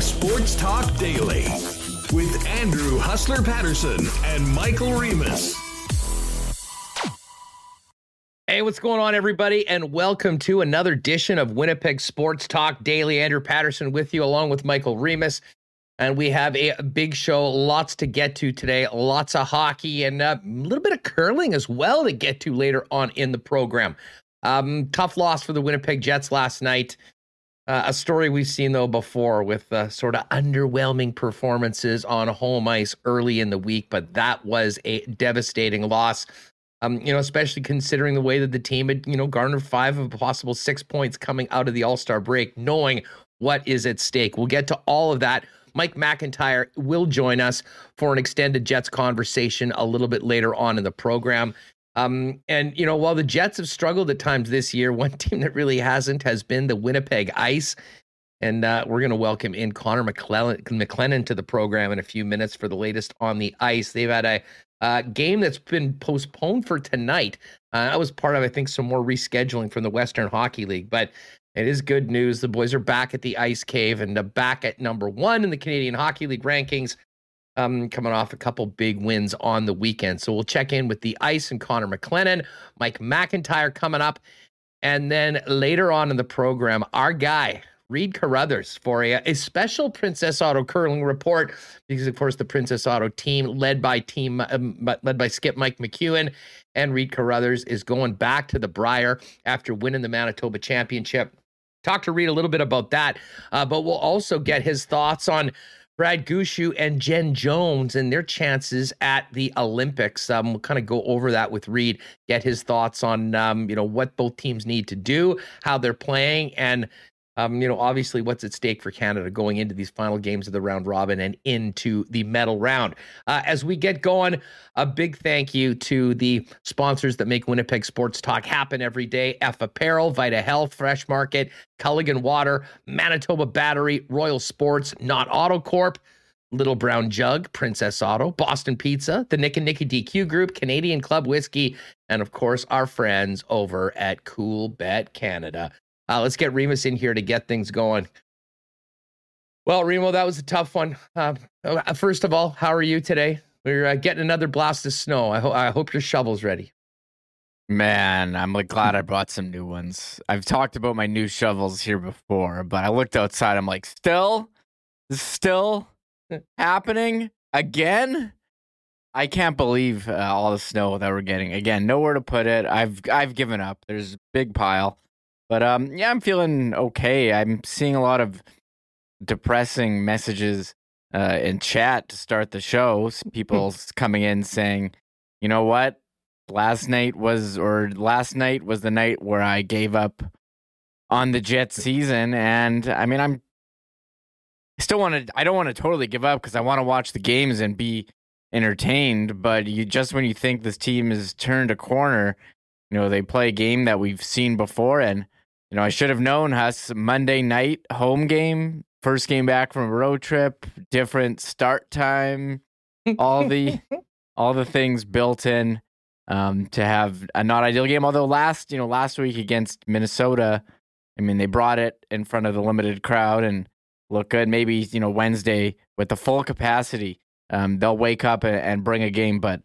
Sports Talk Daily with Andrew Hustler Paterson and Michael Remis. Hey, what's going on, everybody? And welcome to another edition of Winnipeg Sports Talk Daily. Andrew Paterson with you, along with Michael Remis. And we have a big show, lots to get to today, lots of hockey and a little bit of curling as well to get to later on in the program. Um, tough loss for the Winnipeg Jets last night. Uh, a story we've seen though before with uh, sort of underwhelming performances on home ice early in the week, but that was a devastating loss. Um, you know, especially considering the way that the team had, you know, garnered five of possible six points coming out of the All Star break, knowing what is at stake. We'll get to all of that. Mike McIntyre will join us for an extended Jets conversation a little bit later on in the program. Um, and you know, while the Jets have struggled at times this year, one team that really hasn't has been the Winnipeg Ice. And uh, we're going to welcome in Connor McClellan, McClennon to the program in a few minutes for the latest on the ice. They've had a uh, game that's been postponed for tonight. Uh, that was part of, I think, some more rescheduling from the Western Hockey League. But it is good news. The boys are back at the Ice Cave and uh, back at number one in the Canadian Hockey League rankings um, coming off a couple big wins on the weekend. So we'll check in with the Ice and Connor McClennon, Mike McIntyre coming up. And then later on in the program, our guy, Reid Carruthers, for a, a special Princess Auto curling report because, of course, the Princess Auto team, led by team um, led by Skip Mike McEwen and Reid Carruthers, is going back to the Brier after winning the Manitoba Championship. Talk to Reid a little bit about that, uh, but we'll also get his thoughts on Brad Gushue and Jen Jones and their chances at the Olympics. Um, we'll kind of go over that with Reid, get his thoughts on um, you know what both teams need to do, how they're playing, and um, you know, obviously what's at stake for Canada going into these final games of the round robin and into the medal round. Uh, as we get going, a big thank you to the sponsors that make Winnipeg Sports Talk happen every day Eph Apparel, Vita Health, Fresh Market, Culligan Water, Manitoba Battery, Royal Sports, Nott Autocorp. Little Brown Jug, Princess Auto, Boston Pizza, the Nick and Nicky DQ Group, Canadian Club Whiskey, and of course, our friends over at Coolbet Canada. Uh, let's get Remis in here to get things going. Well, Remo, that was a tough one. Uh, uh first of all, how are you today? We're uh, getting another blast of snow. I, ho- I hope your shovel's ready. Man, I'm like glad I brought some new ones. I've talked about my new shovels here before, but I looked outside. I'm like, still, still happening again. I can't believe uh, all the snow that we're getting. Again, nowhere to put it. I've I've given up. There's a big pile. But um, yeah, I'm feeling okay. I'm seeing a lot of depressing messages uh, in chat to start the show. People coming in saying, "You know what? Last night was, or last night was the night where I gave up on the Jets season." And I mean, I'm I still want to. I don't want to totally give up because I want to watch the games and be entertained. But you just when you think this team has turned a corner, you know they play a game that we've seen before and you know, I should have known us Monday night home game, first game back from a road trip, different start time, all the all the things built in um, to have a not ideal game. Although last, you know, last week against Minnesota, I mean, they brought it in front of the limited crowd and look good. Maybe you know Wednesday with the full capacity, um, they'll wake up and, and bring a game. But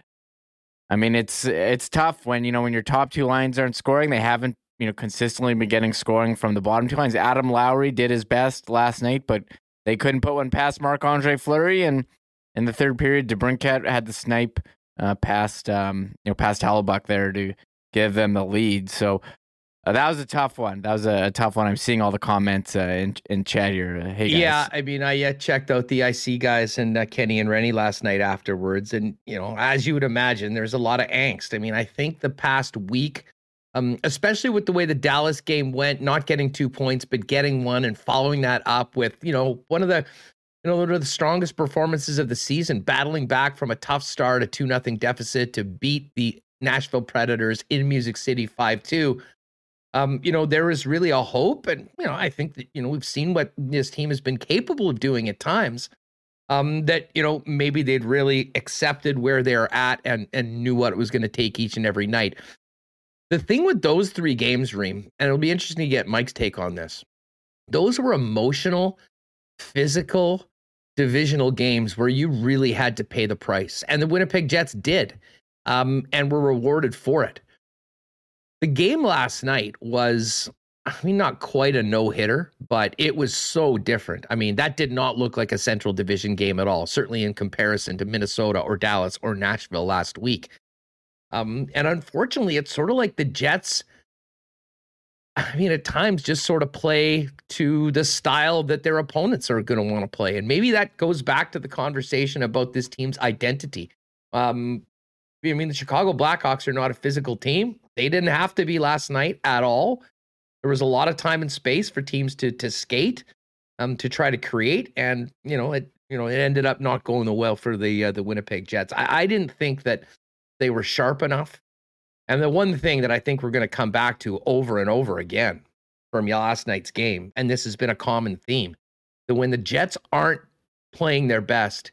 I mean, it's it's tough when you know when your top two lines aren't scoring. They haven't you know, consistently been getting scoring from the bottom two lines. Adam Lowry did his best last night, but they couldn't put one past Marc Andre Fleury. And in the third period, DeBrincat had the snipe uh, past, um, you know, past Hellebuyck there to give them the lead. So uh, that was a tough one. That was a, a, tough one. I'm seeing all the comments uh, in in chat here. Uh, hey guys. Yeah, I mean, I uh, checked out the IC guys and uh, Kenny and Rennie last night afterwards, and you know, as you would imagine, there's a lot of angst. I mean, I think the past week um, especially with the way the Dallas game went, not getting two points, but getting one and following that up with, you know, one of the, you know, one of the strongest performances of the season, battling back from a tough start, a 2 nothing deficit to beat the Nashville Predators in Music City 5 2. Um, you know, there is really a hope. And, you know, I think that, you know, we've seen what this team has been capable of doing at times. Um, that, you know, maybe they'd really accepted where they're at and and knew what it was going to take each and every night. The thing with those three games, Reem, and it'll be interesting to get Mike's take on this. Those were emotional, physical divisional games where you really had to pay the price. And the Winnipeg Jets did um, and were rewarded for it. The game last night was, I mean, not quite a no hitter, but it was so different. I mean, that did not look like a Central Division game at all, certainly in comparison to Minnesota or Dallas or Nashville last week. Um, and unfortunately, it's sort of like the Jets I mean, at times just sort of play to the style that their opponents are going to want to play. And maybe that goes back to the conversation about this team's identity. Um, I mean, the Chicago Blackhawks are not a physical team. They didn't have to be last night at all. There was a lot of time and space for teams to to skate, um, to try to create, and you know it. You know, it ended up not going well for the uh, the Winnipeg Jets. I, I didn't think that they were sharp enough and the one thing that I think we're going to come back to over and over again from last night's game, and this has been a common theme, that when the Jets aren't playing their best,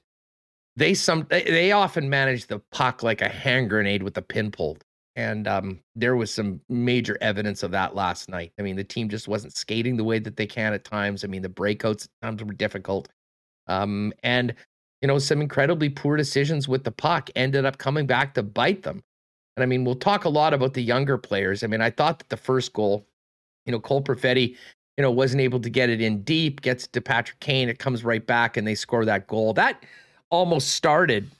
they some they often manage the puck like a hand grenade with the pin pulled. And um, there was some major evidence of that last night. I mean, the team just wasn't skating the way that they can at times. I mean, the breakouts at times were difficult. Um, and, you know, some incredibly poor decisions with the puck ended up coming back to bite them. And I mean, we'll talk a lot about the younger players. I mean, I thought that the first goal, you know, Cole Perfetti, you know, wasn't able to get it in deep, gets it to Patrick Kane, it comes right back, and they score that goal. That almost started.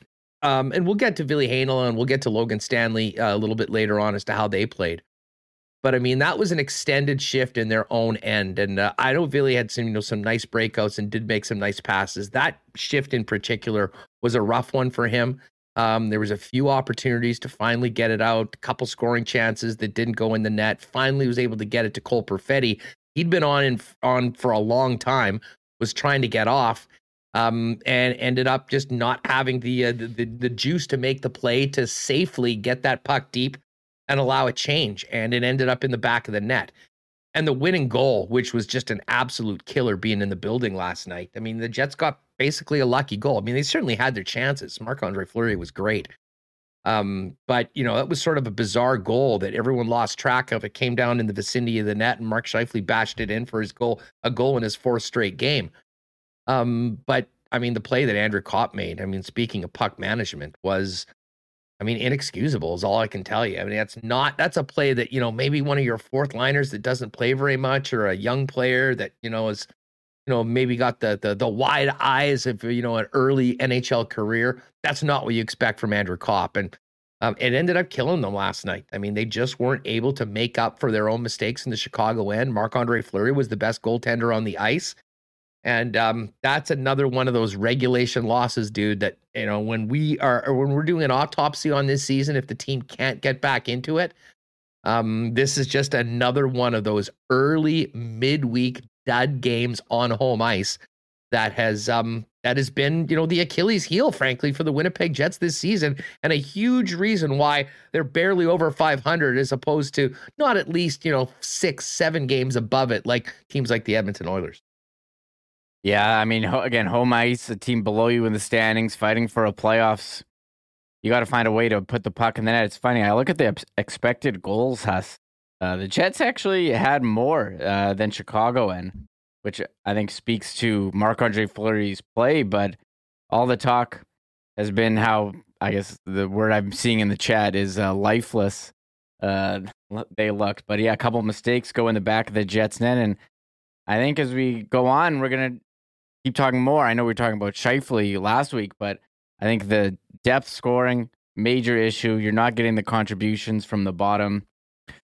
Um, and we'll get to Ville Heinola and we'll get to Logan Stanley uh, a little bit later on as to how they played. But I mean, that was an extended shift in their own end. And uh, I know Ville had some, you know, some nice breakouts and did make some nice passes. That shift in particular was a rough one for him. Um, there was a few opportunities to finally get it out, a couple scoring chances that didn't go in the net. Finally, was able to get it to Cole Perfetti. He'd been on in, on for a long time, was trying to get off, um, and ended up just not having the, uh, the the juice to make the play to safely get that puck deep and allow a change. And it ended up in the back of the net. And the winning goal, which was just an absolute killer being in the building last night. I mean, the Jets got basically a lucky goal. I mean, they certainly had their chances. Marc Andre Fleury was great. Um, but you know, that was sort of a bizarre goal that everyone lost track of. It came down in the vicinity of the net, and Mark Scheifele bashed it in for his goal, a goal in his fourth straight game. Um, but I mean, the play that Andrew Copp made, I mean, speaking of puck management, was I mean, inexcusable is all I can tell you. I mean, that's not that's a play that, you know, maybe one of your fourth liners that doesn't play very much or a young player that, you know, is you know, maybe got the the the wide eyes of you know an early NHL career. That's not what you expect from Andrew Copp, and um, it ended up killing them last night. I mean, they just weren't able to make up for their own mistakes in the Chicago end. Marc Andre Fleury was the best goaltender on the ice, and um, that's another one of those regulation losses, dude. That you know, when we are when we're doing an autopsy on this season, if the team can't get back into it, um, this is just another one of those early midweek dud games on home ice that has um that has been you know the Achilles heel frankly for the Winnipeg Jets this season and a huge reason why they're barely over 500 as opposed to not at least you know 6 7 games above it like teams like the Edmonton Oilers. Yeah, I mean again home ice a team below you in the standings fighting for a playoffs you got to find a way to put the puck in the net. It's funny. I look at the expected goals, Huss. Uh, the Jets actually had more uh, than Chicago in, which I think speaks to Marc Andre Fleury's play. But all the talk has been how I guess the word I'm seeing in the chat is uh, lifeless. Uh, they looked, but yeah, a couple mistakes go in the back of the Jets net, and I think as we go on, we're gonna keep talking more. I know we are talking about Scheifele last week, but I think the depth scoring major issue. You're not getting the contributions from the bottom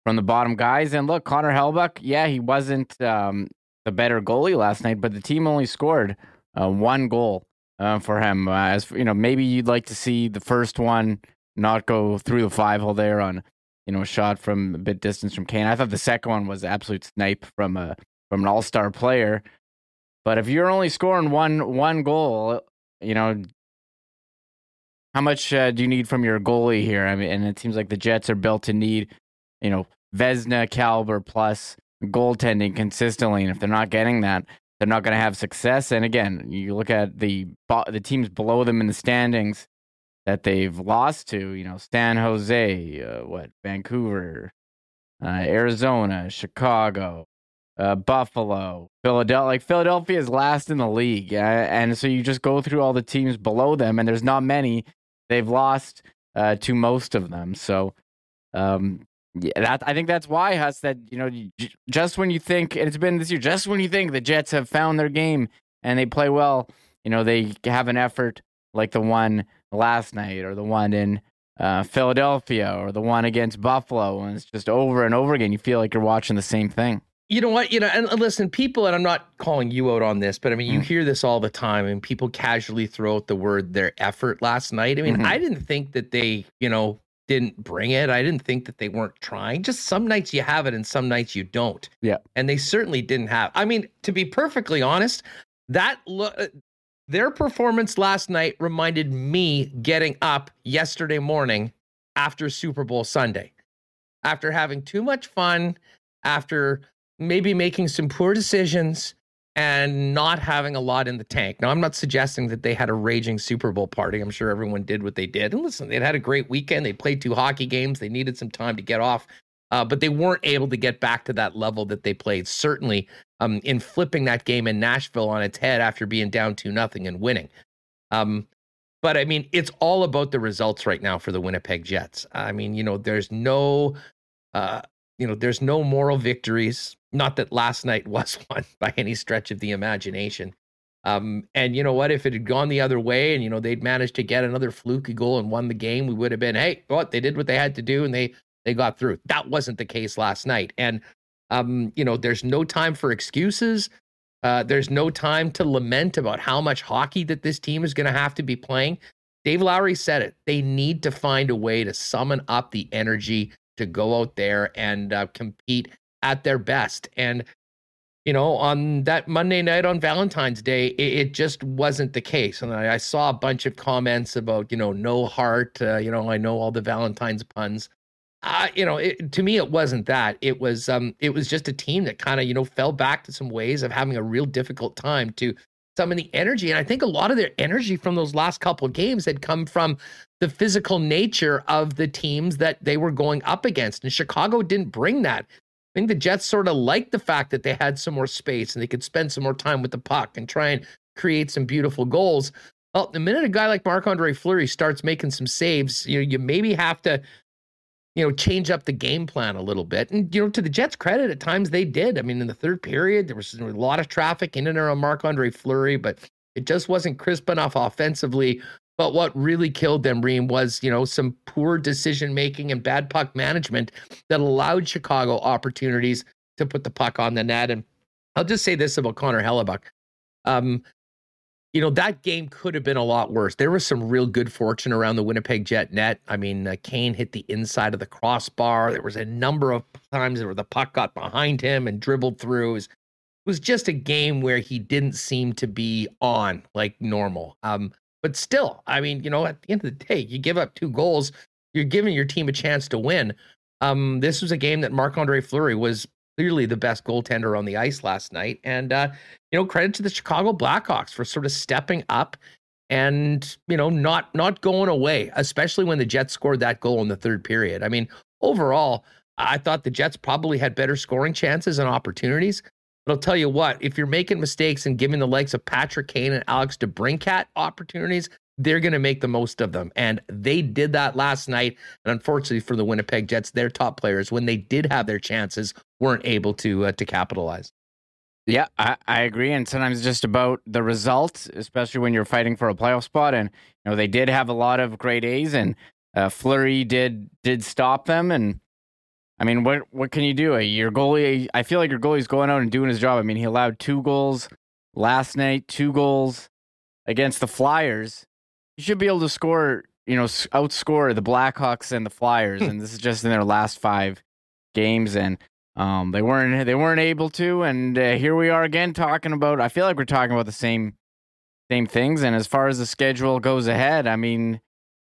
from the bottom guys. And look, Connor Hellebuyck, yeah, he wasn't um, the better goalie last night, but the team only scored uh, one goal uh, for him. Uh, as you know, maybe you'd like to see the first one not go through the five hole there on you know a shot from a bit distance from Kane. I thought the second one was absolute snipe from a from an all star player. But if you're only scoring one one goal, you know how much uh, do you need from your goalie here? I mean, and it seems like the Jets are built to need, you know, Vezina caliber plus goaltending consistently, and if they're not getting that, they're not going to have success. And again, you look at the the teams below them in the standings that they've lost to, you know, San Jose, uh, what Vancouver, uh, Arizona, Chicago, uh, Buffalo, Philadelphia. Like Philadelphia is last in the league, uh, and so you just go through all the teams below them, and there's not many. They've lost uh, to most of them. So, um, yeah, that I think that's why Huss that you know just when you think and it's been this year, just when you think the Jets have found their game and they play well, you know they have an effort like the one last night or the one in uh, Philadelphia or the one against Buffalo, and it's just over and over again. You feel like you're watching the same thing. You know what? You know, and listen, people, and I'm not calling you out on this, but I mean, you mm. hear this all the time, and people casually throw out the word their effort last night. I mean, mm-hmm. I didn't think that they, you know, didn't bring it. I didn't think that they weren't trying. Just some nights you have it, and some nights you don't. Yeah. And they certainly didn't have. I mean, to be perfectly honest, that look. Uh, their performance last night reminded me getting up yesterday morning after Super Bowl Sunday. After having too much fun, after maybe making some poor decisions and not having a lot in the tank. Now, I'm not suggesting that they had a raging Super Bowl party. I'm sure everyone did what they did. And listen, they had a great weekend. They played two hockey games. They needed some time to get off, uh, but they weren't able to get back to that level that they played. Certainly, um, in flipping that game in Nashville on its head after being down two nothing and winning. Um, but I mean, it's all about the results right now for the Winnipeg Jets. I mean, you know, there's no, uh, you know, there's no moral victories. Not that last night was one by any stretch of the imagination. Um, and you know what? If it had gone the other way and, you know, they'd managed to get another fluky goal and won the game, we would have been, hey, what? They did what they had to do and they, they got through. That wasn't the case last night. And, um, you know, there's no time for excuses. Uh, there's no time to lament about how much hockey that this team is going to have to be playing. Dave Lowry said it. They need to find a way to summon up the energy to go out there and uh, compete at their best. And, you know, on that Monday night on Valentine's Day, it, it just wasn't the case. And I, I, saw a bunch of comments about, you know, no heart. Uh, you know, I know all the Valentine's puns. Uh, you know, it, to me, it wasn't that. It was, um, it was just a team that kind of, you know, fell back to some ways of having a real difficult time to some of the energy. And I think a lot of their energy from those last couple of games had come from the physical nature of the teams that they were going up against. And Chicago didn't bring that. I think the Jets sort of liked the fact that they had some more space and they could spend some more time with the puck and try and create some beautiful goals. Well, the minute a guy like Marc Andre Fleury starts making some saves, you know, you maybe have to, you know, change up the game plan a little bit. And you know, to the Jets' credit, at times they did. I mean, in the third period, there was a lot of traffic in and around Marc Andre Fleury, but it just wasn't crisp enough offensively but what really killed them, Reem, was you know some poor decision making and bad puck management that allowed Chicago opportunities to put the puck on the net. And I'll just say this about Connor Hellebuyck. Um, you know that game could have been a lot worse. There was some real good fortune around the Winnipeg Jet net. I mean, uh, Kane hit the inside of the crossbar. There was a number of times where the puck got behind him and dribbled through. It was, it was just a game where he didn't seem to be on like normal. Um, but still, I mean, you know, at the end of the day, you give up two goals, you're giving your team a chance to win. Um, this was a game that Marc Andre Fleury was clearly the best goaltender on the ice last night. And, uh, you know, credit to the Chicago Blackhawks for sort of stepping up and, you know, not not going away, especially when the Jets scored that goal in the third period. I mean, overall, I thought the Jets probably had better scoring chances and opportunities. But I'll tell you what, if you're making mistakes and giving the likes of Patrick Kane and Alex DeBrincat opportunities, they're going to make the most of them. And they did that last night. And unfortunately for the Winnipeg Jets, their top players, when they did have their chances, weren't able to uh, to capitalize. Yeah, I, I agree. And sometimes just about the results, especially when you're fighting for a playoff spot. And you know they did have a lot of great A's, and uh, Fleury did did stop them. And I mean, what what can you do? Your goalie, I feel like your goalie's going out and doing his job. I mean, he allowed two goals last night, two goals against the Flyers. You should be able to score, you know, outscore the Blackhawks and the Flyers, and this is just in their last five games, and um, they weren't they weren't able to. And uh, here we are again talking about. I feel like we're talking about the same same things. And as far as the schedule goes ahead, I mean,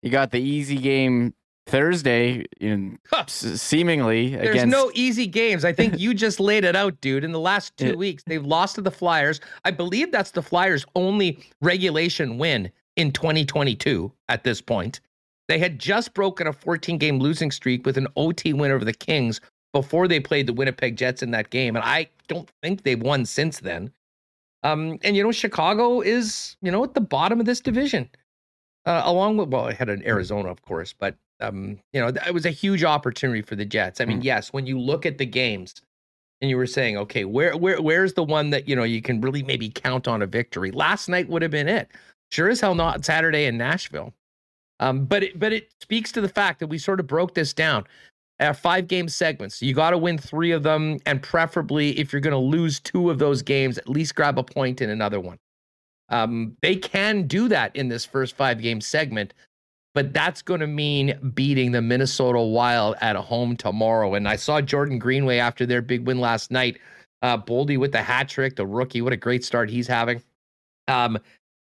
you got the easy game Thursday, in huh. seemingly there's against... no easy games. I think you just laid it out, dude. In the last two weeks, they've lost to the Flyers. I believe that's the Flyers' only regulation win in 2022 at this point. They had just broken a 14 game losing streak with an OT win over the Kings before they played the Winnipeg Jets in that game, and I don't think they've won since then. Um, and you know, Chicago is you know at the bottom of this division, uh, along with well, I had an Arizona, of course, but um, you know, it was a huge opportunity for the Jets. I mean, mm. yes, when you look at the games, and you were saying, okay, where where where's the one that you know you can really maybe count on a victory? Last night would have been it. Sure as hell not Saturday in Nashville. Um, but it, but it speaks to the fact that we sort of broke this down. Uh, five game segments. You got to win three of them, and preferably, if you're going to lose two of those games, at least grab a point in another one. Um, they can do that in this first five game segment, but that's going to mean beating the Minnesota Wild at home tomorrow. And I saw Jordan Greenway after their big win last night. Uh, Boldy with the hat trick, the rookie. What a great start he's having. Um,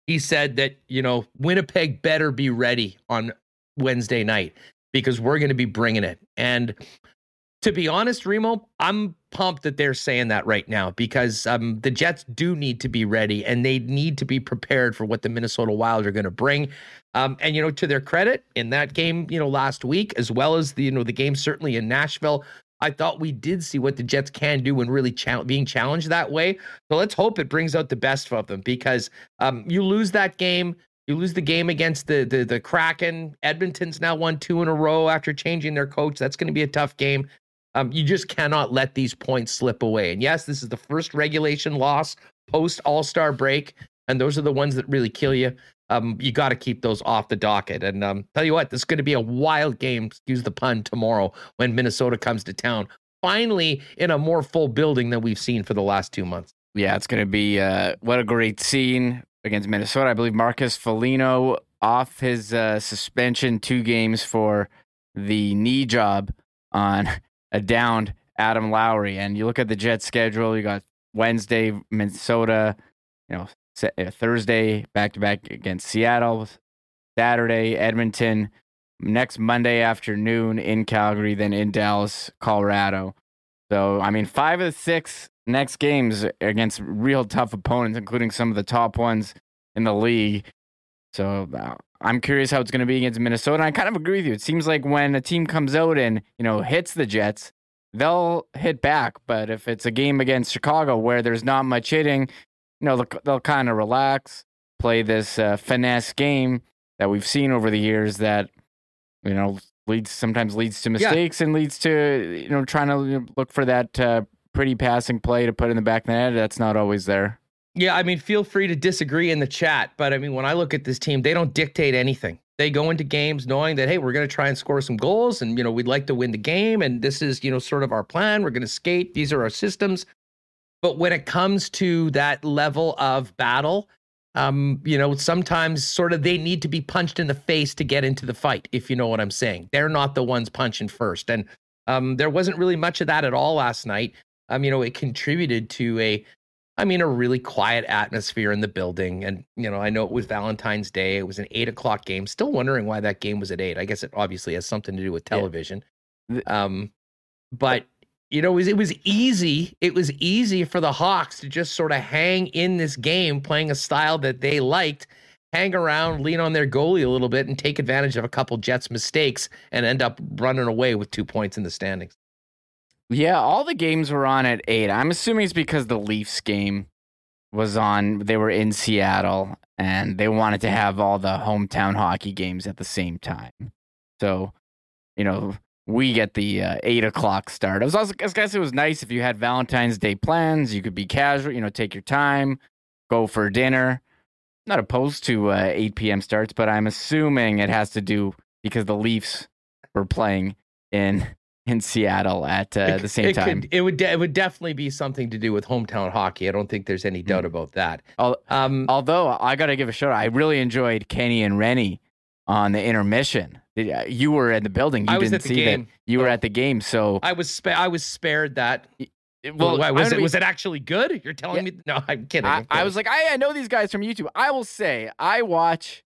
he said that, you know, Winnipeg better be ready on Wednesday night because we're going to be bringing it. And to be honest, Remo, I'm pumped that they're saying that right now because um, the Jets do need to be ready and they need to be prepared for what the Minnesota Wild are going to bring. Um, and you know, to their credit, in that game, you know, last week, as well as the you know the game certainly in Nashville, I thought we did see what the Jets can do when really being challenged that way. So let's hope it brings out the best of them because um, you lose that game. You lose the game against the, the the Kraken. Edmonton's now won two in a row after changing their coach. That's going to be a tough game. Um, you just cannot let these points slip away. And yes, this is the first regulation loss post All Star break, and those are the ones that really kill you. Um, you got to keep those off the docket. And um, tell you what, this is going to be a wild game. Excuse the pun. Tomorrow when Minnesota comes to town, finally in a more full building than we've seen for the last two months. Yeah, it's going to be uh, what a great scene against Minnesota. I believe Marcus Foligno off his uh, suspension, two games for the knee job on a downed Adam Lowry. And you look at the Jets schedule, you got Wednesday, Minnesota, you know, uh, Thursday, back to back against Seattle, Saturday, Edmonton, next Monday afternoon in Calgary, then in Dallas, Colorado. So, I mean, five of the six next games against real tough opponents, including some of the top ones in the league. So, uh, I'm curious how it's going to be against Minnesota. I kind of agree with you. It seems like when a team comes out and, you know, hits the Jets, they'll hit back. But if it's a game against Chicago where there's not much hitting, you know, they'll, they'll kind of relax, play this uh, finesse game that we've seen over the years that, you know, leads sometimes leads to mistakes yeah. and leads to, you know, trying to look for that uh, pretty passing play to put in the back of the net. That's not always there. Yeah, I mean, feel free to disagree in the chat, but I mean, when I look at this team, they don't dictate anything. They go into games knowing that hey, we're going to try and score some goals, and you know, we'd like to win the game, and this is you know sort of our plan. We're going to skate. These are our systems. But when it comes to that level of battle, um, you know, sometimes sort of they need to be punched in the face to get into the fight, if you know what I'm saying. They're not the ones punching first. And um, there wasn't really much of that at all last night. Um, you know, it contributed to a I mean, a really quiet atmosphere in the building. And, you know, I know it was Valentine's Day. It was an eight o'clock game. Still wondering why that game was at eight. I guess it obviously has something to do with television. Yeah. Um, but, you know, it was, it was easy. It was easy for the Hawks to just sort of hang in this game, playing a style that they liked, hang around, lean on their goalie a little bit, and take advantage of a couple Jets mistakes and end up running away with two points in the standings. Yeah, all the games were on at eight. I'm assuming it's because the Leafs game was on. They were in Seattle and they wanted to have all the hometown hockey games at the same time. So, you know, we get the uh, eight o'clock start. I was also, I guess it was nice if you had Valentine's Day plans. You could be casual, you know, take your time, go for dinner. Not opposed to uh, 8 p.m. starts, but I'm assuming it has to do because the Leafs were playing in in Seattle at uh, it, the same it time. Could, it would de- it would definitely be something to do with hometown hockey. I don't think there's any doubt mm. about that. Um, Although I got to give a shout out, I really enjoyed Kenny and Rennie on the intermission. Uh, you were in the building. You I was didn't at the see game. that. You were at the game, so I was spa- I was spared that. Well, why, was it be... was it actually good? You're telling yeah. me? No, I'm kidding. I, I was like, I, I know these guys from YouTube. I will say, I watch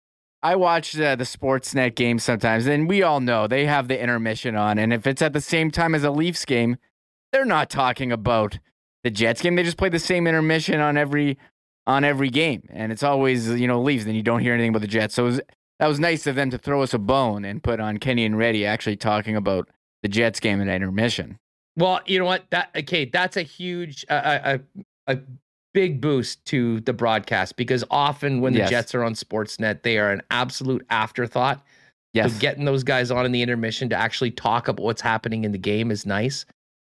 I watch uh, the Sportsnet games sometimes, and we all know they have the intermission on. And if it's at the same time as a Leafs game, they're not talking about the Jets game. They just play the same intermission on every on every game, and it's always you know Leafs. Then you don't hear anything about the Jets. So was, that was nice of them to throw us a bone and put on Kenny and Reddy actually talking about the Jets game in intermission. Well, you know what? That okay, that's a huge uh, big boost to the broadcast because often when the yes. Jets are on Sportsnet, they are an absolute afterthought. Yes. So getting those guys on in the intermission to actually talk about what's happening in the game is nice.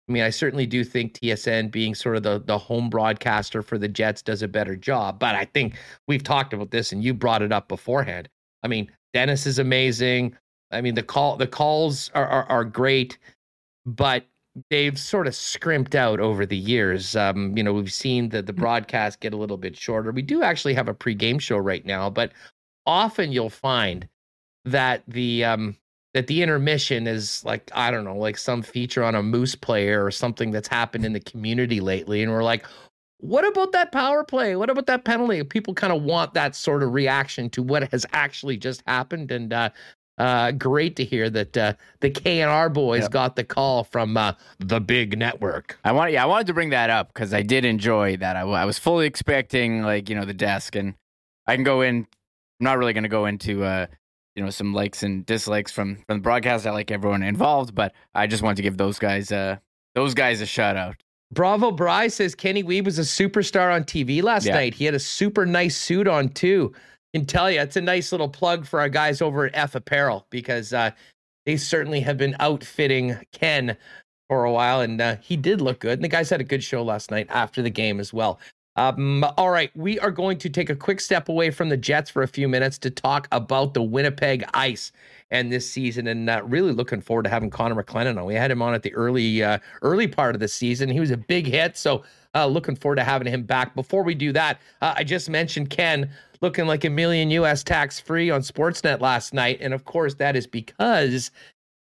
I mean, I certainly do think TSN being sort of the the home broadcaster for the Jets does a better job. But I think we've talked about this and you brought it up beforehand. I mean, Dennis is amazing. I mean, the call the calls are are, are great, but they've sort of scrimped out over the years. Um, you know, we've seen the the mm. broadcast get a little bit shorter. We do actually have a pregame show right now, but often you'll find that the um that the intermission is like I don't know, like some feature on a moose player or something that's happened in the community lately, and we're like, what about that power play? What about that penalty? People kind of want that sort of reaction to what has actually just happened, and uh, uh, great to hear that uh, the K and R boys yep. got the call from uh, the big network. I want, yeah, I wanted to bring that up because I did enjoy that. I, I, was fully expecting like you know the desk, and I can go in. I'm not really going to go into uh, you know some likes and dislikes from from the broadcast. I like everyone involved, but I just wanted to give those guys uh those guys a shout out. Bravo Bry says Kenny Wiebe was a superstar on TV last yeah. night. He had a super nice suit on too can tell you it's a nice little plug for our guys over at Eph Apparel because uh, they certainly have been outfitting Ken for a while, and uh, he did look good. And the guys had a good show last night after the game as well. Um, all right, we are going to take a quick step away from the Jets for a few minutes to talk about the Winnipeg Ice and this season, and uh, really looking forward to having Connor McClennon on. We had him on at the early uh, early part of the season. He was a big hit, so uh, looking forward to having him back. Before we do that, uh, I just mentioned Ken looking like a million US tax free on Sportsnet last night. And of course, that is because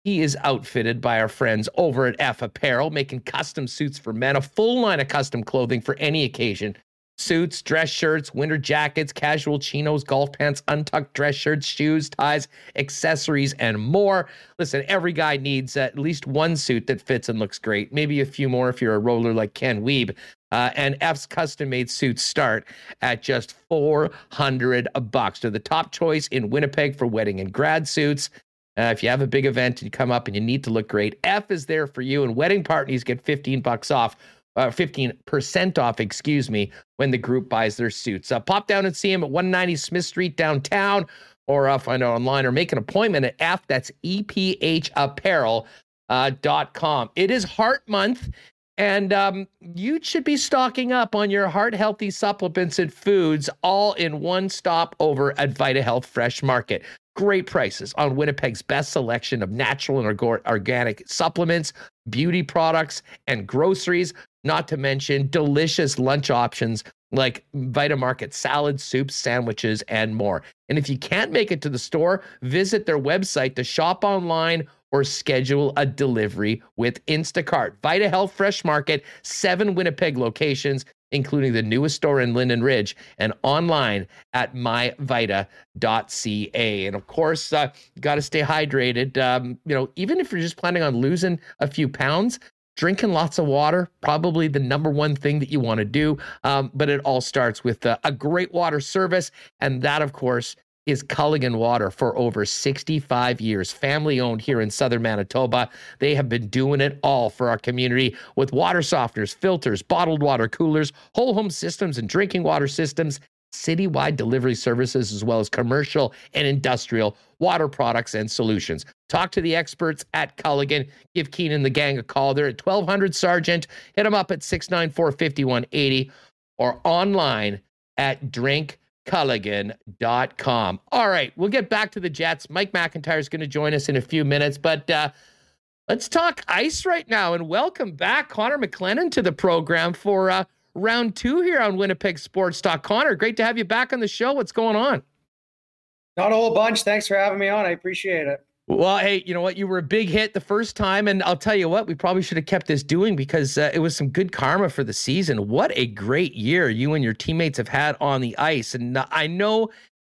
he is outfitted by our friends over at Eph Apparel, making custom suits for men, a full line of custom clothing for any occasion. Suits, dress shirts, winter jackets, casual chinos, golf pants, untucked dress shirts, shoes, ties, accessories, and more. Listen, every guy needs at least one suit that fits and looks great. Maybe a few more if you're a roller like Ken Wiebe. Uh, and Eph's custom made suits start at just 400 bucks. They're the top choice in Winnipeg for wedding and grad suits. Uh, if you have a big event and you come up and you need to look great, Eph is there for you. And wedding parties get 15 bucks off, uh, 15% off, excuse me, when the group buys their suits. Uh, pop down and see him at 190 Smith Street downtown or uh, find out online or make an appointment at Eph. That's EPHapparel.com. Uh, it is Heart Month. And um, you should be stocking up on your heart healthy supplements and foods all in one stop over at Vita Health Fresh Market. Great prices on Winnipeg's best selection of natural and organic supplements, beauty products, and groceries, not to mention delicious lunch options like Vita Market salads, soups, sandwiches, and more. And if you can't make it to the store, visit their website to shop online or schedule a delivery with Instacart. Vita Health Fresh Market, seven Winnipeg locations, including the newest store in Linden Ridge, and online at myvita.ca. And of course, uh, got to stay hydrated. Um, you know, even if you're just planning on losing a few pounds, drinking lots of water probably the number one thing that you want to do um, but it all starts with uh, a great water service and that of course is Culligan Water for over 65 years, family owned here in southern Manitoba. They have been doing it all for our community with water softeners, filters, bottled water coolers, whole home systems, and drinking water systems, citywide delivery services, as well as commercial and industrial water products and solutions. Talk to the experts at Culligan. Give Keenan the gang a call. They're at 1200 Sargent. Hit them up at 694 5180 or online at drink Culligan.com. All right, we'll get back to the Jets. Mike McIntyre is going to join us in a few minutes, but uh, let's talk ice right now. And welcome back, Connor McClennon, to the program for uh, round two here on Winnipeg Sports Talk. Connor, great to have you back on the show. What's going on? Not a whole bunch. Thanks for having me on. I appreciate it. Well, hey, you know what? You were a big hit the first time, and I'll tell you what, we probably should have kept this doing because uh, it was some good karma for the season. What a great year you and your teammates have had on the ice, and uh, I know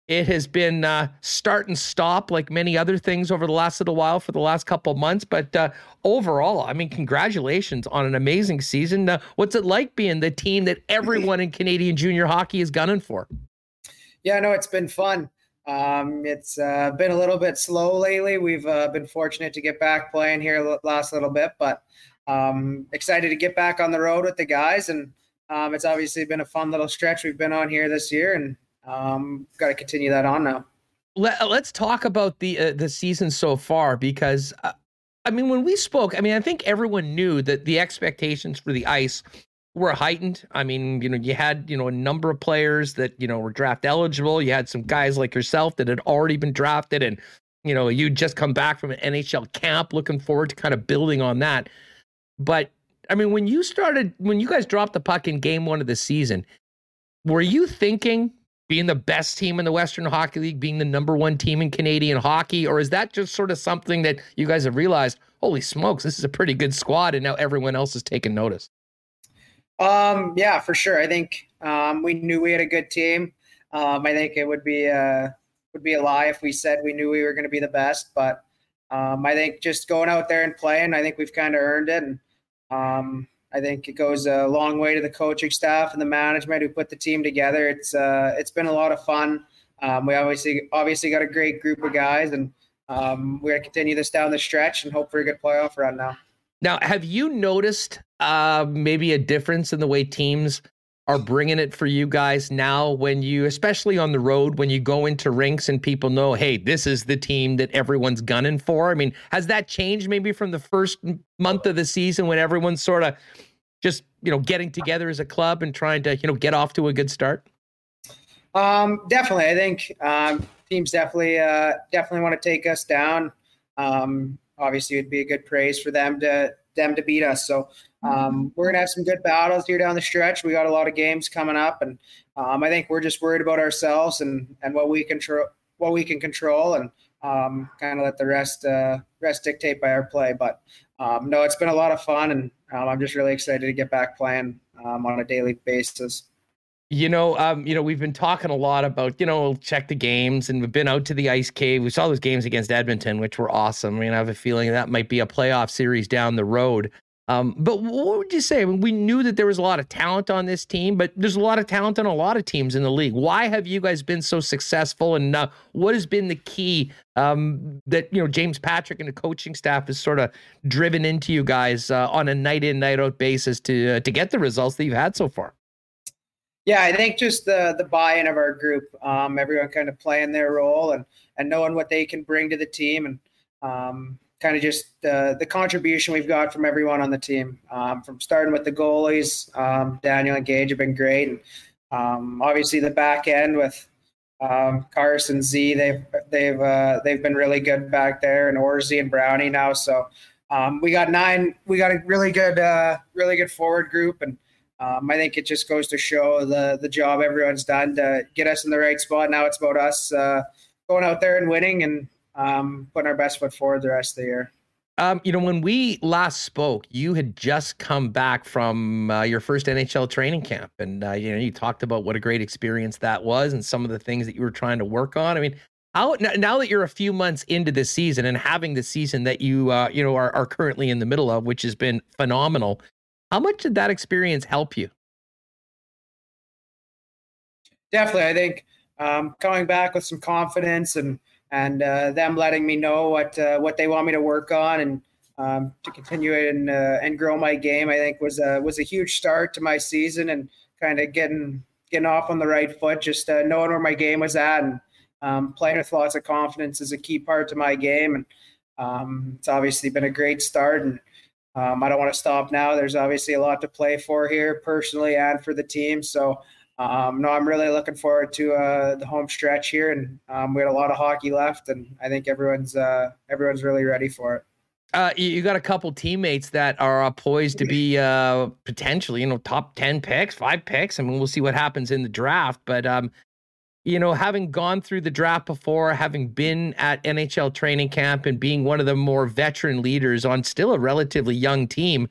it has been uh, start and stop like many other things over the last little while for the last couple months. But uh, overall, I mean, congratulations on an amazing season. What's it like being the team that everyone in Canadian junior hockey is gunning for? Yeah, no, it's been fun. Um, it's uh, been a little bit slow lately. We've uh, been fortunate to get back playing here last little bit, but um, excited to get back on the road with the guys. And um, it's obviously been a fun little stretch we've been on here this year, and um, got to continue that on now. Let, us talk about the uh, the season so far because uh, I mean when we spoke, I mean I think everyone knew that the expectations for the ice were heightened. I mean, you know, you had, you know, a number of players that, you know, were draft eligible. You had some guys like yourself that had already been drafted and, you know, you just come back from an NHL camp looking forward to kind of building on that. But I mean, when you started, when you guys dropped the puck in game one of the season, were you thinking being the best team in the Western Hockey League, being the number one team in Canadian hockey? Or is that just sort of something that you guys have realized, holy smokes, this is a pretty good squad and now everyone else is taking notice? Um, yeah, for sure. I think um, we knew we had a good team. Um, I think it would be a, uh, would be a lie if we said we knew we were going to be the best. But um, I think just going out there and playing, I think we've kind of earned it. And um, I think it goes a long way to the coaching staff and the management who put the team together. It's uh, it's been a lot of fun. Um, we obviously obviously got a great group of guys, and um, we're gonna continue this down the stretch and hope for a good playoff run now. Now, have you noticed uh, maybe a difference in the way teams are bringing it for you guys now when you, especially on the road, when you go into rinks and people know, hey, this is the team that everyone's gunning for? I mean, has that changed maybe from the first month of the season when everyone's sort of just, you know, getting together as a club and trying to, you know, get off to a good start? Um, definitely. I think um, teams definitely, uh, definitely want to take us down. Um, obviously, it'd be a good praise for them to them to beat us. So um, we're gonna have some good battles here down the stretch. We got a lot of games coming up, and um, I think we're just worried about ourselves and and what we control, what we can control, and um, kind of let the rest uh, rest dictate by our play. But um, no, it's been a lot of fun, and um, I'm just really excited to get back playing um, on a daily basis. You know, um, you know, we've been talking a lot about, you know, check the games and we've been out to the ice cave. We saw those games against Edmonton, which were awesome. I mean, I have a feeling that might be a playoff series down the road. Um, but what would you say? I mean, we knew that there was a lot of talent on this team, but there's a lot of talent on a lot of teams in the league. Why have you guys been so successful? And uh, what has been the key um, that you know James Patrick and the coaching staff has sort of driven into you guys uh, on a night in night out basis to uh, to get the results that you've had so far? Yeah, I think just the the buy-in of our group, um, everyone kind of playing their role and and knowing what they can bring to the team, and um, kind of just the the contribution we've got from everyone on the team. Um, from starting with the goalies, um, Daniel and Gage have been great, and um, obviously the back end with um, Carson Z, they've they've uh, they've been really good back there, and Orzy and Brownie now. So we got nine. We got a really good uh, really good forward group and um, I think it just goes to show the the job everyone's done to get us in the right spot. Now it's about us uh, going out there and winning and um, putting our best foot forward the rest of the year. Um, you know, when we last spoke, you had just come back from uh, your first NHL training camp, and uh, you know, you talked about what a great experience that was, and some of the things that you were trying to work on. I mean, how now that you're a few months into the season and having the season that you uh, you know are, are currently in the middle of, which has been phenomenal, how much did that experience help you? Definitely, I think um, coming back with some confidence and and uh, them letting me know what uh, what they want me to work on and um, to continue and uh, and grow my game, I think was a was a huge start to my season and kind of getting getting off on the right foot, just uh, knowing where my game was at and um, playing with lots of confidence is a key part to my game and um, it's obviously been a great start and um, I don't want to stop now. There's obviously a lot to play for here, personally and for the team. So, um, no, I'm really looking forward to uh, the home stretch here, and um, we had a lot of hockey left, and I think everyone's uh, everyone's really ready for it. Uh, you got a couple teammates that are uh, poised to be uh, potentially, you know, top ten picks, five picks. I mean, we'll see what happens in the draft, but um, you know, having gone through the draft before, having been at NHL training camp and being one of the more veteran leaders on still a relatively young team,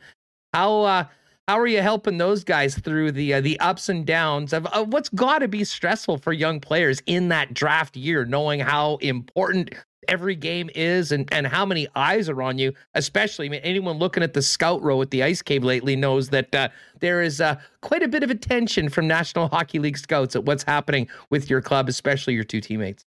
how uh, how are you helping those guys through the uh, the ups and downs of, of what's got to be stressful for young players in that draft year, knowing how important every game is and, and how many eyes are on you, especially, I mean, anyone looking at the scout row at the Ice Cave lately knows that uh, there is uh, quite a bit of attention from National Hockey League scouts at what's happening with your club, especially your two teammates.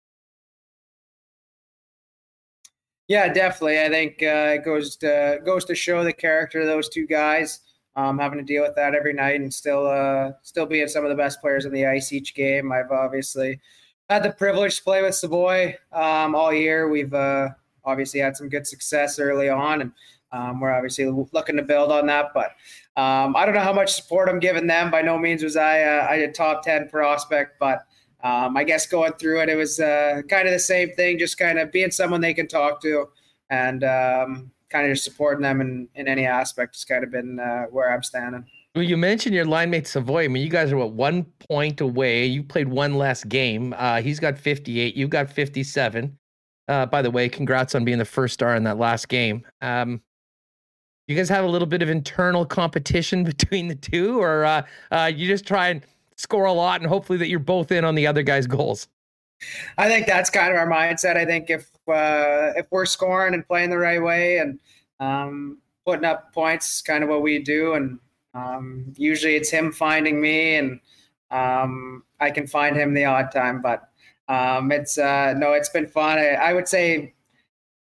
Yeah, definitely. I think uh, it goes to goes to show the character of those two guys. Um, having to deal with that every night and still uh, still being some of the best players on the ice each game. I've obviously had the privilege to play with Savoie um, all year. We've uh, obviously had some good success early on, and um, we're obviously looking to build on that. But um, I don't know how much support I'm giving them. By no means was I uh, I a top ten prospect, but um, I guess going through it, it was uh, kind of the same thing, just kind of being someone they can talk to and um, kind of just supporting them in, in any aspect has kind of been uh, where I'm standing. Well, you mentioned your line mate Savoie. I mean, you guys are what one point away. You played one less game. Uh, he's got 58. You got 57. Uh, by the way, congrats on being the first star in that last game. Um, you guys have a little bit of internal competition between the two, or uh, uh, you just try and score a lot and hopefully that you're both in on the other guy's goals? I think that's kind of our mindset. I think if uh, if we're scoring and playing the right way and um, putting up points, kind of what we do, and um, usually it's him finding me, and um, I can find him the odd time. But um, it's uh, no, it's been fun. I, I, would say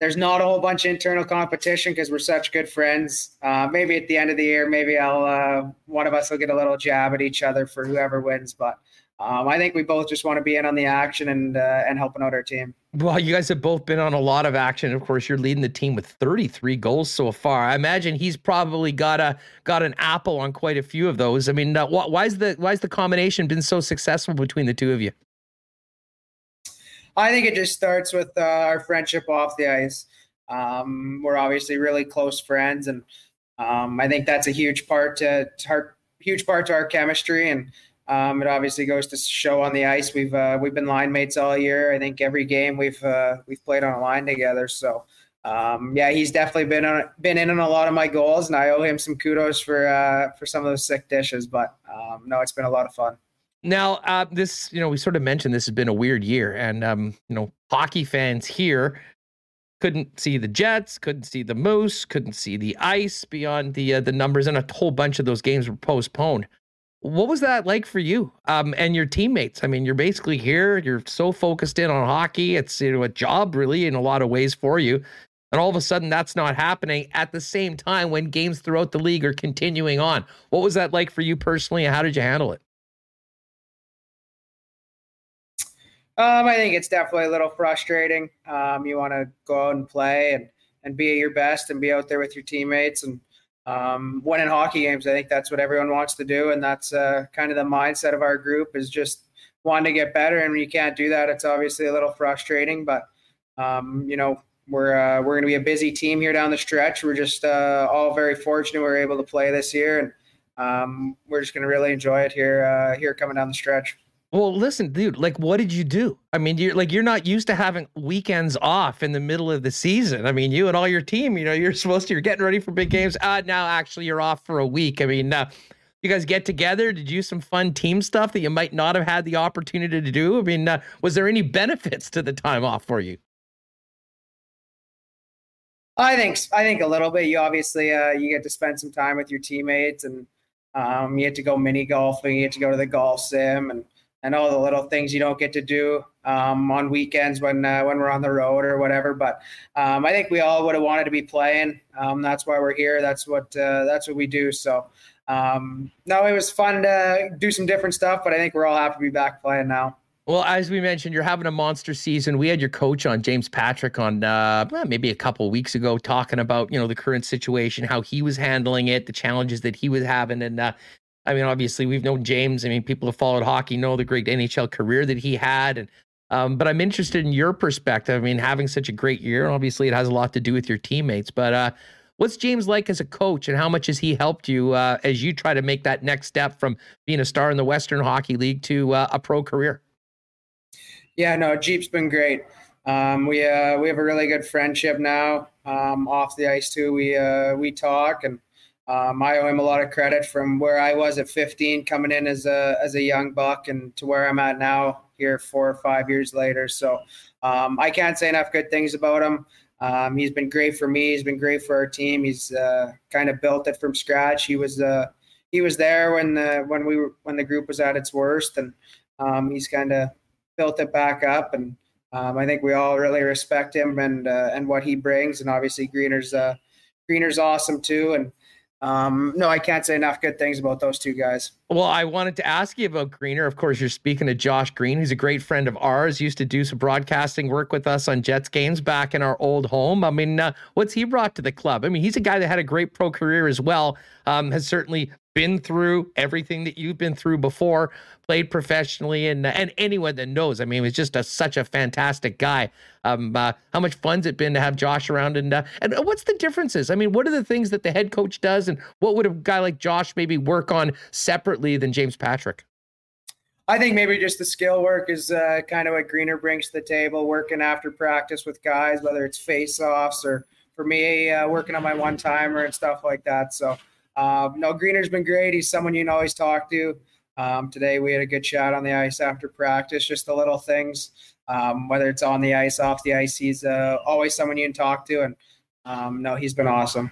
there's not a whole bunch of internal competition because we're such good friends. Uh, maybe at the end of the year, maybe I'll uh, one of us will get a little jab at each other for whoever wins. But um, I think we both just want to be in on the action and uh, and helping out our team. Well, you guys have both been on a lot of action. Of course, you're leading the team with 33 goals so far. I imagine he's probably got a got an apple on quite a few of those. I mean, uh, why is the why is the combination been so successful between the two of you? I think it just starts with uh, our friendship off the ice. Um, we're obviously really close friends, and um, I think that's a huge part to, to our huge part to our chemistry. And um, it obviously goes to show on the ice. We've uh, we've been line mates all year. I think every game we've uh, we've played on a line together. So um, yeah, he's definitely been on been in on a lot of my goals, and I owe him some kudos for uh, for some of those sick dishes. But um, no, it's been a lot of fun. Now, uh, this, you know, we sort of mentioned this has been a weird year, and um, you know, hockey fans here couldn't see the Jets, couldn't see the Moose, couldn't see the ice beyond the uh, the numbers, and a whole bunch of those games were postponed. What was that like for you um, and your teammates? I mean, you're basically here. You're so focused in on hockey. It's you know a job really in a lot of ways for you, and all of a sudden that's not happening at the same time when games throughout the league are continuing on. What was that like for you personally, and how did you handle it? Um, I think it's definitely a little frustrating. Um, you want to go out and play and, and be at your best and be out there with your teammates and um, winning hockey games. I think that's what everyone wants to do, and that's uh, kind of the mindset of our group is just wanting to get better. And when you can't do that, it's obviously a little frustrating. But um, you know, we're uh, we're going to be a busy team here down the stretch. We're just uh, all very fortunate we are able to play this year, and um, we're just going to really enjoy it here uh, here coming down the stretch. Well, listen, dude, like what did you do? I mean, you're like you're not used to having weekends off in the middle of the season. I mean, you and all your team, you know, you're supposed to you're getting ready for big games. Uh now actually you're off for a week. I mean, uh, you guys get together, did you some fun team stuff that you might not have had the opportunity to do? I mean, uh, was there any benefits to the time off for you? I think I think a little bit. You obviously uh, you get to spend some time with your teammates, and um, you get to go mini golfing. You get to go to the golf sim, and and all the little things you don't get to do um, on weekends when uh, when we're on the road or whatever. But um, I think we all would have wanted to be playing. Um, that's why we're here. That's what uh, that's what we do. So um, no, it was fun to do some different stuff. But I think we're all happy to be back playing now. Well, as we mentioned, you're having a monster season. We had your coach on James Patrick on uh, maybe a couple weeks ago, talking about you know the current situation, how he was handling it, the challenges that he was having, and uh, I mean, obviously, we've known James. I mean, people who followed hockey know the great NHL career that he had. And um, but I'm interested in your perspective. I mean, having such a great year, obviously, it has a lot to do with your teammates. But uh, what's James like as a coach, and how much has he helped you uh, as you try to make that next step from being a star in the Western Hockey League to uh, a pro career? Yeah, no, Jeep's been great. Um, we uh, we have a really good friendship now. Um, off the ice too, we uh, we talk and um, I owe him a lot of credit from where I was at 15, coming in as a as a young buck, and to where I'm at now here four or five years later. So um, I can't say enough good things about him. Um, he's been great for me. He's been great for our team. He's uh, kind of built it from scratch. He was uh, he was there when the when we were when the group was at its worst, and um, he's kind of built it back up. And um, I think we all really respect him and uh, and what he brings. And obviously, Greener's uh, Greener's awesome too. And um, no, I can't say enough good things about those two guys. Well, I wanted to ask you about Greener. Of course, you're speaking to Josh Green. who's a great friend of ours. Used to do some broadcasting work with us on Jets games back in our old home. I mean, uh, what's he brought to the club? I mean, he's a guy that had a great pro career as well. Um, has certainly been through everything that you've been through before, played professionally, and and anyone that knows, I mean, was just a, such a fantastic guy. Um, uh, how much fun's it been to have Josh around, and uh, and what's the differences? I mean, what are the things that the head coach does, and what would a guy like Josh maybe work on separately than James Patrick? I think maybe just the skill work is uh, kind of what Greener brings to the table, working after practice with guys, whether it's face offs or for me, uh, working on my one timer and stuff like that. So um, no, Greener's been great. He's someone you can always talk to. Um, today we had a good chat on the ice after practice, just the little things, um, whether it's on the ice, off the ice. He's uh, always someone you can talk to, and um, no, he's been awesome.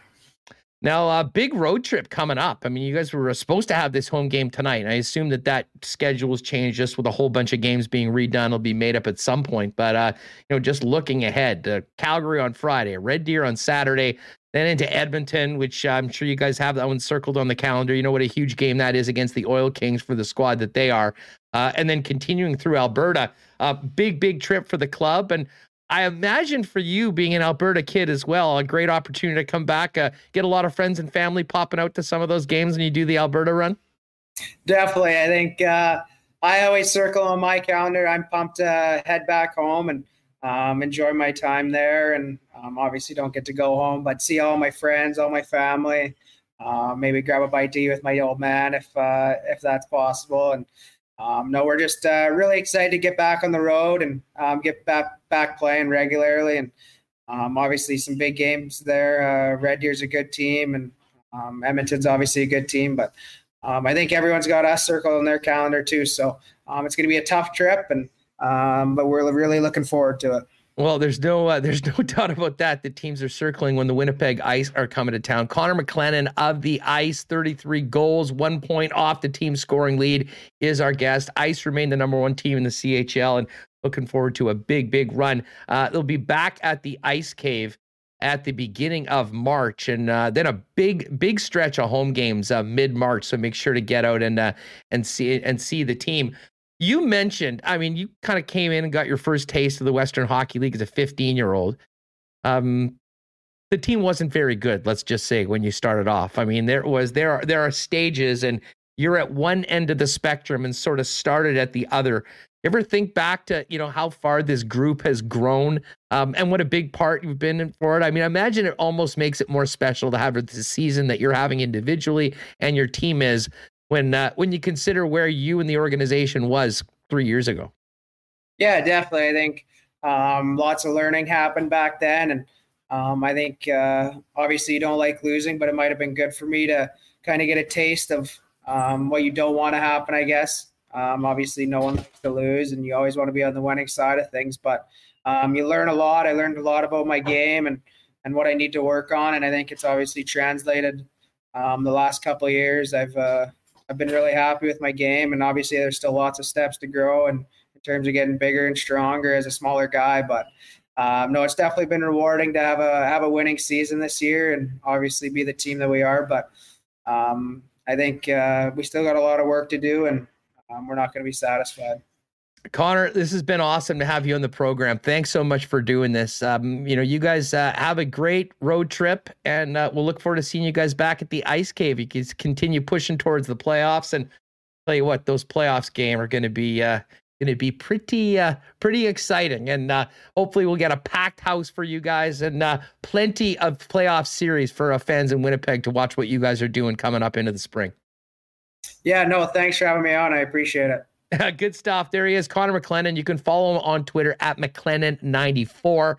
Now, a uh, big road trip coming up. I mean, you guys were supposed to have this home game tonight. I assume that that schedule was changed just with a whole bunch of games being redone. It'll be made up at some point. But uh, you know, just looking ahead, uh, Calgary on Friday, Red Deer on Saturday, then into Edmonton, which I'm sure you guys have that one circled on the calendar. You know what a huge game that is against the Oil Kings for the squad that they are. Uh, and then continuing through Alberta, a uh, big, big trip for the club. And I imagine for you being an Alberta kid as well, a great opportunity to come back, uh, get a lot of friends and family popping out to some of those games when you do the Alberta run. Definitely. I think uh, I always circle on my calendar. I'm pumped to head back home and um, enjoy my time there. And um, obviously, don't get to go home, but see all my friends, all my family. Uh, maybe grab a bite to eat with my old man if uh, if that's possible. And um, no, we're just uh, really excited to get back on the road and um, get back back playing regularly. And um, obviously, some big games there. Uh, Red Deer's a good team, and um, Edmonton's obviously a good team. But I think everyone's got us circled on their calendar too. So it's going to be a tough trip and. Um, but we're really looking forward to it. Well, there's no uh, there's no doubt about that. The teams are circling when the Winnipeg Ice are coming to town. Connor McClennon of the Ice, 33 goals, one point off the team scoring lead, is our guest. Ice remain the number one team in the CHL, and looking forward to a big, big run. Uh, they'll be back at the Ice Cave at the beginning of March, and uh, then a big, big stretch of home games uh, mid March. So make sure to get out and uh, and see and see the team. You mentioned, I mean, you kind of came in and got your first taste of the Western Hockey League as a 15 year old. Um, the team wasn't very good, let's just say, when you started off. I mean, there was there are there are stages, and you're at one end of the spectrum and sort of started at the other. Ever think back to you know how far this group has grown, um, and what a big part you've been in for it? I mean, I imagine it almost makes it more special to have the season that you're having individually and your team is when uh, when you consider where you and the organization was three years ago. Yeah, definitely. I think um, lots of learning happened back then, and um, I think uh, obviously you don't like losing, but it might have been good for me to kind of get a taste of um, what you don't want to happen. I guess um, obviously no one likes to lose, and you always want to be on the winning side of things. But um, you learn a lot. I learned a lot about my game and and what I need to work on, and I think it's obviously translated um, the last couple years. I've uh, I've been really happy with my game, and obviously there's still lots of steps to grow and in terms of getting bigger and stronger as a smaller guy. But um, no, it's definitely been rewarding to have a have a winning season this year, and obviously be the team that we are. But um, I think uh, we still got a lot of work to do, and um, we're not going to be satisfied. Connor, this has been awesome to have you on the program. Thanks so much for doing this. Um, you know, you guys uh, have a great road trip, and uh, we'll look forward to seeing you guys back at the Ice Cave. You can continue pushing towards the playoffs, and tell you what, those playoffs game are going to be uh, going to be pretty uh, pretty exciting, and uh, hopefully we'll get a packed house for you guys and uh, plenty of playoff series for fans in Winnipeg to watch what you guys are doing coming up into the spring. Yeah, no, thanks for having me on. I appreciate it. Good stuff. There he is, Connor McClennon. You can follow him on Twitter at McLennan94.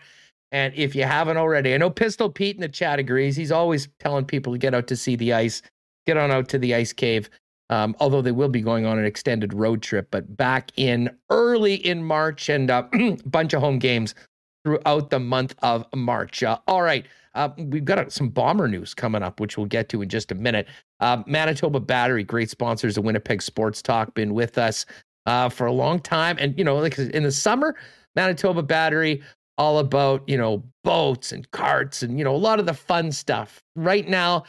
And if you haven't already, I know Pistol Pete in the chat agrees. He's always telling people to get out to see the ice, get on out to the ice cave. Um, although they will be going on an extended road trip, but back in early in March and a uh, bunch of home games throughout the month of March. Uh, all right. Uh, we've got some bomber news coming up, which we'll get to in just a minute. Uh, Manitoba Battery, great sponsors of Winnipeg Sports Talk, been with us uh, for a long time. And, you know, like in the summer, Manitoba Battery, all about, you know, boats and carts and, you know, a lot of the fun stuff. Right now,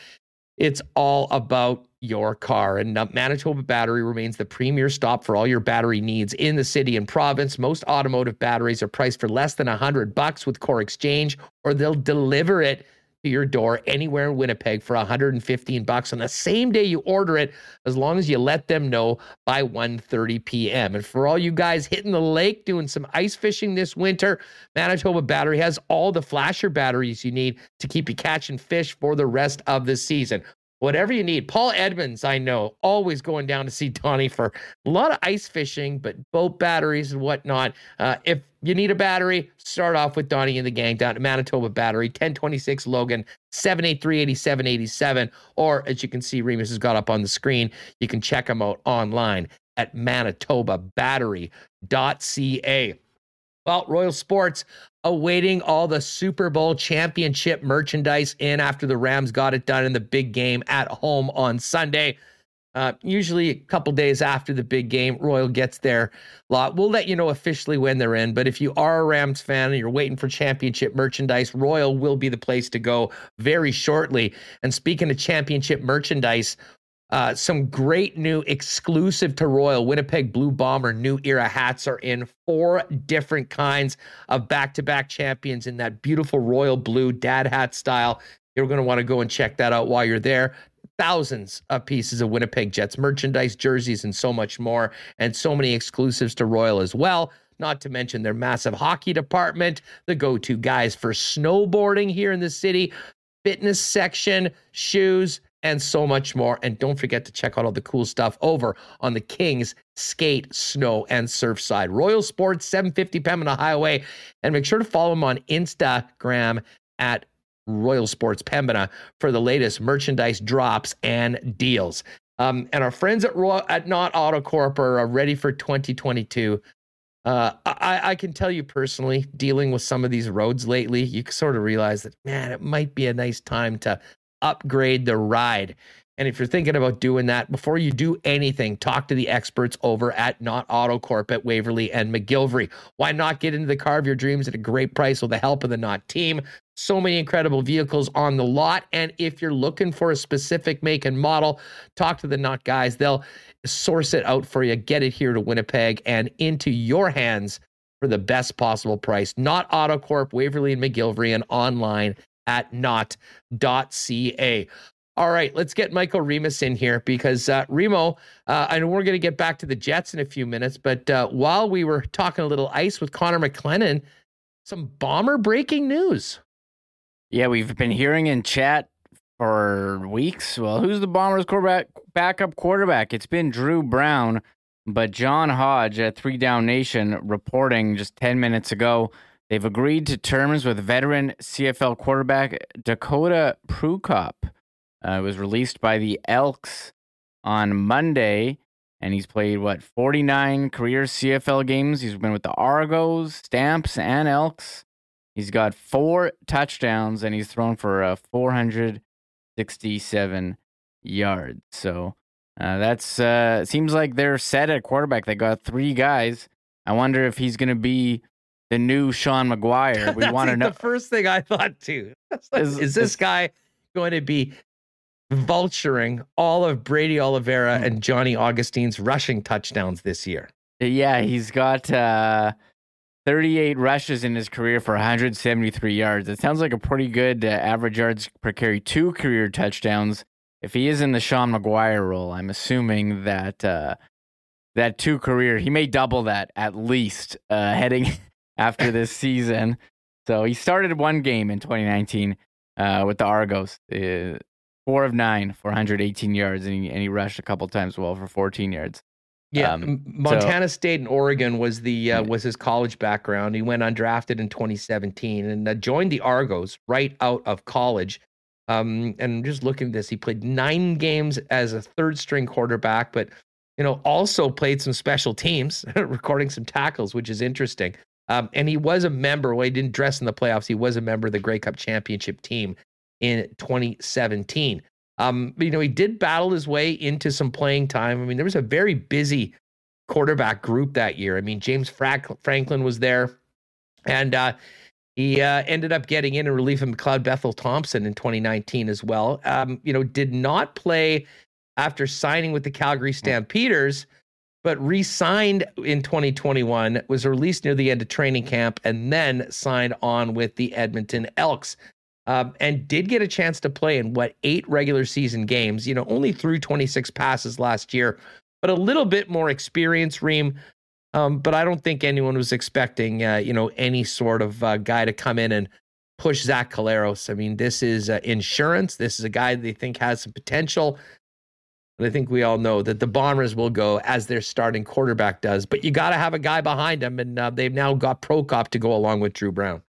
it's all about your car. And Manitoba Battery remains the premier stop for all your battery needs in the city and province. Most automotive batteries are priced for less than 100 bucks with Core Exchange, or they'll deliver it to your door anywhere in Winnipeg for 115 bucks on the same day you order it as long as you let them know by 1:30 p.m. And for all you guys hitting the lake doing some ice fishing this winter, Manitoba Battery has all the flasher batteries you need to keep you catching fish for the rest of the season whatever you need. Paul Edmonds, I know, always going down to see Donnie for a lot of ice fishing, but boat batteries and whatnot. Uh, if you need a battery, start off with Donnie and the gang down at Manitoba Battery, 1026 Logan, 783 8787. Or as you can see, Remis has got up on the screen, you can check them out online at manitobabattery.ca. Well, Royal Sports awaiting all the Super Bowl championship merchandise in after the Rams got it done in the big game at home on Sunday. Uh, usually a couple days after the big game, Royal gets their lot. We'll let you know officially when they're in. But if you are a Rams fan and you're waiting for championship merchandise, Royal will be the place to go very shortly. And speaking of championship merchandise, uh, some great new exclusive to Royal Winnipeg Blue Bomber new era hats are in four different kinds of back to back champions in that beautiful royal blue dad hat style. You're going to want to go and check that out while you're there. Thousands of pieces of Winnipeg Jets merchandise, jerseys, and so much more, and so many exclusives to Royal as well not to mention their massive hockey department, the go to guys for snowboarding here in the city, fitness section, shoes, and so much more. And don't forget to check out all the cool stuff over on the Kings Skate, Snow, and Surf side. Royal Sports, 750 Pembina Highway. And make sure to follow them on Instagram at Royal Sports Pembina for the latest merchandise drops and deals. Um, and our friends at Royal, at Nott Autocorp are ready for 2022. Uh, I, I can tell you personally, dealing with some of these roads lately, you sort of realize that, man, it might be a nice time to upgrade the ride. And if you're thinking about doing that, before you do anything, talk to the experts over at Nott Autocorp at Waverley and McGillivray. Why not get into the car of your dreams at a great price with the help of the Nott team? So many incredible vehicles on the lot. And if you're looking for a specific make and model, talk to the Nott guys. They'll source it out for you, get it here to Winnipeg and into your hands for the best possible price. Nott Autocorp, Waverley and McGillivray, and online at not.ca. All right, let's get Michael Remis in here because uh, Remo, uh, I know we're going to get back to the Jets in a few minutes, but uh, while we were talking a little ice with Connor McClennon, some bomber breaking news. Yeah, we've been hearing in chat for weeks. Well, who's the Bombers quarterback backup quarterback? It's been Drew Brown, but John Hodge at Three Down Nation reporting just 10 minutes ago They've agreed to terms with veteran CFL quarterback Dakota Prukop. Uh, was released by the Elks on Monday, and he's played, what, 49 career CFL games. He's been with the Argos, Stamps, and Elks. He's got four touchdowns, and he's thrown for uh, 467 yards. So uh, that's uh, seems like they're set at quarterback. They got three guys. I wonder if he's going to be the new Sean McGuire. We want to know. The first thing I thought too like, is, is, this guy going to be vulturing all of Brady Oliveira and Johnny Augustine's rushing touchdowns this year? Yeah, he's got uh, 38 rushes in his career for 173 yards. It sounds like a pretty good uh, average yards per carry, two career touchdowns. If he is in the Sean McGuire role, I'm assuming that uh, that two career, he may double that at least uh, heading after this season. So he started one game in 2019 uh, with the Argos, uh, four of nine, 418 yards, and he, and he rushed a couple times well for 14 yards. Yeah, um, Montana so, State and Oregon was the uh, was his college background. He went undrafted in 2017 and uh, joined the Argos right out of college. Um, and just looking at this, he played nine games as a third string quarterback, but you know also played some special teams, recording some tackles, which is interesting. Um, and he was a member. Well, he didn't dress in the playoffs. He was a member of the Grey Cup championship team in 2017. Um, but, you know, he did battle his way into some playing time. I mean, there was a very busy quarterback group that year. I mean, James Franklin was there. And uh, he uh, ended up getting in and relief of McLeod Bethel Thompson in 2019 as well. Um, you know, did not play after signing with the Calgary Stampeders, but re-signed in 2021. Was released near the end of training camp and then signed on with the Edmonton Elks. Um, and did get a chance to play in what eight regular season games. You know, only threw 26 passes last year, but a little bit more experience. Ream um, but I don't think anyone was expecting, uh, you know, any sort of uh, guy to come in and push Zach Collaros. I mean, this is uh, insurance. This is a guy they think has some potential. And I think we all know that the Bombers will go as their starting quarterback does. But you got to have a guy behind him, and uh, they've now got Prukop to go along with Drew Brown.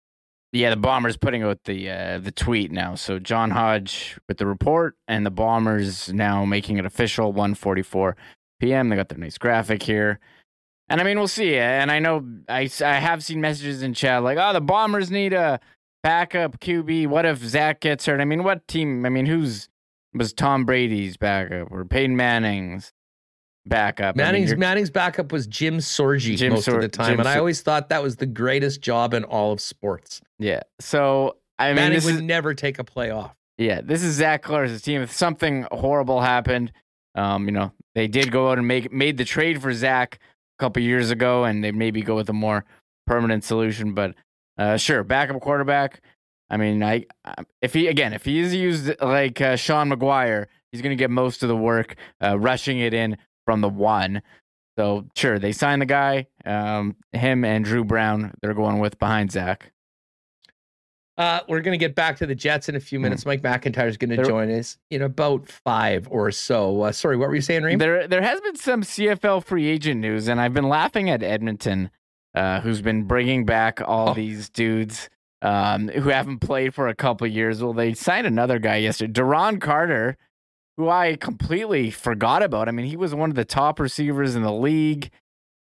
Yeah, the Bombers putting out the uh, the tweet now. So John Hodge with the report, and the Bombers now making it official. 1:44 p.m. They got their nice graphic here. And I mean, we'll see. And I know I, I have seen messages in chat like, oh, the Bombers need a backup QB. What if Zach gets hurt? I mean, what team? I mean, who's was Tom Brady's backup or Peyton Manning's backup? Manning's I mean, Manning's backup was Jim Sorgi Jim most Sor- of the time, Jim and I always thought that was the greatest job in all of sports. Yeah. So I mean, Manning would is, never take a play off. Yeah, this is Zach Clark's team. If something horrible happened, um, you know, they did go out and make made the trade for Zach a couple years ago, and they maybe go with a more permanent solution. But uh, sure, backup quarterback. I mean, I if he again if he is used like uh, Sean McGuire, he's going to get most of the work uh, rushing it in from the one. So sure, they signed the guy, um, him and Drew Brown. They're going with behind Zach. Uh, we're going to get back to the Jets in a few minutes. Mm. Mike McIntyre is going to join us in about five or so. Uh, sorry, what were you saying, Reem? There, there has been some CFL free agent news, and I've been laughing at Edmonton, uh, who's been bringing back all oh. these dudes um, who haven't played for a couple years. Well, they signed another guy yesterday, Duron Carter, who I completely forgot about. I mean, he was one of the top receivers in the league.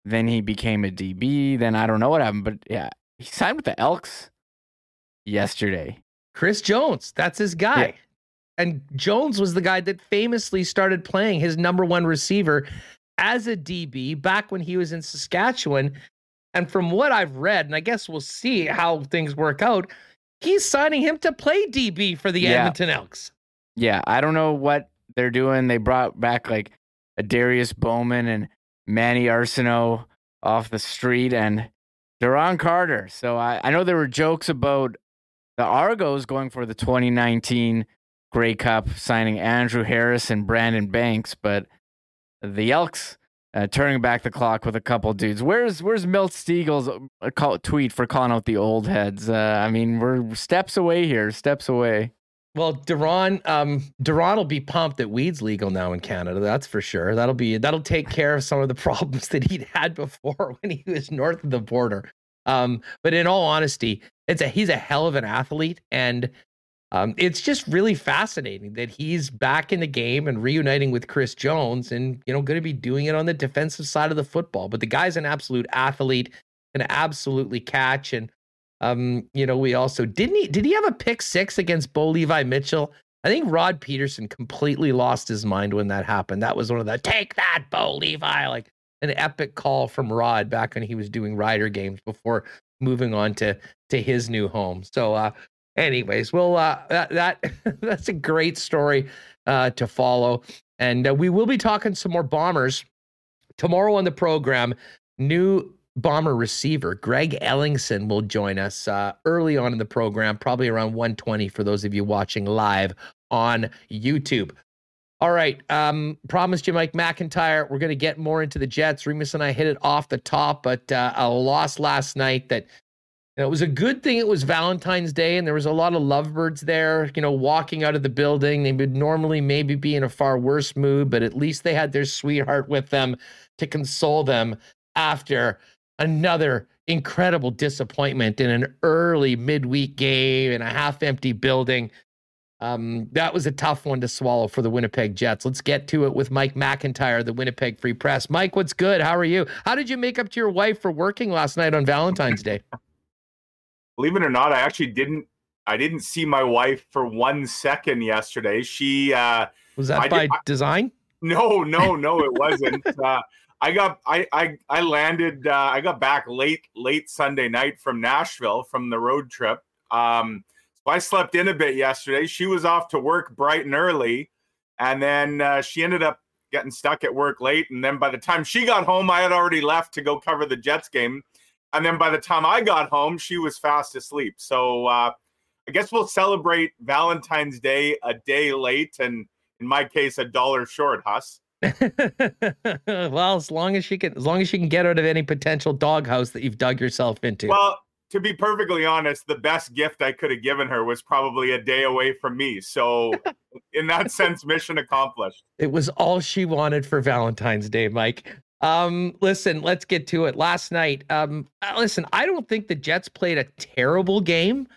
Then he became a DB. Then I don't know what happened, but yeah, he signed with the Elks yesterday. Chris Jones, that's his guy. Yeah. And Jones was the guy that famously started playing his number one receiver as a DB back when he was in Saskatchewan. And from what I've read, and I guess we'll see mm-hmm. how things work out, he's signing him to play DB for the yeah. Edmonton Elks. Yeah, I don't know what they're doing. They brought back like a Darius Bowman and Manny Arceneaux off the street and Duron Carter. So I, I know there were jokes about the Argos going for the 2019 Grey Cup, signing Andrew Harris and Brandon Banks, but the Elks uh, turning back the clock with a couple dudes. Where's Where's Milt Stegall's uh, call, tweet for calling out the old heads? Uh, I mean, we're steps away here, steps away. Well, Duron, um, Duron will be pumped that weed's legal now in Canada. That's for sure. That'll be that'll take care of some of the problems that he'd had before when he was north of the border. Um, but in all honesty, it's a he's a hell of an athlete, and um, it's just really fascinating that he's back in the game and reuniting with Chris Jones, and you know, going to be doing it on the defensive side of the football. But the guy's an absolute athlete, can absolutely catch, and um, you know, we also didn't he did he have a pick six against Bo Levi Mitchell? I think Rod Pedersen completely lost his mind when that happened. That was one of the take that Bo Levi like an epic call from Rod back when he was doing rider games before moving on to to his new home. So, uh, anyways, well, uh, that, that that's a great story uh, to follow, and uh, we will be talking some more bombers tomorrow on the program. New bomber receiver Greg Ellingson will join us uh, early on in the program, probably around 120 for those of you watching live on YouTube. All right. Um, promised you Mike McIntyre. We're going to get more into the Jets. Remis and I hit it off the top, but uh, a loss last night that know, it was a good thing it was Valentine's Day and there was a lot of lovebirds there, you know, walking out of the building. They would normally maybe be in a far worse mood, but at least they had their sweetheart with them to console them after another incredible disappointment in an early midweek game in a half empty building. Um, that was a tough one to swallow for the Winnipeg Jets. Let's get to it with Mike McIntyre, the Winnipeg Free Press. Mike, what's good? How are you? How did you make up to your wife for working last night on Valentine's Day? Believe it or not, I actually didn't. I didn't see my wife for one second yesterday. She uh, was that I by did, design? No, no, no, it wasn't. uh, I got I I I landed uh, I got back late late Sunday night from Nashville from the road trip. Um, so I slept in a bit yesterday. She was off to work bright and early, and then uh, she ended up getting stuck at work late. And then by the time she got home, I had already left to go cover the Jets game. And then by the time I got home, she was fast asleep. So uh, I guess we'll celebrate Valentine's Day a day late, and in my case, a dollar short, Huss. well, as long as she can, as long as she can get out of any potential doghouse that you've dug yourself into. Well, to be perfectly honest, the best gift I could have given her was probably a day away from me. So, in that sense, mission accomplished. It was all she wanted for Valentine's Day, Mike. Um, listen, let's get to it. Last night, um, uh, listen, I don't think the Jets played a terrible game.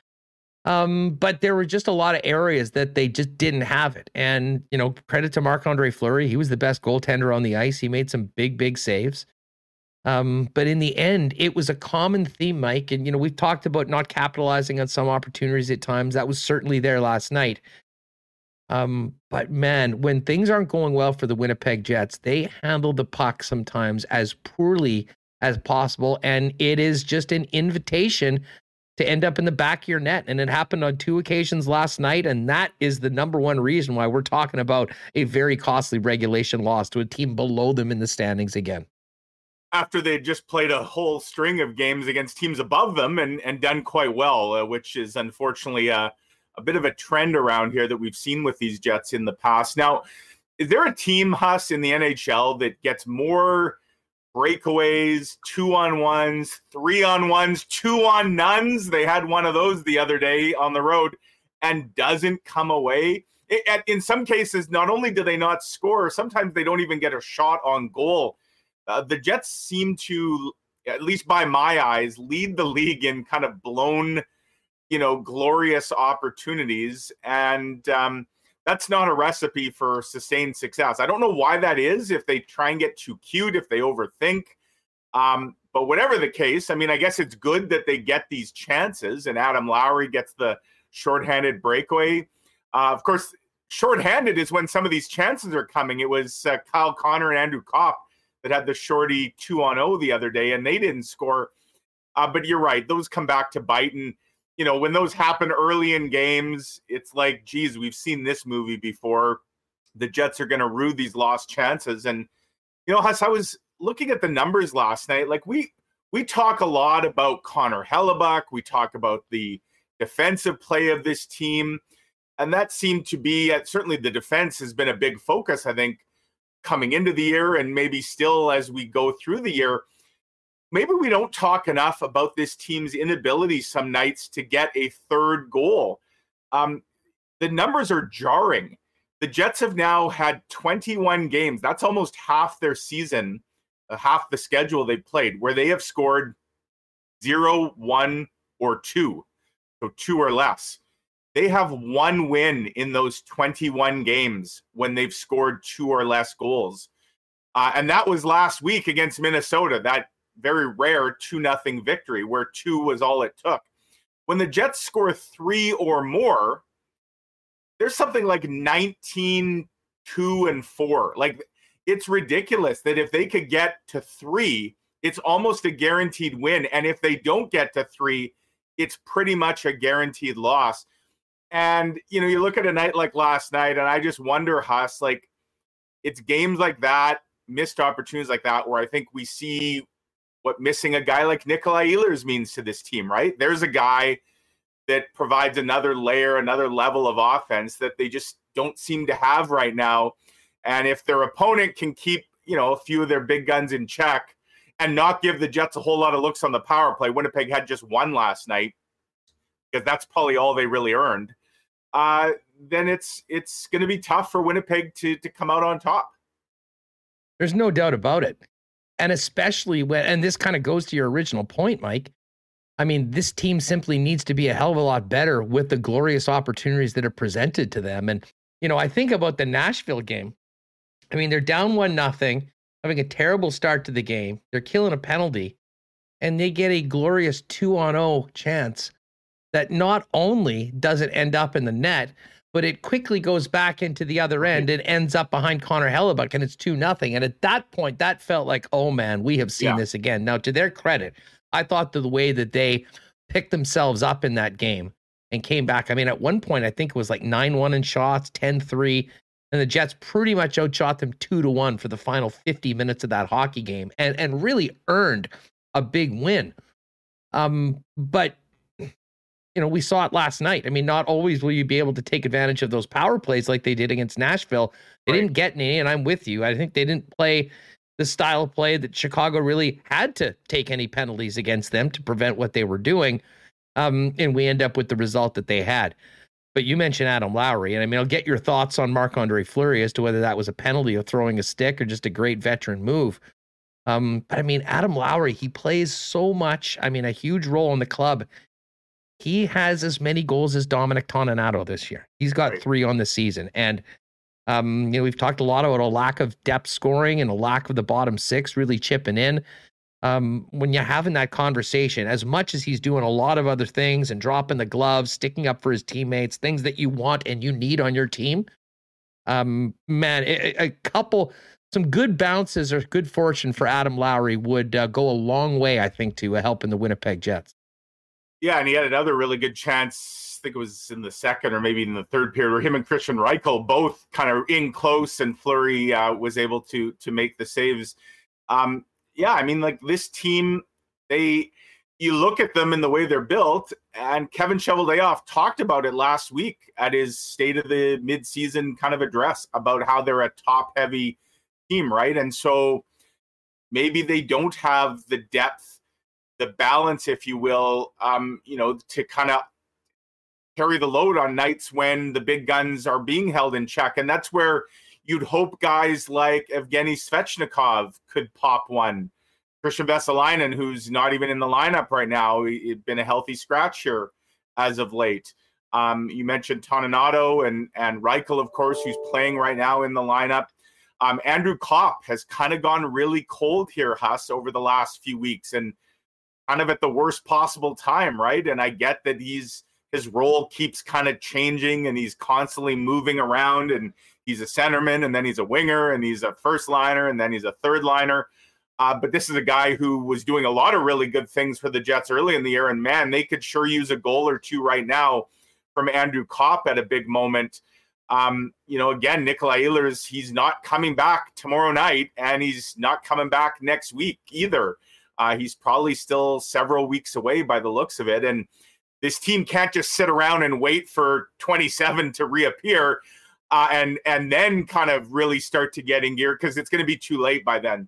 Um, but there were just a lot of areas that they just didn't have it. And, you know, credit to Marc Andre Fleury. He was the best goaltender on the ice. He made some big, big saves. Um, but in the end, it was a common theme, Mike. And, you know, we've talked about not capitalizing on some opportunities at times. That was certainly there last night. Um, but man, when things aren't going well for the Winnipeg Jets, they handle the puck sometimes as poorly as possible. And it is just an invitation to end up in the back of your net. And it happened on two occasions last night. And that is the number one reason why we're talking about a very costly regulation loss to a team below them in the standings again. After they just played a whole string of games against teams above them and, and done quite well, uh, which is unfortunately uh, a bit of a trend around here that we've seen with these Jets in the past. Now, is there a team, Huss, in the NHL that gets more breakaways, two on ones, three on ones, two on nuns. They had one of those the other day on the road and doesn't come away. In some cases, not only do they not score, sometimes they don't even get a shot on goal. Uh, the Jets seem to, at least by my eyes, lead the league in kind of blown, you know, glorious opportunities. And, um, that's not a recipe for sustained success. I don't know why that is. If they try and get too cute, if they overthink. Um, but whatever the case, I mean, I guess it's good that they get these chances, and Adam Lowry gets the shorthanded breakaway. Uh, of course, shorthanded is when some of these chances are coming. It was uh, Kyle Connor and Andrew Copp that had the shorty two on zero the other day, and they didn't score. Uh, but you're right; those come back to bite. And you know, when those happen early in games, it's like, geez, we've seen this movie before. The Jets are going to rue these lost chances. And, you know, Huss, I was looking at the numbers last night. Like, we, we talk a lot about Connor Hellebuyck. We talk about the defensive play of this team. And that seemed to be, at, certainly the defense has been a big focus, I think, coming into the year and maybe still as we go through the year maybe we don't talk enough about this team's inability some nights to get a third goal. Um, the numbers are jarring. The Jets have now had 21 games. That's almost half their season, uh, half the schedule they've played, where they have scored zero, one, or two. So two or less. They have one win in those 21 games when they've scored two or less goals. Uh, and that was last week against Minnesota. That very rare 2 nothing victory where two was all it took. When the Jets score three or more, there's something like 19 2 and 4. Like it's ridiculous that if they could get to 3, it's almost a guaranteed win and if they don't get to 3, it's pretty much a guaranteed loss. And you know, you look at a night like last night and I just wonder Huss like it's games like that, missed opportunities like that where I think we see what missing a guy like Nikolai Ehlers means to this team, right? There's a guy that provides another layer, another level of offense that they just don't seem to have right now. And if their opponent can keep, you know, a few of their big guns in check and not give the Jets a whole lot of looks on the power play, Winnipeg had just one last night because that's probably all they really earned. Uh, then it's it's going to be tough for Winnipeg to to come out on top. There's no doubt about it. And especially when, and this kind of goes to your original point, Mike. I mean, this team simply needs to be a hell of a lot better with the glorious opportunities that are presented to them. And, you know, I think about the Nashville game. I mean, they're down one nothing, having a terrible start to the game. They're killing a penalty, and they get a glorious two on zero chance that not only does it end up in the net, but it quickly goes back into the other end and ends up behind Connor Hellebuyck, and it's two nothing. And at that point, that felt like, oh man, we have seen yeah. this again. Now, to their credit, I thought that the way that they picked themselves up in that game and came back. I mean, at one point, I think it was like 9 1 in shots, 10 3. And the Jets pretty much outshot them two to one for the final 50 minutes of that hockey game and, and really earned a big win. Um, but you know, we saw it last night. I mean, not always will you be able to take advantage of those power plays like they did against Nashville. They right. didn't get any, and I'm with you. I think they didn't play the style of play that Chicago really had to take any penalties against them to prevent what they were doing. Um, and we end up with the result that they had. But you mentioned Adam Lowry, and I mean, I'll get your thoughts on Marc Andre Fleury as to whether that was a penalty or throwing a stick or just a great veteran move. Um, but I mean, Adam Lowry, he plays so much. I mean, a huge role in the club. He has as many goals as Dominic Toninato this year. He's got right. three on the season. And um, you know, we've talked a lot about a lack of depth scoring and a lack of the bottom six really chipping in. Um, when you're having that conversation, as much as he's doing a lot of other things and dropping the gloves, sticking up for his teammates, things that you want and you need on your team, um, man, a, a couple, some good bounces or good fortune for Adam Lowry would uh, go a long way, I think, to uh, helping the Winnipeg Jets. Yeah, and he had another really good chance. I think it was in the second or maybe in the third period, where him and Kristian Reichel both kind of in close, and Fleury uh, was able to to make the saves. Um, yeah, I mean, like this team, they you look at them and the way they're built, and Kevin Cheveldayoff talked about it last week at his state of the midseason kind of address about how they're a top heavy team, right? And so maybe they don't have the depth the balance, if you will, um, you know, to kind of carry the load on nights when the big guns are being held in check. And that's where you'd hope guys like Evgeny Svechnikov could pop one. Kristian Vesalainen, who's not even in the lineup right now, he'd been a healthy scratch here as of late. Um, you mentioned Toninato and and Reichel, of course, who's playing right now in the lineup. Um, Andrew Copp has kind of gone really cold here, Huss, over the last few weeks, and kind of at the worst possible time, right? And I get that he's his role keeps kind of changing and he's constantly moving around and he's a centerman and then he's a winger and he's a first liner and then he's a third liner. Uh, but this is a guy who was doing a lot of really good things for the Jets early in the year. And man, they could sure use a goal or two right now from Andrew Copp at a big moment. Um, you know, again, Nikolai Ehlers, he's not coming back tomorrow night and he's not coming back next week either. Uh, he's probably still several weeks away by the looks of it. And this team can't just sit around and wait for 27 to reappear uh, and and then kind of really start to get in gear because it's going to be too late by then.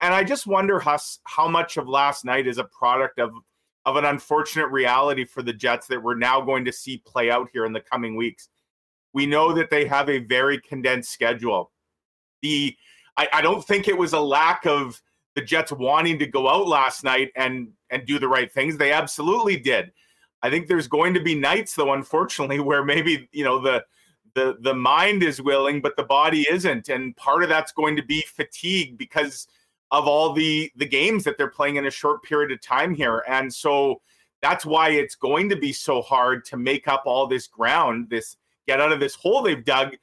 And I just wonder, Huss, how much of last night is a product of of an unfortunate reality for the Jets that we're now going to see play out here in the coming weeks. We know that they have a very condensed schedule. The I, I don't think it was a lack of the Jets wanting to go out last night and and do the right things. They absolutely did. I think there's going to be nights though, unfortunately, where maybe you know the the the mind is willing, but the body isn't, and part of that's going to be fatigue because of all the the games that they're playing in a short period of time here, and so that's why it's going to be so hard to make up all this ground, this get out of this hole they've dug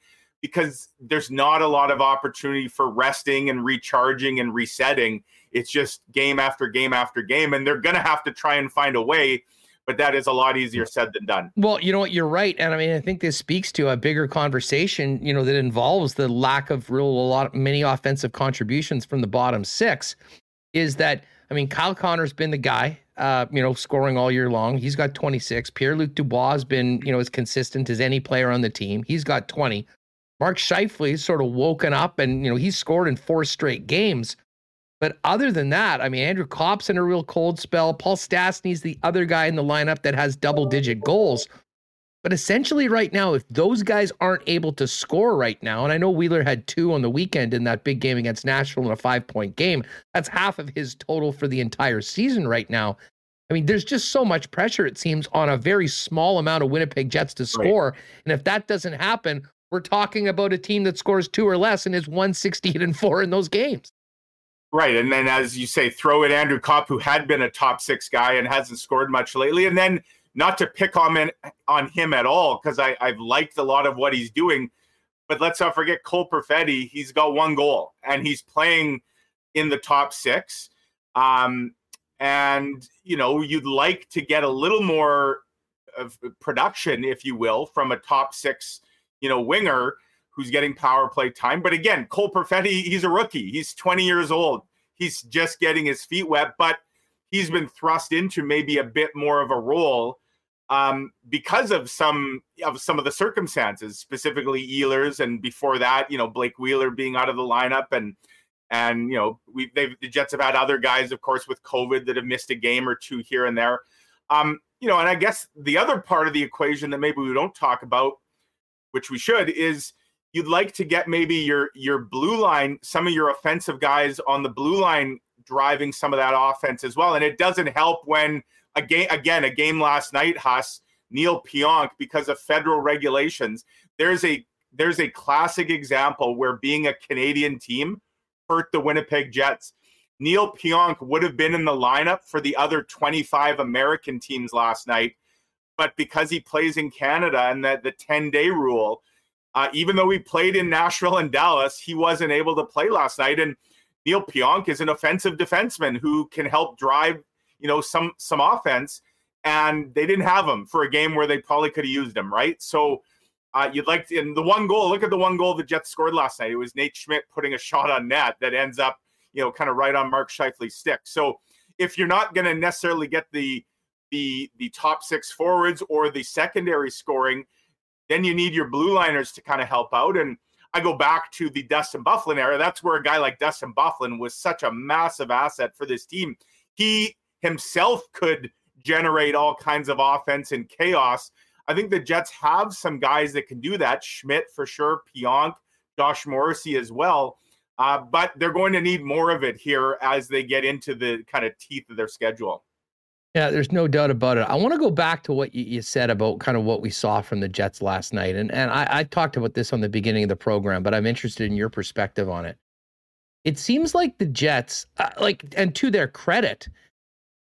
because there's not a lot of opportunity for resting and recharging and resetting. It's just game after game after game, and they're going to have to try and find a way. But that is a lot easier said than done. Well, you know what? You're right, and I mean, I think this speaks to a bigger conversation. You know, that involves the lack of real a lot of many offensive contributions from the bottom six. Is that I mean, Kyle Connor's been the guy, uh, you know, scoring all year long. He's got 26. Pierre Luc Dubois has been, you know, as consistent as any player on the team. He's got 20. Mark Scheifele's sort of woken up and, you know, he's scored in four straight games. But other than that, I mean, Andrew Copp's in a real cold spell. Paul Stastny's the other guy in the lineup that has double digit goals. But essentially, right now, if those guys aren't able to score right now, and I know Wheeler had two on the weekend in that big game against Nashville in a five point game, that's half of his total for the entire season right now. I mean, there's just so much pressure, it seems, on a very small amount of Winnipeg Jets to score. Right. And if that doesn't happen, we're talking about a team that scores two or less and is 116 and four in those games. Right. And then, as you say, throw in Andrew Copp, who had been a top six guy and hasn't scored much lately. And then not to pick on, on him at all, because I've liked a lot of what he's doing. But let's not forget Cole Perfetti. He's got one goal and he's playing in the top six. Um, and, you know, you'd like to get a little more of production, if you will, from a top six, you know, winger who's getting power play time. But again, Cole Perfetti, he's a rookie. He's 20 years old. He's just getting his feet wet, but he's been thrust into maybe a bit more of a role um, because of some of some of the circumstances, specifically Ehlers, and before that, you know, Blake Wheeler being out of the lineup, and and you know, we they the Jets have had other guys, of course, with COVID that have missed a game or two here and there. Um, you know, and I guess the other part of the equation that maybe we don't talk about, which we should, is you'd like to get maybe your your blue line, some of your offensive guys on the blue line driving some of that offense as well. And it doesn't help when a game again, a game last night, Huss, Neal Pionk, because of federal regulations, there's a there's a classic example where being a Canadian team hurt the Winnipeg Jets. Neal Pionk would have been in the lineup for the other 25 American teams last night, but because he plays in Canada and that the 10 day rule, uh, even though he played in Nashville and Dallas, he wasn't able to play last night. And Neal Pionk is an offensive defenseman who can help drive, you know, some some offense. And they didn't have him for a game where they probably could have used him, right? So uh, you'd like to, the one goal, look at the one goal the Jets scored last night. It was Nate Schmidt putting a shot on net that ends up, you know, kind of right on Mark Scheifele's stick. So if you're not going to necessarily get the the the top six forwards or the secondary scoring, then you need your blue liners to kind of help out. And I go back to the Dustin Byfuglien era. That's where a guy like Dustin Byfuglien was such a massive asset for this team. He himself could generate all kinds of offense and chaos. I think the Jets have some guys that can do that. Schmidt for sure, Pionk, Josh Morrissey as well. Uh, but they're going to need more of it here as they get into the kind of teeth of their schedule. Yeah, there's no doubt about it. I want to go back to what you, you, said about kind of what we saw from the Jets last night, and and I, I talked about this on the beginning of the program, but I'm interested in your perspective on it. It seems like the Jets, uh, like, and to their credit,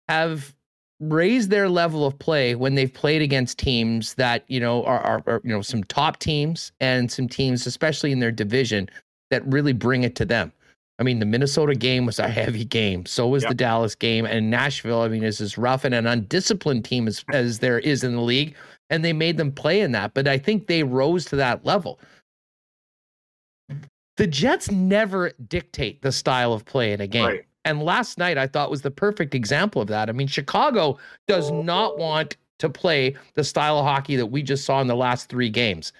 have raised their level of play when they've played against teams that you know are, are, are you know some top teams and some teams, especially in their division, that really bring it to them. I mean, the Minnesota game was a heavy game. So was yep. the Dallas game. And Nashville, I mean, is as rough and an undisciplined team as, as there is in the league. And they made them play in that. But I think they rose to that level. The Jets never dictate the style of play in a game. Right. And last night, I thought was the perfect example of that. I mean, Chicago does not want to play the style of hockey that we just saw in the last three games.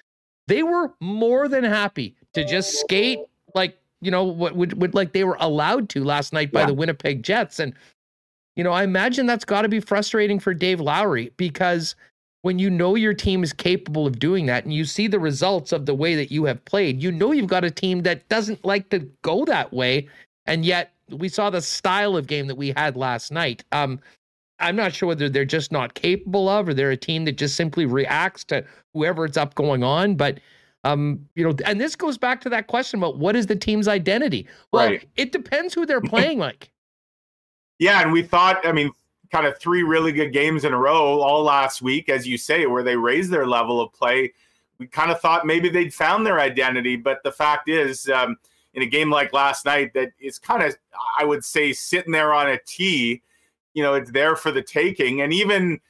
They were more than happy to just skate like you know, what would, would like they were allowed to last night by yeah. the Winnipeg Jets. And, you know, I imagine that's got to be frustrating for Dave Lowry because when you know your team is capable of doing that and you see the results of the way that you have played, you know you've got a team that doesn't like to go that way. And yet we saw the style of game that we had last night. Um, I'm not sure whether they're just not capable of or they're a team that just simply reacts to whoever it's up going on. But um, you know, and this goes back to that question about what is the team's identity? Well, right. it depends who they're playing like. Yeah, and we thought, I mean, kind of three really good games in a row all last week, as you say, where they raised their level of play. We kind of thought maybe they'd found their identity, but the fact is, um, in a game like last night, that it's kind of, I would say, sitting there on a tee. You know, it's there for the taking, and even,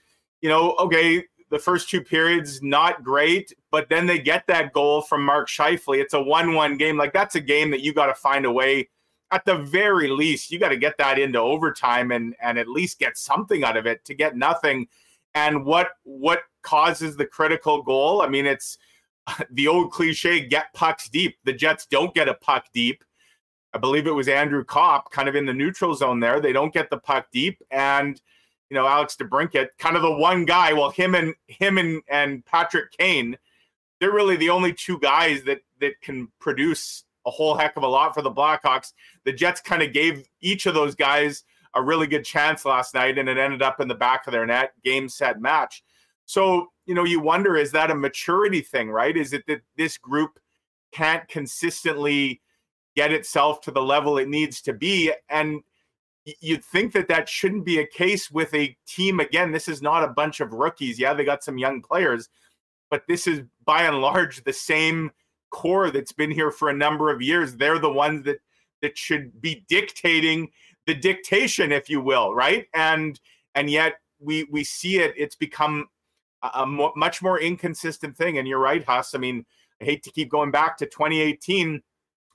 you know, okay, the first two periods not great, but then they get that goal from Mark Scheifele. It's a one-one game. Like that's a game that you got to find a way. At the very least, you got to get that into overtime and and at least get something out of it. To get nothing, and what what causes the critical goal? I mean, it's the old cliche: get pucks deep. The Jets don't get a puck deep. I believe it was Andrew Copp, kind of in the neutral zone there. They don't get the puck deep, and you know, Alex DeBrincat, kind of the one guy. Well, him and him and and Patrick Kane, they're really the only two guys that that can produce a whole heck of a lot for the Blackhawks. The Jets kind of gave each of those guys a really good chance last night, and it ended up in the back of their net, game, set, match. So, you know, you wonder is that a maturity thing, right? Is it that this group can't consistently get itself to the level it needs to be? And you'd think that that shouldn't be a case with a team. Again, this is not a bunch of rookies. Yeah, they got some young players, but this is by and large the same core that's been here for a number of years. They're the ones that that should be dictating the dictation, if you will, right? And and yet we we see it. It's become a, mo- much more inconsistent thing. And you're right, Huss. I mean, I hate to keep going back to 2018.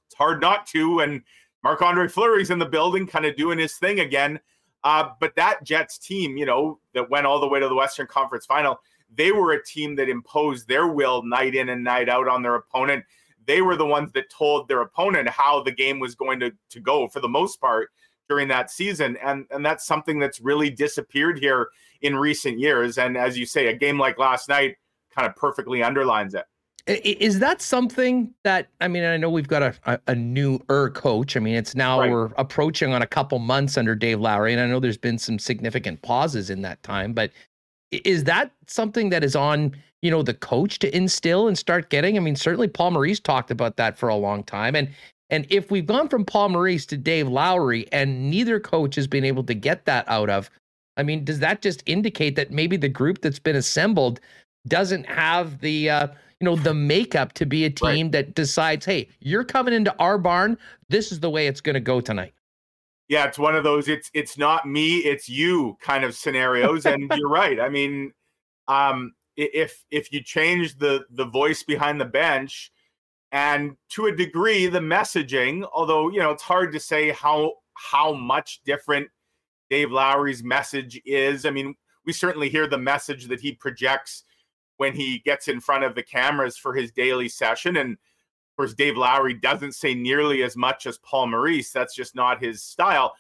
It's hard not to. And Marc Andre Fleury's in the building, kind of doing his thing again. Uh, but that Jets team, you know, that went all the way to the Western Conference Final, they were a team that imposed their will night in and night out on their opponent. They were the ones that told their opponent how the game was going to, to go for the most part during that season. And, and that's something that's really disappeared here in recent years. And as you say, a game like last night kind of perfectly underlines it. Is that something that I mean? I know we've got a, a, newer coach. I mean, it's now right. we're approaching on a couple months under Dave Lowry, and I know there's been some significant pauses in that time. But is that something that is on you know the coach to instill and start getting? I mean, certainly Paul Maurice talked about that for a long time, and and if we've gone from Paul Maurice to Dave Lowry, and neither coach has been able to get that out of, I mean, does that just indicate that maybe the group that's been assembled doesn't have the uh, you know the makeup to be a team right. that decides, hey, you're coming into our barn. This is the way it's going to go tonight. Yeah, it's one of those it's it's not me, it's you kind of scenarios. and you're right. I mean, um, if if you change the the voice behind the bench and to a degree the messaging, although you know it's hard to say how how much different Dave Lowry's message is. I mean, we certainly hear the message that he projects when he gets in front of the cameras for his daily session. And course, Dave Lowry doesn't say nearly as much as Paul Maurice. That's just not his style.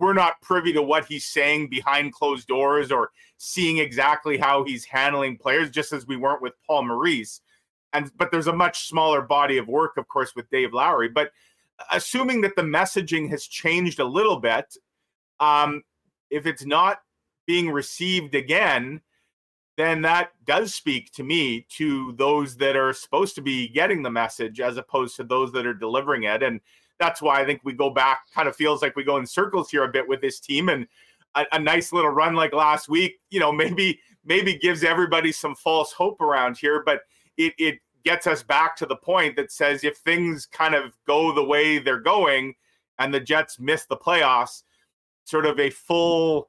We're not privy to what he's saying behind closed doors or seeing exactly how he's handling players, just as we weren't with Paul Maurice. And but there's a much smaller body of work, of course, with Dave Lowry. But assuming that the messaging has changed a little bit, um, if it's not being received again, then that does speak to me to those that are supposed to be getting the message as opposed to those that are delivering it. And that's why I think we go back, kind of feels like we go in circles here a bit with this team. And a, a nice little run like last week, you know, maybe maybe gives everybody some false hope around here, but it it gets us back to the point that says if things kind of go the way they're going and the Jets miss the playoffs, sort of a full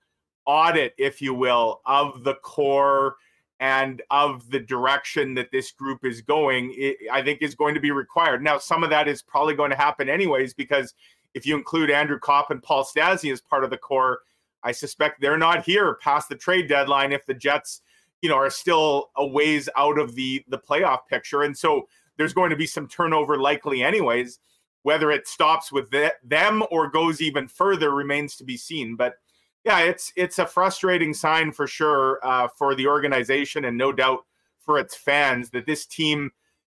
audit, if you will, of the core and of the direction that this group is going, it, I think is going to be required. Now, some of that is probably going to happen anyways, because if you include Andrew Copp and Paul Stastny as part of the core, I suspect they're not here past the trade deadline if the Jets, you know, are still a ways out of the the playoff picture. And so there's going to be some turnover likely anyways. Whether it stops with them or goes even further remains to be seen. But yeah, it's it's a frustrating sign for sure uh, for the organization and no doubt for its fans that this team,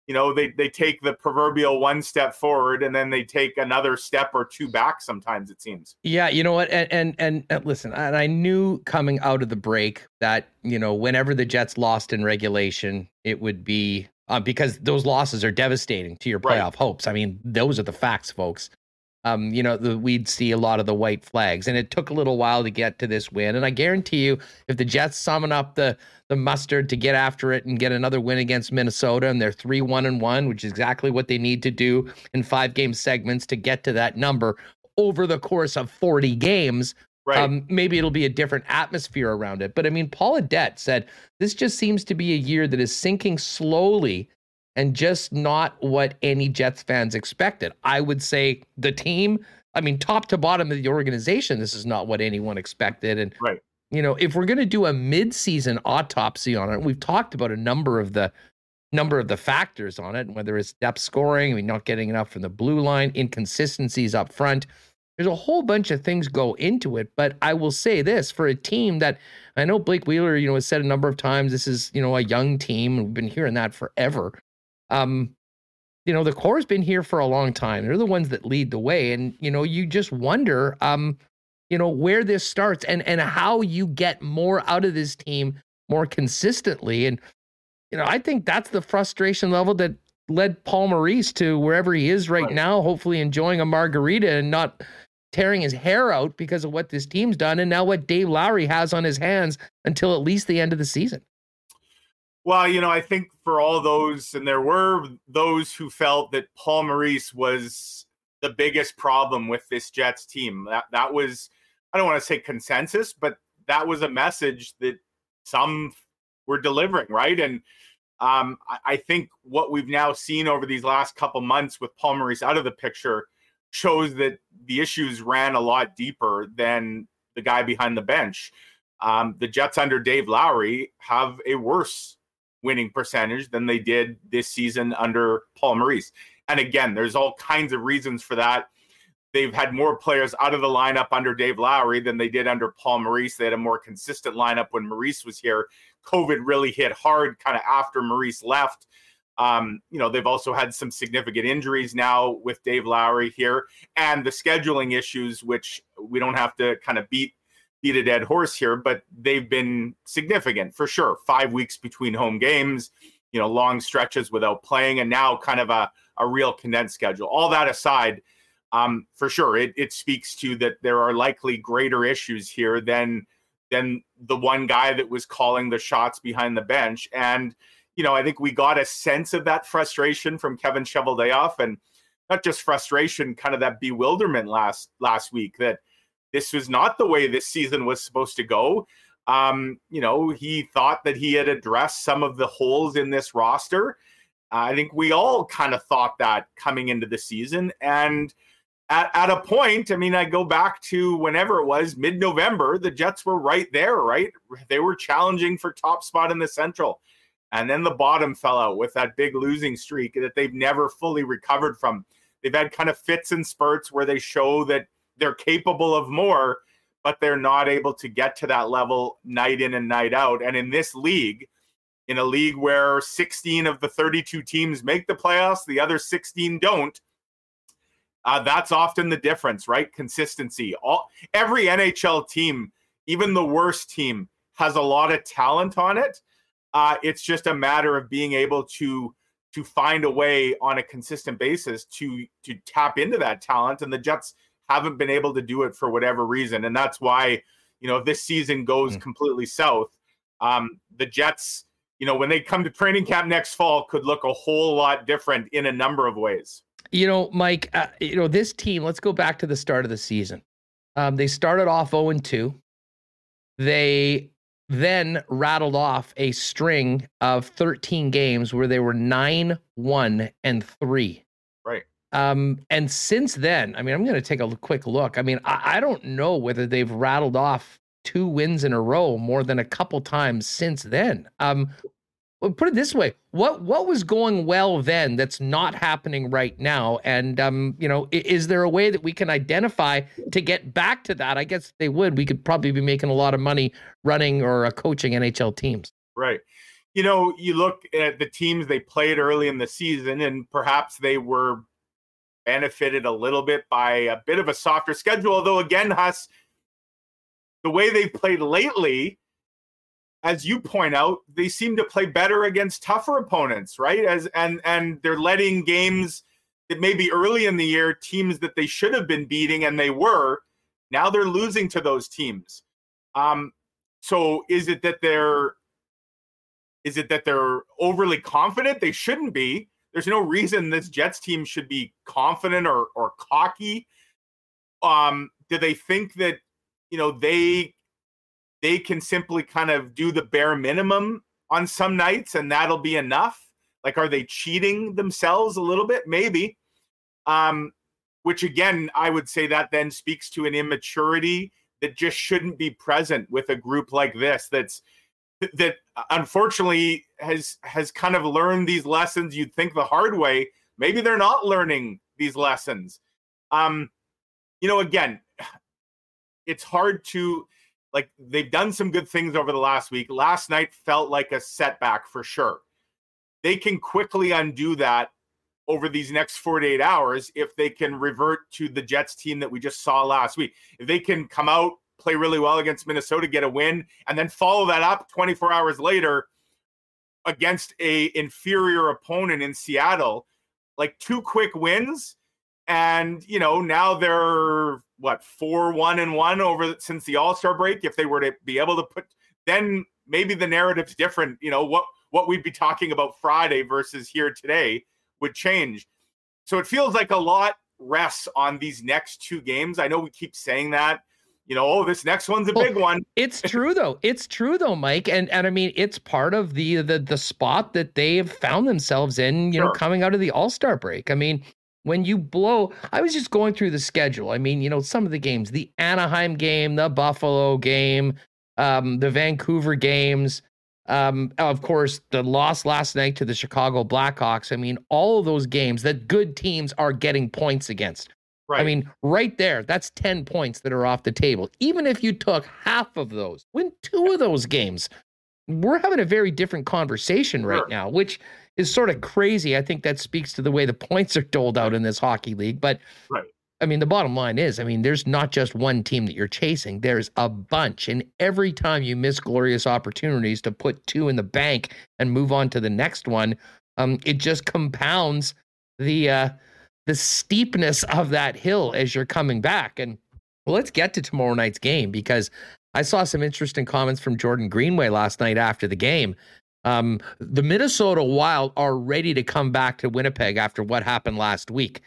you know, they they take the proverbial one step forward and then they take another step or two back. Sometimes it seems. Yeah, you know what, and and and, and listen, and I knew coming out of the break that you know whenever the Jets lost in regulation, it would be uh, because those losses are devastating to your playoff right. hopes. I mean, those are the facts, folks um, you know, the, we'd see a lot of the white flags. And it took a little while to get to this win. And I guarantee you, if the Jets summon up the the mustard to get after it and get another win against Minnesota, and they're three one and one, which is exactly what they need to do in five game segments to get to that number over the course of 40 games. Right. Um, maybe it'll be a different atmosphere around it. But I mean, Paul Audette said this just seems to be a year that is sinking slowly and just not what any Jets fans expected. I would say the team, I mean, top to bottom of the organization, this is not what anyone expected. And, right. you know, if we're going to do a mid-season autopsy on it, we've talked about a number of the number of the factors on it, and whether it's depth scoring, I mean, not getting enough from the blue line, inconsistencies up front. There's a whole bunch of things go into it, but I will say this for a team that I know Blake Wheeler, you know, has said a number of times this is, you know, a young team. We've been hearing that forever um, you know, the core's been here for a long time. They're the ones that lead the way. And, you know, you just wonder, um, you know, where this starts and and how you get more out of this team more consistently. And, you know, I think that's the frustration level that led Paul Maurice to wherever he is right, right. now, hopefully enjoying a margarita and not tearing his hair out because of what this team's done and now what Dave Lowry has on his hands until at least the end of the season. Well, you know, I think for all those, and there were those who felt that Paul Maurice was the biggest problem with this Jets team. That that was, I don't want to say consensus, but that was a message that some were delivering, right? And um, I, I think what we've now seen over these last couple months with Paul Maurice out of the picture shows that the issues ran a lot deeper than the guy behind the bench. Um, the Jets under Dave Lowry have a worse winning percentage than they did this season under Paul Maurice. And again, there's all kinds of reasons for that. They've had more players out of the lineup under Dave Lowry than they did under Paul Maurice. They had a more consistent lineup when Maurice was here. COVID really hit hard kind of after Maurice left. Um, you know, they've also had some significant injuries now with Dave Lowry here and the scheduling issues, which we don't have to kind of beat beat a dead horse here, but they've been significant for sure. Five weeks between home games, you know, long stretches without playing, and now kind of a, a real condensed schedule. All that aside, um, for sure, it, it speaks to that there are likely greater issues here than than the one guy that was calling the shots behind the bench. And you know, I think we got a sense of that frustration from Kevin Cheveldayoff, and not just frustration, kind of that bewilderment last last week that this was not the way this season was supposed to go. Um, you know, he thought that he had addressed some of the holes in this roster. I think we all kind of thought that coming into the season. And at, at a point, I mean, I go back to whenever it was mid November, the Jets were right there, right? They were challenging for top spot in the Central. And then the bottom fell out with that big losing streak that they've never fully recovered from. They've had kind of fits and spurts where they show that they're capable of more, but they're not able to get to that level night in and night out. And in this league, in a league where 16 of the 32 teams make the playoffs, the other 16 don't. Uh, that's often the difference, right? Consistency. All every NHL team, even the worst team, has a lot of talent on it. Uh, it's just a matter of being able to to find a way on a consistent basis to to tap into that talent. And the Jets haven't been able to do it for whatever reason, and that's why you know if this season goes mm. completely south, um, the Jets you know, when they come to training camp next fall, could look a whole lot different in a number of ways. You know, Mike, uh, you know, this team, let's go back to the start of the season. Um, they started off 0 2. They then rattled off a string of 13 games where they were 9 1 and 3. Um, and since then, I mean, I'm going to take a quick look. I mean, I, I don't know whether they've rattled off two wins in a row more than a couple times since then. Um, put it this way what what was going well then that's not happening right now and um you know is there a way that we can identify to get back to that i guess they would we could probably be making a lot of money running or uh, coaching nhl teams right you know you look at the teams they played early in the season and perhaps they were benefited a little bit by a bit of a softer schedule although again Huss the way they've played lately, as you point out, they seem to play better against tougher opponents, right? As and and they're letting games that maybe early in the year teams that they should have been beating and they were now they're losing to those teams. Um, so is it that they're is it that they're overly confident? They shouldn't be. There's no reason this Jets team should be confident or or cocky. Um, do they think that you know they they can simply kind of do the bare minimum on some nights and that'll be enough? Like are they cheating themselves a little bit? Maybe. Um which again i would say that then speaks to an immaturity that just shouldn't be present with a group like this that's that unfortunately has has kind of learned these lessons you'd think the hard way maybe they're not learning these lessons um you know again it's hard to like they've done some good things over the last week. Last night felt like a setback for sure. They can quickly undo that over these next 48 hours if they can revert to the Jets team that we just saw last week. If they can come out, play really well against Minnesota, get a win, and then follow that up 24 hours later against a inferior opponent in Seattle, like two quick wins And you know, now they're what four one and one over since the All Star break. If they were to be able to put, then maybe the narrative's different. You know what what we'd be talking about Friday versus here today would change. So it feels like a lot rests on these next two games. I know we keep saying that. You know, oh, this next one's a well, big one. It's true though. It's true though, Mike. And and I mean, it's part of the the the spot that they have found themselves in. You sure. know, coming out of the All Star break. I mean, when you blow i was just going through the schedule i mean you know some of the games the anaheim game the buffalo game um, the vancouver games um, of course the loss last night to the chicago blackhawks i mean all of those games that good teams are getting points against right. i mean right there that's 10 points that are off the table even if you took half of those win two of those games we're having a very different conversation right sure. now which is sort of crazy. I think that speaks to the way the points are doled out in this hockey league. But right. I mean, the bottom line is, I mean, there's not just one team that you're chasing. There's a bunch. And every time you miss glorious opportunities to put two in the bank and move on to the next one, um, it just compounds the uh, the steepness of that hill as you're coming back. And well, let's get to tomorrow night's game because I saw some interesting comments from Jordan Greenway last night after the game. Um, the Minnesota Wild are ready to come back to Winnipeg after what happened last week.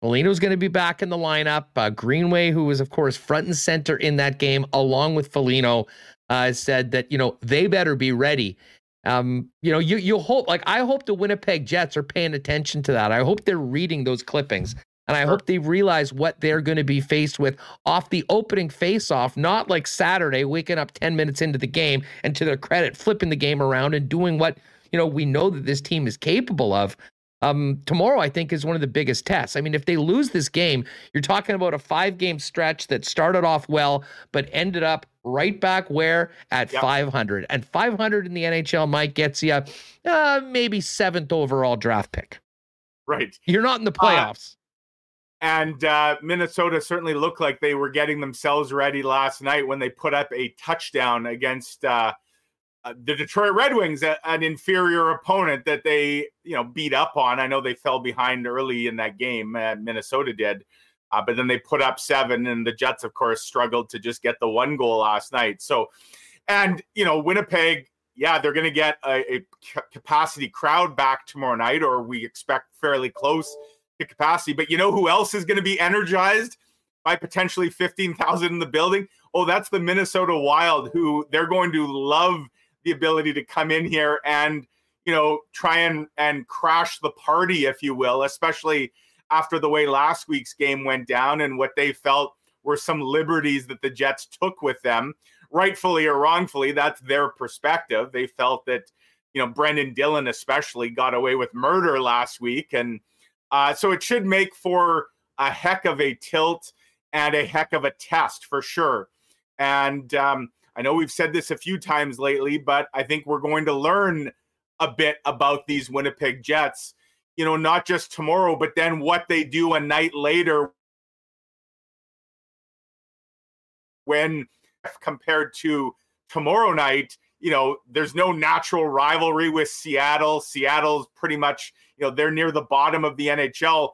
Foligno's going to be back in the lineup. Uh, Greenway, who was, of course, front and center in that game, along with Foligno, uh, said that, you know, they better be ready. Um, you know, you you hope like I hope the Winnipeg Jets are paying attention to that. I hope they're reading those clippings and I hope they realize what they're going to be faced with off the opening face-off, not like Saturday, waking up 10 minutes into the game and to their credit, flipping the game around and doing what, you know, we know that this team is capable of. Um, tomorrow, I think, is one of the biggest tests. I mean, if they lose this game, you're talking about a five game stretch that started off well, but ended up right back where at yep. 500. And 500 in the NHL might get you uh, maybe seventh overall draft pick. Right. You're not in the uh, playoffs. Uh, and uh, Minnesota certainly looked like they were getting themselves ready last night when they put up a touchdown against uh, uh, the Detroit Red Wings, an inferior opponent that they you know beat up on. I know they fell behind early in that game, uh, Minnesota did, uh, but then they put up seven, and the Jets, of course, struggled to just get the one goal last night. So, and you know, Winnipeg. Yeah, they're going to get a, a capacity crowd back tomorrow night, or we expect fairly close to capacity. But you know who else is going to be energized by potentially 15,000 in the building? Oh, that's the Minnesota Wild, who they're going to love the ability to come in here and, you know, try and, and crash the party, if you will, especially after the way last week's game went down and what they felt were some liberties that the Jets took with them, rightfully or wrongfully. That's their perspective. They felt that, you know, Brendan Dillon especially got away with murder last week. And, uh, so it should make for a heck of a tilt and a heck of a test for sure. And um, I know we've said this a few times lately, but I think we're going to learn a bit about these Winnipeg Jets, you know, not just tomorrow, but then what they do a night later when compared to tomorrow night you know, there's no natural rivalry with Seattle. Seattle's pretty much, you know, they're near the bottom of the NHL.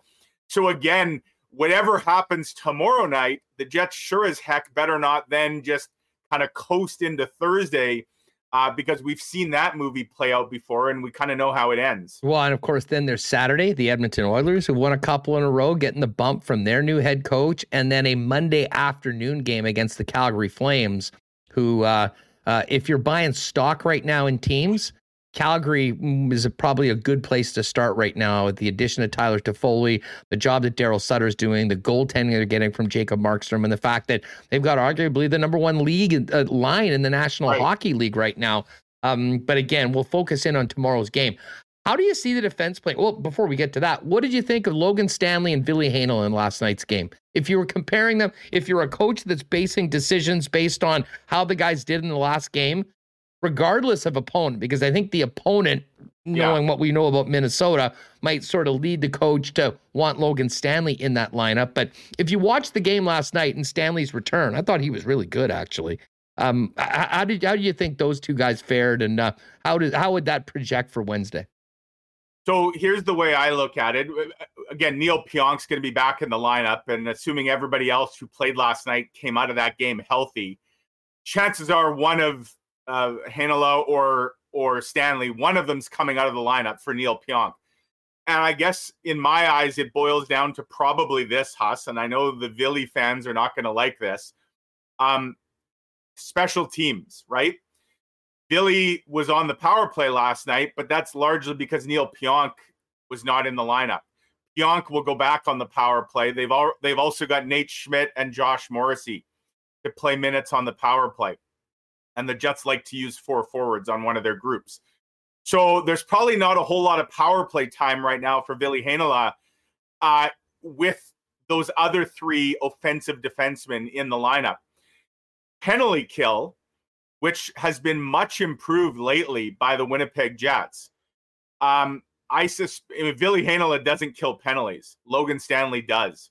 So again, whatever happens tomorrow night, the Jets sure as heck better not then just kind of coast into Thursday. Uh, because we've seen that movie play out before and we kind of know how it ends. Well, and of course, then there's Saturday, the Edmonton Oilers, who won a couple in a row, getting the bump from their new head coach, and then a Monday afternoon game against the Calgary Flames, who uh, uh, if you're buying stock right now in teams, Calgary is a, probably a good place to start right now with the addition of Tyler Toffoli, the job that Daryl Sutter is doing, the goaltending they're getting from Jacob Markstrom, and the fact that they've got arguably the number one league uh, line in the National right. Hockey League right now. Um, but again, we'll focus in on tomorrow's game. How do you see the defense playing? Well, before we get to that, what did you think of Logan Stanley and Ville Heinola in last night's game? If you were comparing them, if you're a coach that's basing decisions based on how the guys did in the last game, regardless of opponent, because I think the opponent, knowing yeah. what we know about Minnesota, might sort of lead the coach to want Logan Stanley in that lineup. But if you watched the game last night and Stanley's return, I thought he was really good actually. Um, how did how do you think those two guys fared, and uh, how did how would that project for Wednesday? So here's the way I look at it. Again, Neal Pionk's going to be back in the lineup, and assuming everybody else who played last night came out of that game healthy, chances are one of uh, Heinola or or Stanley, one of them's coming out of the lineup for Neal Pionk. And I guess in my eyes, it boils down to probably this, Huss. And I know the Villy fans are not going to like this. Um, special teams, right? Ville was on the power play last night, but that's largely because Neil Pionk was not in the lineup. Pionk will go back on the power play. They've all they've also got Nate Schmidt and Josh Morrissey to play minutes on the power play. And the Jets like to use four forwards on one of their groups. So there's probably not a whole lot of power play time right now for Ville Heinola uh, with those other three offensive defensemen in the lineup. Penalty kill which has been much improved lately by the Winnipeg Jets. Um, I suspect Ville Heinola doesn't kill penalties. Logan Stanley does.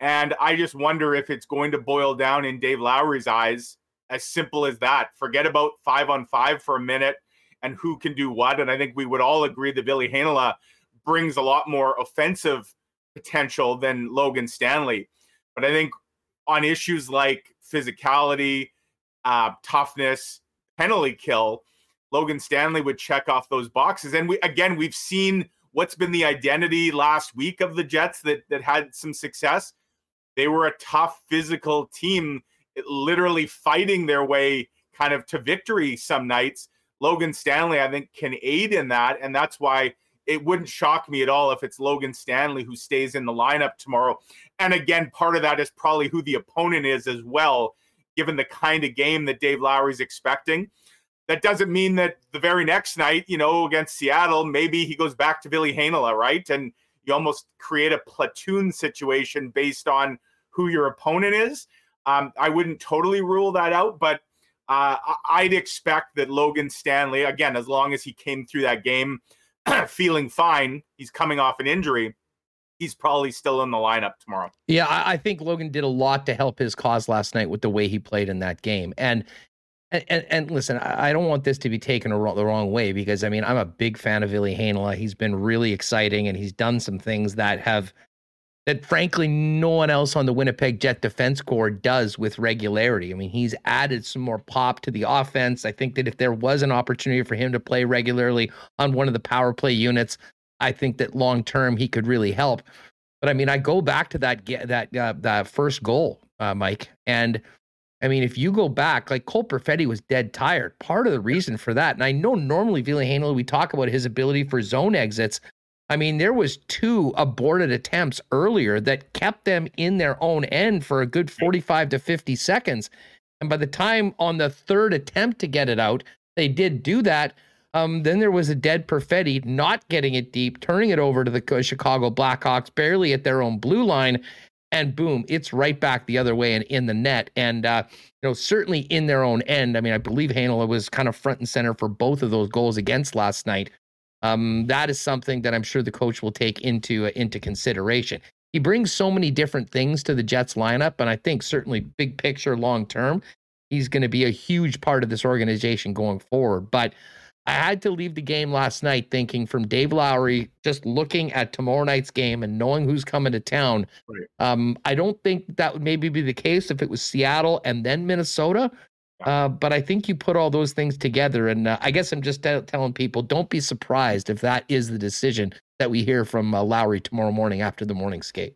And I just wonder if it's going to boil down in Dave Lowry's eyes as simple as that. Forget about five on five for a minute and who can do what. And I think we would all agree that Ville Heinola brings a lot more offensive potential than Logan Stanley. But I think on issues like physicality, uh, toughness, penalty kill, Logan Stanley would check off those boxes. And we again, we've seen what's been the identity last week of the Jets that that had some success. They were a tough physical team, literally fighting their way kind of to victory some nights. Logan Stanley, I think, can aid in that, and that's why it wouldn't shock me at all if it's Logan Stanley who stays in the lineup tomorrow. And again, part of that is probably who the opponent is as well given the kind of game that Dave Lowry's expecting. That doesn't mean that the very next night, you know, against Seattle, maybe he goes back to Ville Heinola, right? And you almost create a platoon situation based on who your opponent is. Um, I wouldn't totally rule that out, but uh, I'd expect that Logan Stanley, again, as long as he came through that game feeling fine, he's coming off an injury he's probably still in the lineup tomorrow. Yeah, I, I, think Logan did a lot to help his cause last night with the way he played in that game. And and and, and listen, I, don't want this to be taken the wrong way because I mean I'm a big fan of Ville Heinola. He's been really exciting and he's done some things that have that frankly no one else on the Winnipeg Jet defense core does with regularity. I mean, he's added some more pop to the offense. I think that if there was an opportunity for him to play regularly on one of the power play units, I think that long term he could really help. But I mean, I go back to that that uh, that first goal, uh, Mike, and I mean, if you go back, like Cole Perfetti was dead tired. Part of the reason for that, and I know normally Ville Heinola, we talk about his ability for zone exits. I mean, there was two aborted attempts earlier that kept them in their own end for a good 45 to 50 seconds. And by the time on the third attempt to get it out, they did do that. Um, then there was a dead Perfetti not getting it deep, turning it over to the Chicago Blackhawks, barely at their own blue line, and boom, it's right back the other way and in the net. And uh, you know, certainly in their own end. I mean, I believe Heinola was kind of front and center for both of those goals against last night. Um, that is something that I'm sure the coach will take into uh, into consideration. He brings so many different things to the Jets lineup, and I think certainly big picture, long term, he's going to be a huge part of this organization going forward. But I had to leave the game last night thinking from Dave Lowry, just looking at tomorrow night's game and knowing who's coming to town. Right. Um, I don't think that would maybe be the case if it was Seattle and then Minnesota. Uh, but I think you put all those things together. And uh, I guess I'm just t- telling people don't be surprised if that is the decision that we hear from uh, Lowry tomorrow morning after the morning skate.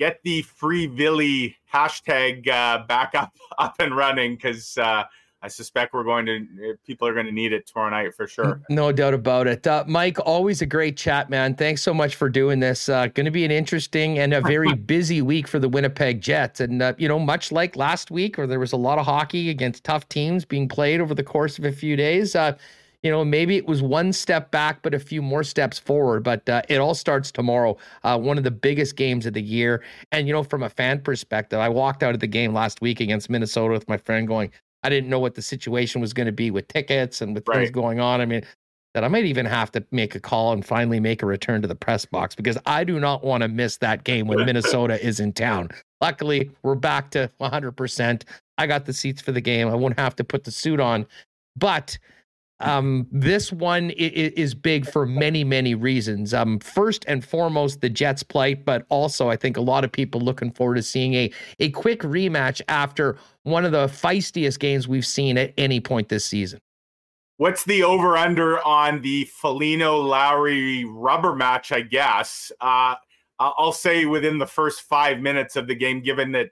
Get the free Villy hashtag uh, back up, up and running because uh, I suspect we're going to eh, people are going to need it tomorrow night for sure. No doubt about it. Uh, Mike, always a great chat, man. Thanks so much for doing this. Uh, going to be an interesting and a very busy week for the Winnipeg Jets, and uh, you know, much like last week, where there was a lot of hockey against tough teams being played over the course of a few days. Uh, you know, maybe it was one step back, but a few more steps forward. But uh, it all starts tomorrow, uh, one of the biggest games of the year. And, you know, from a fan perspective, I walked out of the game last week against Minnesota with my friend going, I didn't know what the situation was going to be with tickets and with right. things going on. I mean, that I might even have to make a call and finally make a return to the press box because I do not want to miss that game when Minnesota is in town. Luckily, we're back to 100%. I got the seats for the game. I won't have to put the suit on. But um, this one is big for many, many reasons. Um, first and foremost, the Jets' plight, but also I think a lot of people looking forward to seeing a a quick rematch after one of the feistiest games we've seen at any point this season. What's the over under on the Foligno Lowry rubber match? I guess uh, I'll say within the first five minutes of the game, given that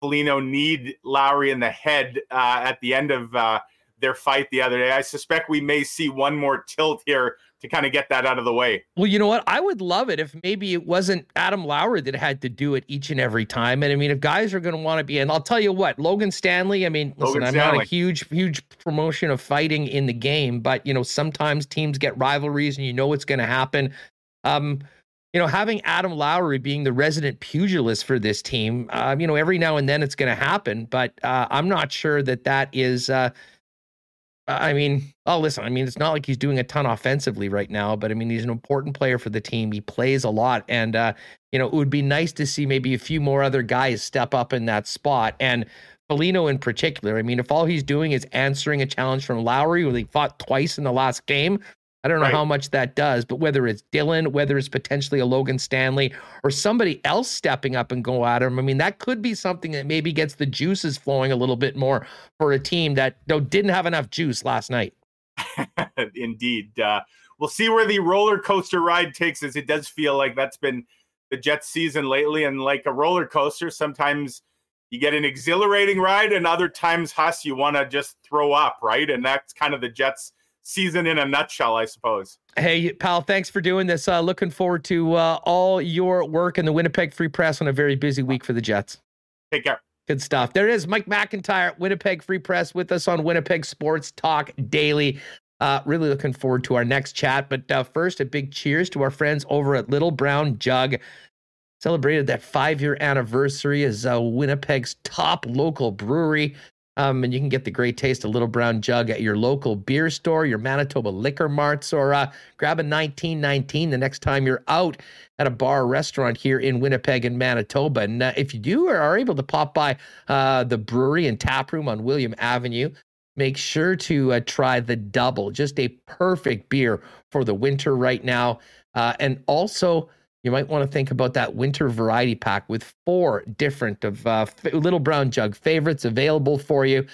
Foligno need Lowry in the head uh, at the end of. Uh, their fight the other day. I suspect we may see one more tilt here to kind of get that out of the way. Well, you know what? I would love it if maybe it wasn't Adam Lowry that had to do it each and every time. And I mean, if guys are going to want to be, and I'll tell you what, Logan Stanley, I mean, listen, Logan I'm Stanley. not a huge, huge promotion of fighting in the game, but, you know, sometimes teams get rivalries and you know what's going to happen. Um, you know, having Adam Lowry being the resident pugilist for this team, uh, you know, every now and then it's going to happen, but uh, I'm not sure that that is, uh, I mean, oh, listen, I mean, it's not like he's doing a ton offensively right now, but I mean, he's an important player for the team. He plays a lot. And, uh, you know, it would be nice to see maybe a few more other guys step up in that spot. And Foligno in particular, I mean, if all he's doing is answering a challenge from Lowry, who they fought twice in the last game, I don't know right. how much that does, but whether it's Dillon, whether it's potentially a Logan Stanley or somebody else stepping up and go at him, I mean, that could be something that maybe gets the juices flowing a little bit more for a team that you know, didn't have enough juice last night. Indeed. Uh, we'll see where the roller coaster ride takes us. It does feel like that's been the Jets season lately. And like a roller coaster, sometimes you get an exhilarating ride, and other times, Huss, you want to just throw up, right? And that's kind of the Jets' season in a nutshell, I suppose. Hey, pal, thanks for doing this. Uh, looking forward to uh, all your work in the Winnipeg Free Press on a very busy week for the Jets. Take care. Good stuff. There it is, Mike McIntyre, Winnipeg Free Press, with us on Winnipeg Sports Talk Daily. Uh, really looking forward to our next chat. But uh, first, a big cheers to our friends over at Little Brown Jug. Celebrated that five year anniversary as uh, Winnipeg's top local brewery. Um, and you can get the great taste of Little Brown Jug at your local beer store, your Manitoba liquor marts, or uh, grab a 1919 the next time you're out at a bar or restaurant here in Winnipeg and Manitoba. And uh, if you do or are able to pop by uh, the brewery and tap room on William Avenue, make sure to uh, try the double. Just a perfect beer for the winter right now. Uh, and also, you might want to think about that winter variety pack with four different of uh, little brown jug favorites available for you.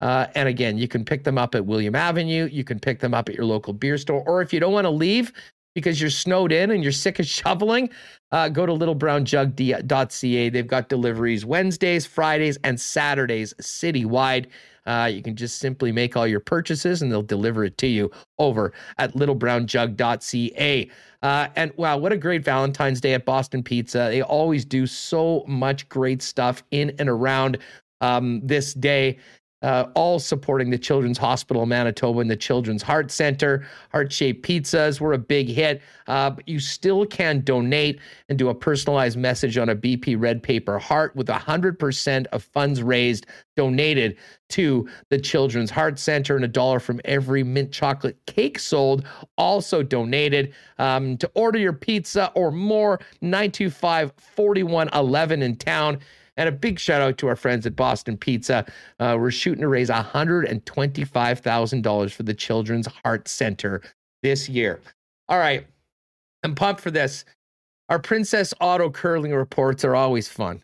Uh, and again, you can pick them up at William Avenue. You can pick them up at your local beer store. Or if you don't want to leave because you're snowed in and you're sick of shoveling, uh, go to littlebrownjug.ca. They've got deliveries Wednesdays, Fridays, and Saturdays citywide. Uh, you can just simply make all your purchases and they'll deliver it to you over at littlebrownjug.ca. Uh, and wow, what a great Valentine's Day at Boston Pizza. They always do so much great stuff in and around um, this day uh, all supporting the Children's Hospital of Manitoba and the Children's Heart Center. Heart shaped pizzas were a big hit, uh, but you still can donate and do a personalized message on a BP red paper heart with 100% of funds raised donated to the Children's Heart Center and a dollar from every mint chocolate cake sold also donated. Um, to order your pizza or more, 925 4111 in town. And a big shout out to our friends at Boston Pizza. Uh, we're shooting to raise $125,000 for the Children's Heart Center this year. All right. I'm pumped for this. Our Princess Auto curling reports are always fun,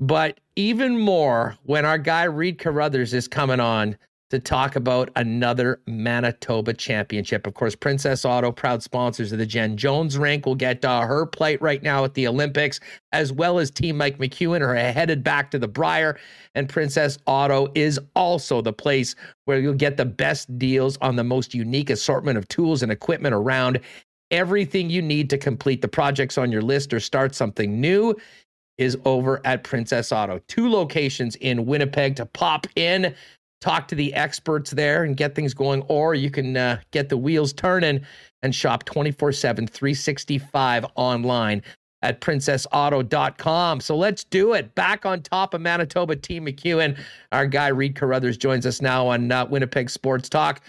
but even more when our guy Reid Carruthers is coming on to talk about another Manitoba championship. Of course, Princess Auto, proud sponsors of the Jen Jones rink, will get uh, her plate right now at the Olympics, as well as Team Mike McEwen are headed back to the Brier. And Princess Auto is also the place where you'll get the best deals on the most unique assortment of tools and equipment around. Everything you need to complete the projects on your list or start something new is over at Princess Auto. Two locations in Winnipeg to pop in talk to the experts there and get things going, or you can uh, get the wheels turning and shop 24 7, 365 online at princessauto.com. So let's do it. Back on top of Manitoba, Team McEwen. Our guy Reid Carruthers joins us now on uh, Winnipeg Sports Talk.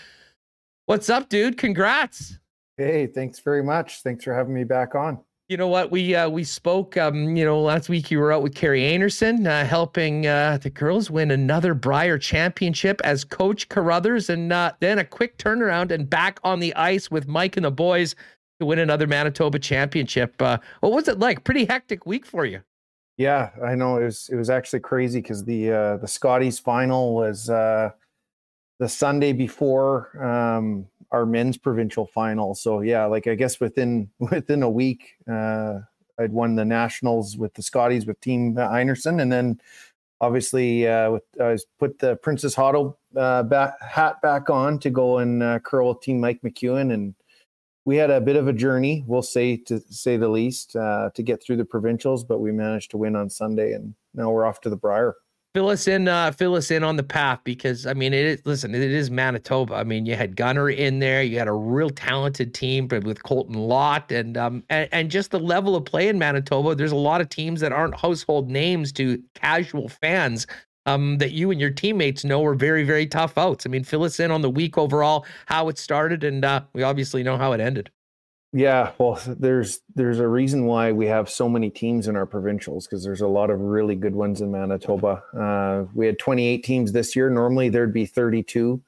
What's up, dude? Congrats. Hey, thanks very much. Thanks for having me back on. You know what? We uh, we spoke. Um, you know, last week you were out with Kerri Einarson, uh, helping uh, the girls win another Brier championship as coach Carruthers, and uh, then a quick turnaround and back on the ice with Mike and the boys to win another Manitoba championship. Uh, what was it like? Pretty hectic week for you. Yeah, I know it was. It was actually crazy because the uh, the Scotties final was the Sunday before. Um, our men's provincial final. So yeah, like I guess within within a week, uh, I'd won the nationals with the Scotties with Team Einarson, and then obviously uh, with I was put the Princess Auto uh, back, hat back on to go and uh, curl with Team Mike McEwen, and we had a bit of a journey, we'll say to say the least, uh, to get through the provincials, but we managed to win on Sunday, and now we're off to the Brier fill us in uh fill us in on the path because i mean it is listen it is manitoba. I mean you had gunner in there. You had a real talented team but with colton lott and um and, and just the level of play in manitoba there's a lot of teams that aren't household names to casual fans um that you and your teammates know were very very tough outs. I mean fill us in on the week overall how it started and uh we obviously know how it ended yeah, well, there's there's a reason why we have so many teams in our provincials because there's a lot of really good ones in Manitoba. Uh, we had 28 teams this year. Normally there'd be 32.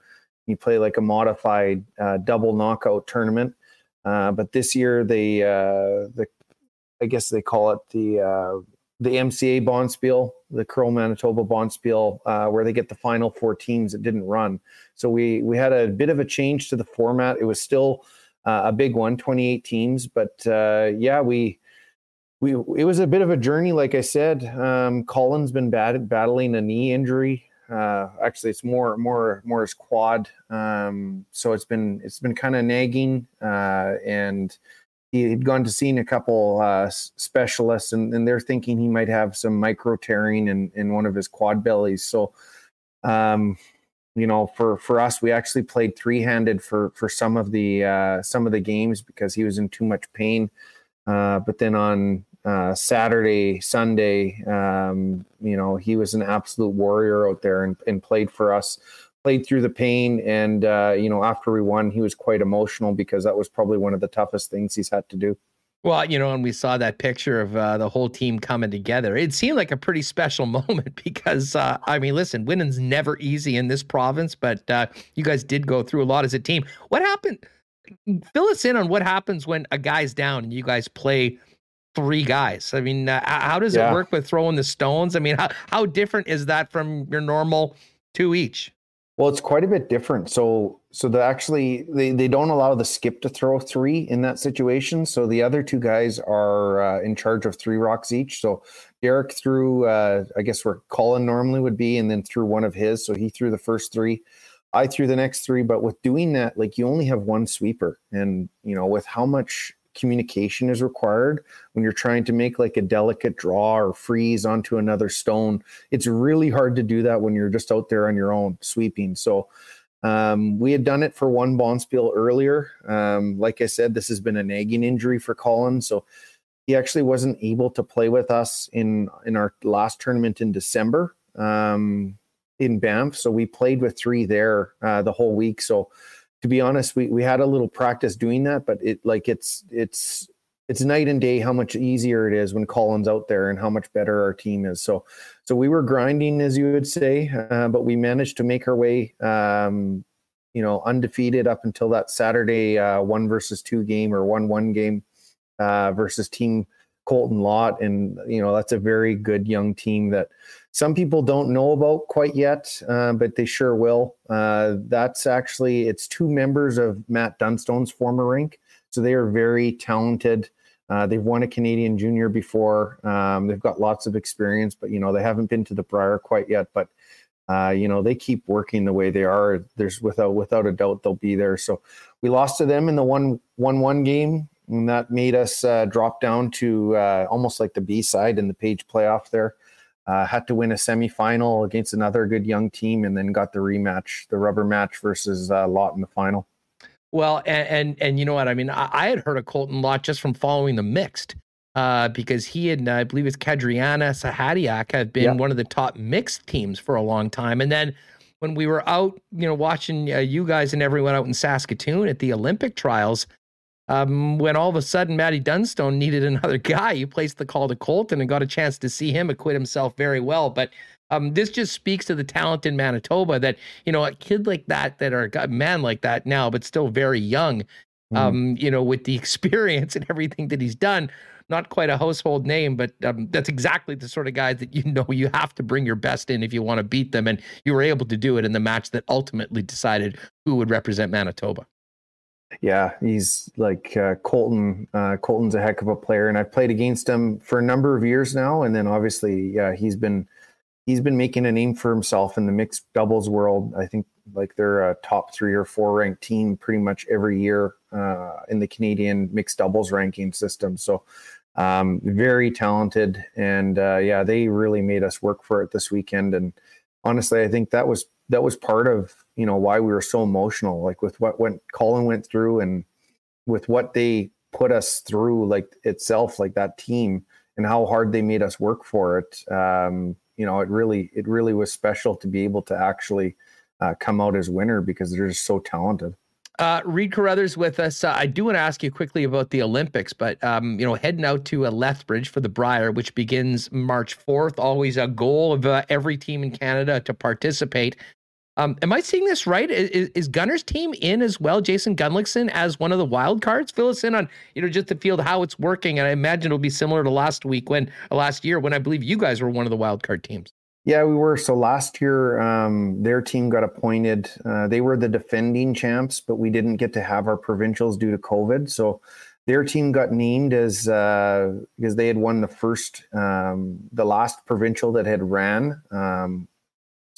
You play like a modified uh, double knockout tournament, uh, but this year they uh, the I guess they call it the uh, the MCA Bonspiel, the Curl Manitoba Bonspiel, uh, where they get the final four teams that didn't run. So we we had a bit of a change to the format. It was still uh, a big one, 28 teams. But uh, yeah, we we it was a bit of a journey. Like I said, um, Colin's been battling a knee injury. Uh, actually, it's more more more his quad. Um, so it's been it's been kind of nagging, uh, and he had gone to seeing a couple uh, specialists, and, and, they're thinking he might have some micro tearing in in one of his quad bellies. So. Um, you know, for for us, we actually played three handed for for some of the uh, some of the games because he was in too much pain. Uh, but then on uh, Saturday, Sunday, um, you know, he was an absolute warrior out there and, and played for us. Played through the pain, and uh, you know, after we won, he was quite emotional because that was probably one of the toughest things he's had to do. Well, you know, and we saw that picture of uh, the whole team coming together. It seemed like a pretty special moment because, uh, I mean, listen, winning's never easy in this province, but uh, you guys did go through a lot as a team. What happened? Fill us in on what happens when a guy's down and you guys play three guys. I mean, uh, how does yeah. it work with throwing the stones? I mean, how, how different is that from your normal two each? Well, it's quite a bit different. So, so the actually they, they don't allow the skip to throw three in that situation. So the other two guys are uh, in charge of three rocks each. So Derek threw, uh, I guess where Colin normally would be, and then threw one of his. So he threw the first three. I threw the next three. But with doing that, like you only have one sweeper, and you know with how much communication is required when you're trying to make like a delicate draw or freeze onto another stone. It's really hard to do that when you're just out there on your own sweeping. So um, we had done it for one bonspiel earlier. Um, like I said, this has been a nagging injury for Colin, so he actually wasn't able to play with us in in our last tournament in December um, in Banff. So we played with three there uh, the whole week. So to be honest, we we had a little practice doing that, but it like it's it's it's night and day how much easier it is when Colin's out there and how much better our team is. So so we were grinding, as you would say, uh, but we managed to make our way, um, you know, undefeated up until that Saturday uh, one versus two game or one one game uh, versus team Colton Lott, and you know that's a very good young team that some people don't know about quite yet, uh, but they sure will. Uh, that's actually it's two members of Matt Dunstone's former rink, so they are very talented. Uh, they've won a Canadian Junior before. Um, they've got lots of experience, but you know they haven't been to the Brier quite yet. But uh, you know they keep working the way they are. There's without without a doubt they'll be there. So we lost to them in the one one one game, and that made us uh, drop down to uh, almost like the B side in the page playoff there. Uh, had to win a semifinal against another good young team, and then got the rematch, the rubber match versus uh, Lott in the final. Well, and, and, and you know what I mean. I, I, had heard of Colton Lott just from following the mixed, uh, because he and I believe it's Kadriana Sahaidak have been yep. one of the top mixed teams for a long time. And then when we were out, you know, watching uh, you guys and everyone out in Saskatoon at the Olympic trials, Um, when all of a sudden Matty Dunstone needed another guy, you placed the call to Colton and got a chance to see him acquit himself very well. But um, this just speaks to the talent in Manitoba that you know a kid like that, that are a man like that now, but still very young. Mm. Um, you know, with the experience and everything that he's done, not quite a household name, but um, that's exactly the sort of guys that you know you have to bring your best in if you want to beat them. And you were able to do it in the match that ultimately decided who would represent Manitoba. Yeah, he's like uh, Colton. Uh, Colton's a heck of a player, and I've played against him for a number of years now. And then obviously, yeah, he's been he's been making a name for himself in the mixed doubles world. I think like they're a top three or four ranked team pretty much every year uh, in the Canadian mixed doubles ranking system. So um, very talented, and uh, yeah, they really made us work for it this weekend. And honestly, I think that was that was part of you know why we were so emotional, like with what went Colin went through, and with what they put us through, like itself, like that team, and how hard they made us work for it. Um, you know, it really it really was special to be able to actually uh, come out as winner because they're just so talented. Uh, Reid Carruthers with us. Uh, I do want to ask you quickly about the Olympics, but um, you know, heading out to uh, Lethbridge for the Brier, which begins March fourth. Always a goal of uh, every team in Canada to participate. Um, am I seeing this right? Is, is, Gunner's team in as well, Jason Gunnlaugson, as one of the wild cards? Fill us in on you know just the field how it's working, and I imagine it'll be similar to last week when last year when I believe you guys were one of the wild card teams. Yeah, we were. So last year, um, their team got appointed. Uh, they were the defending champs, but we didn't get to have our provincials due to COVID. So their team got named as uh, because they had won the first, um, the last provincial that had ran. Um,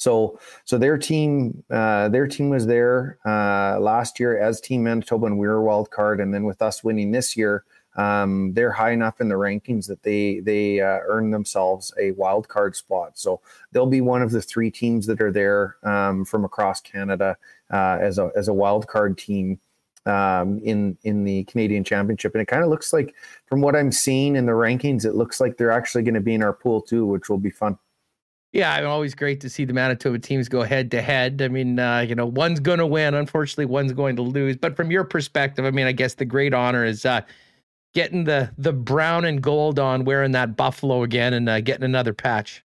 so so their team, uh, their team was there uh, last year as Team Manitoba, and we were wild card. And then with us winning this year, um, they're high enough in the rankings that they they uh, earn themselves a wild card spot. So they'll be one of the three teams that are there um, from across Canada uh, as a as a wild card team um, in in the Canadian Championship. And it kind of looks like, from what I'm seeing in the rankings, it looks like they're actually going to be in our pool too, which will be fun. Yeah, I'm always great to see the Manitoba teams go head to head. I mean, uh, you know, one's going to win. Unfortunately, one's going to lose. But from your perspective, I mean, I guess the great honor is uh, getting the the brown and gold on, wearing that buffalo again, and uh, getting another patch.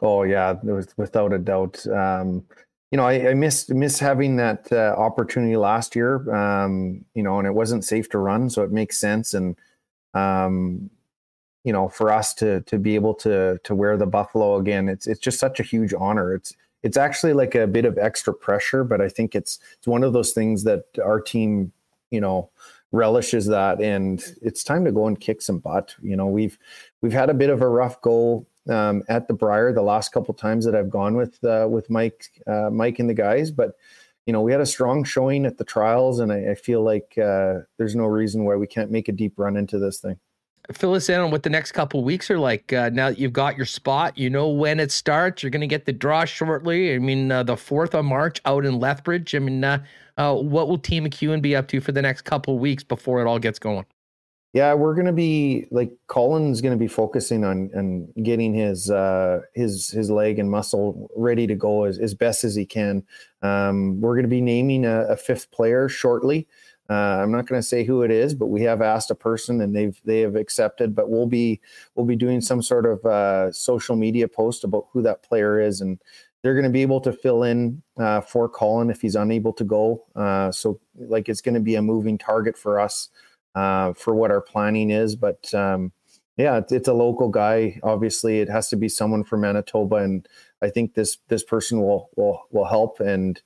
Oh yeah, without a doubt. Um, you know, I, I missed miss having that uh, opportunity last year. Um, you know, and it wasn't safe to run, so it makes sense. And um, you know, for us to to be able to to wear the buffalo again, it's it's just such a huge honor. It's it's actually like a bit of extra pressure, but I think it's it's one of those things that our team, you know, relishes that. And it's time to go and kick some butt. You know we've we've had a bit of a rough go um, at the Brier the last couple times that i've gone with uh, with mike uh, mike and the guys. But you know we had a strong showing at the trials and i, I feel like uh, there's no reason why we can't make a deep run into this thing fill us in on what the next couple weeks are like. Uh, now that you've got your spot, you know when it starts. You're going to get the draw shortly. I mean, uh, the fourth of March out in Lethbridge. I mean, uh, uh, what will Team McEwen be up to for the next couple weeks before it all gets going? Yeah, we're gonna be like Colin's gonna be focusing on on getting his uh, his his leg and muscle ready to go as, as best as he can. Um, we're gonna be naming a, a fifth player shortly. Uh, I'm not going to say who it is, but we have asked a person and they've they have accepted. But we'll be we'll be doing some sort of uh, social media post about who that player is, and they're going to be able to fill in uh, for Colin if he's unable to go. Uh, so, like, it's going to be a moving target for us uh, for what our planning is. But um, yeah, it's, it's, a local guy. Obviously, it has to be someone from Manitoba, and I think this this person will will will help. And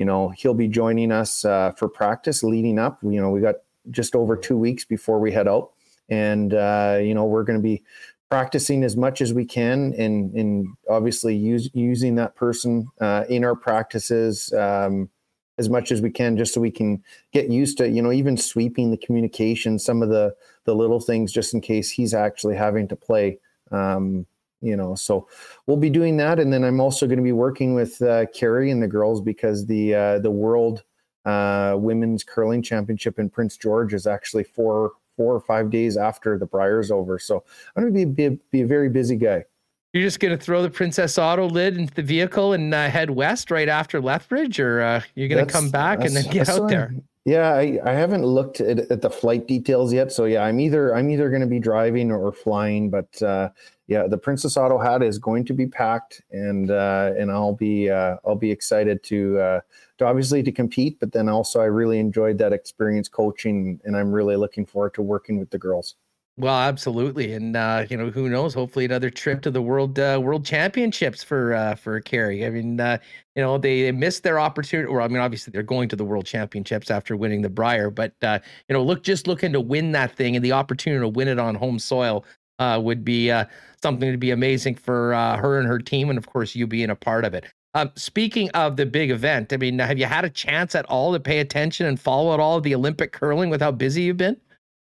you know, he'll be joining us uh, for practice leading up. You know, we got just over two weeks before we head out, and uh, you know, we're going to be practicing as much as we can and, and obviously use, using that person uh, in our practices um, as much as we can just so we can get used to you know even sweeping the communication some of the the little things just in case he's actually having to play um, you know so we'll be doing that and then i'm also going to be working with uh, Kerri and the girls because the uh, the world uh, women's curling championship in prince george is actually four four or five days after the Brier's over. So I'm going to be, be, be a very busy guy. You're just going to throw the Princess Auto lid into the vehicle and uh, head west right after Lethbridge, or uh, you're going to come back and then get out there? Yeah, I, I haven't looked at, at the flight details yet. So yeah, I'm either I'm either going to be driving or flying. But uh, yeah, the Princess Auto hat is going to be packed, and uh, and I'll be uh, I'll be excited to uh, to obviously to compete. But then also, I really enjoyed that experience coaching, and I'm really looking forward to working with the girls. Well, absolutely, and uh, you know who knows? Hopefully, another trip to the world uh, world championships for uh, for Kerri. I mean, uh, you know they missed their opportunity, or I mean, obviously they're going to the world championships after winning the Brier, but uh, you know, look just looking to win that thing and the opportunity to win it on home soil uh, would be uh, something to be amazing for uh, her and her team, and of course you being a part of it. Um, speaking of the big event, I mean, have you had a chance at all to pay attention and follow at all of the Olympic curling with how busy you've been?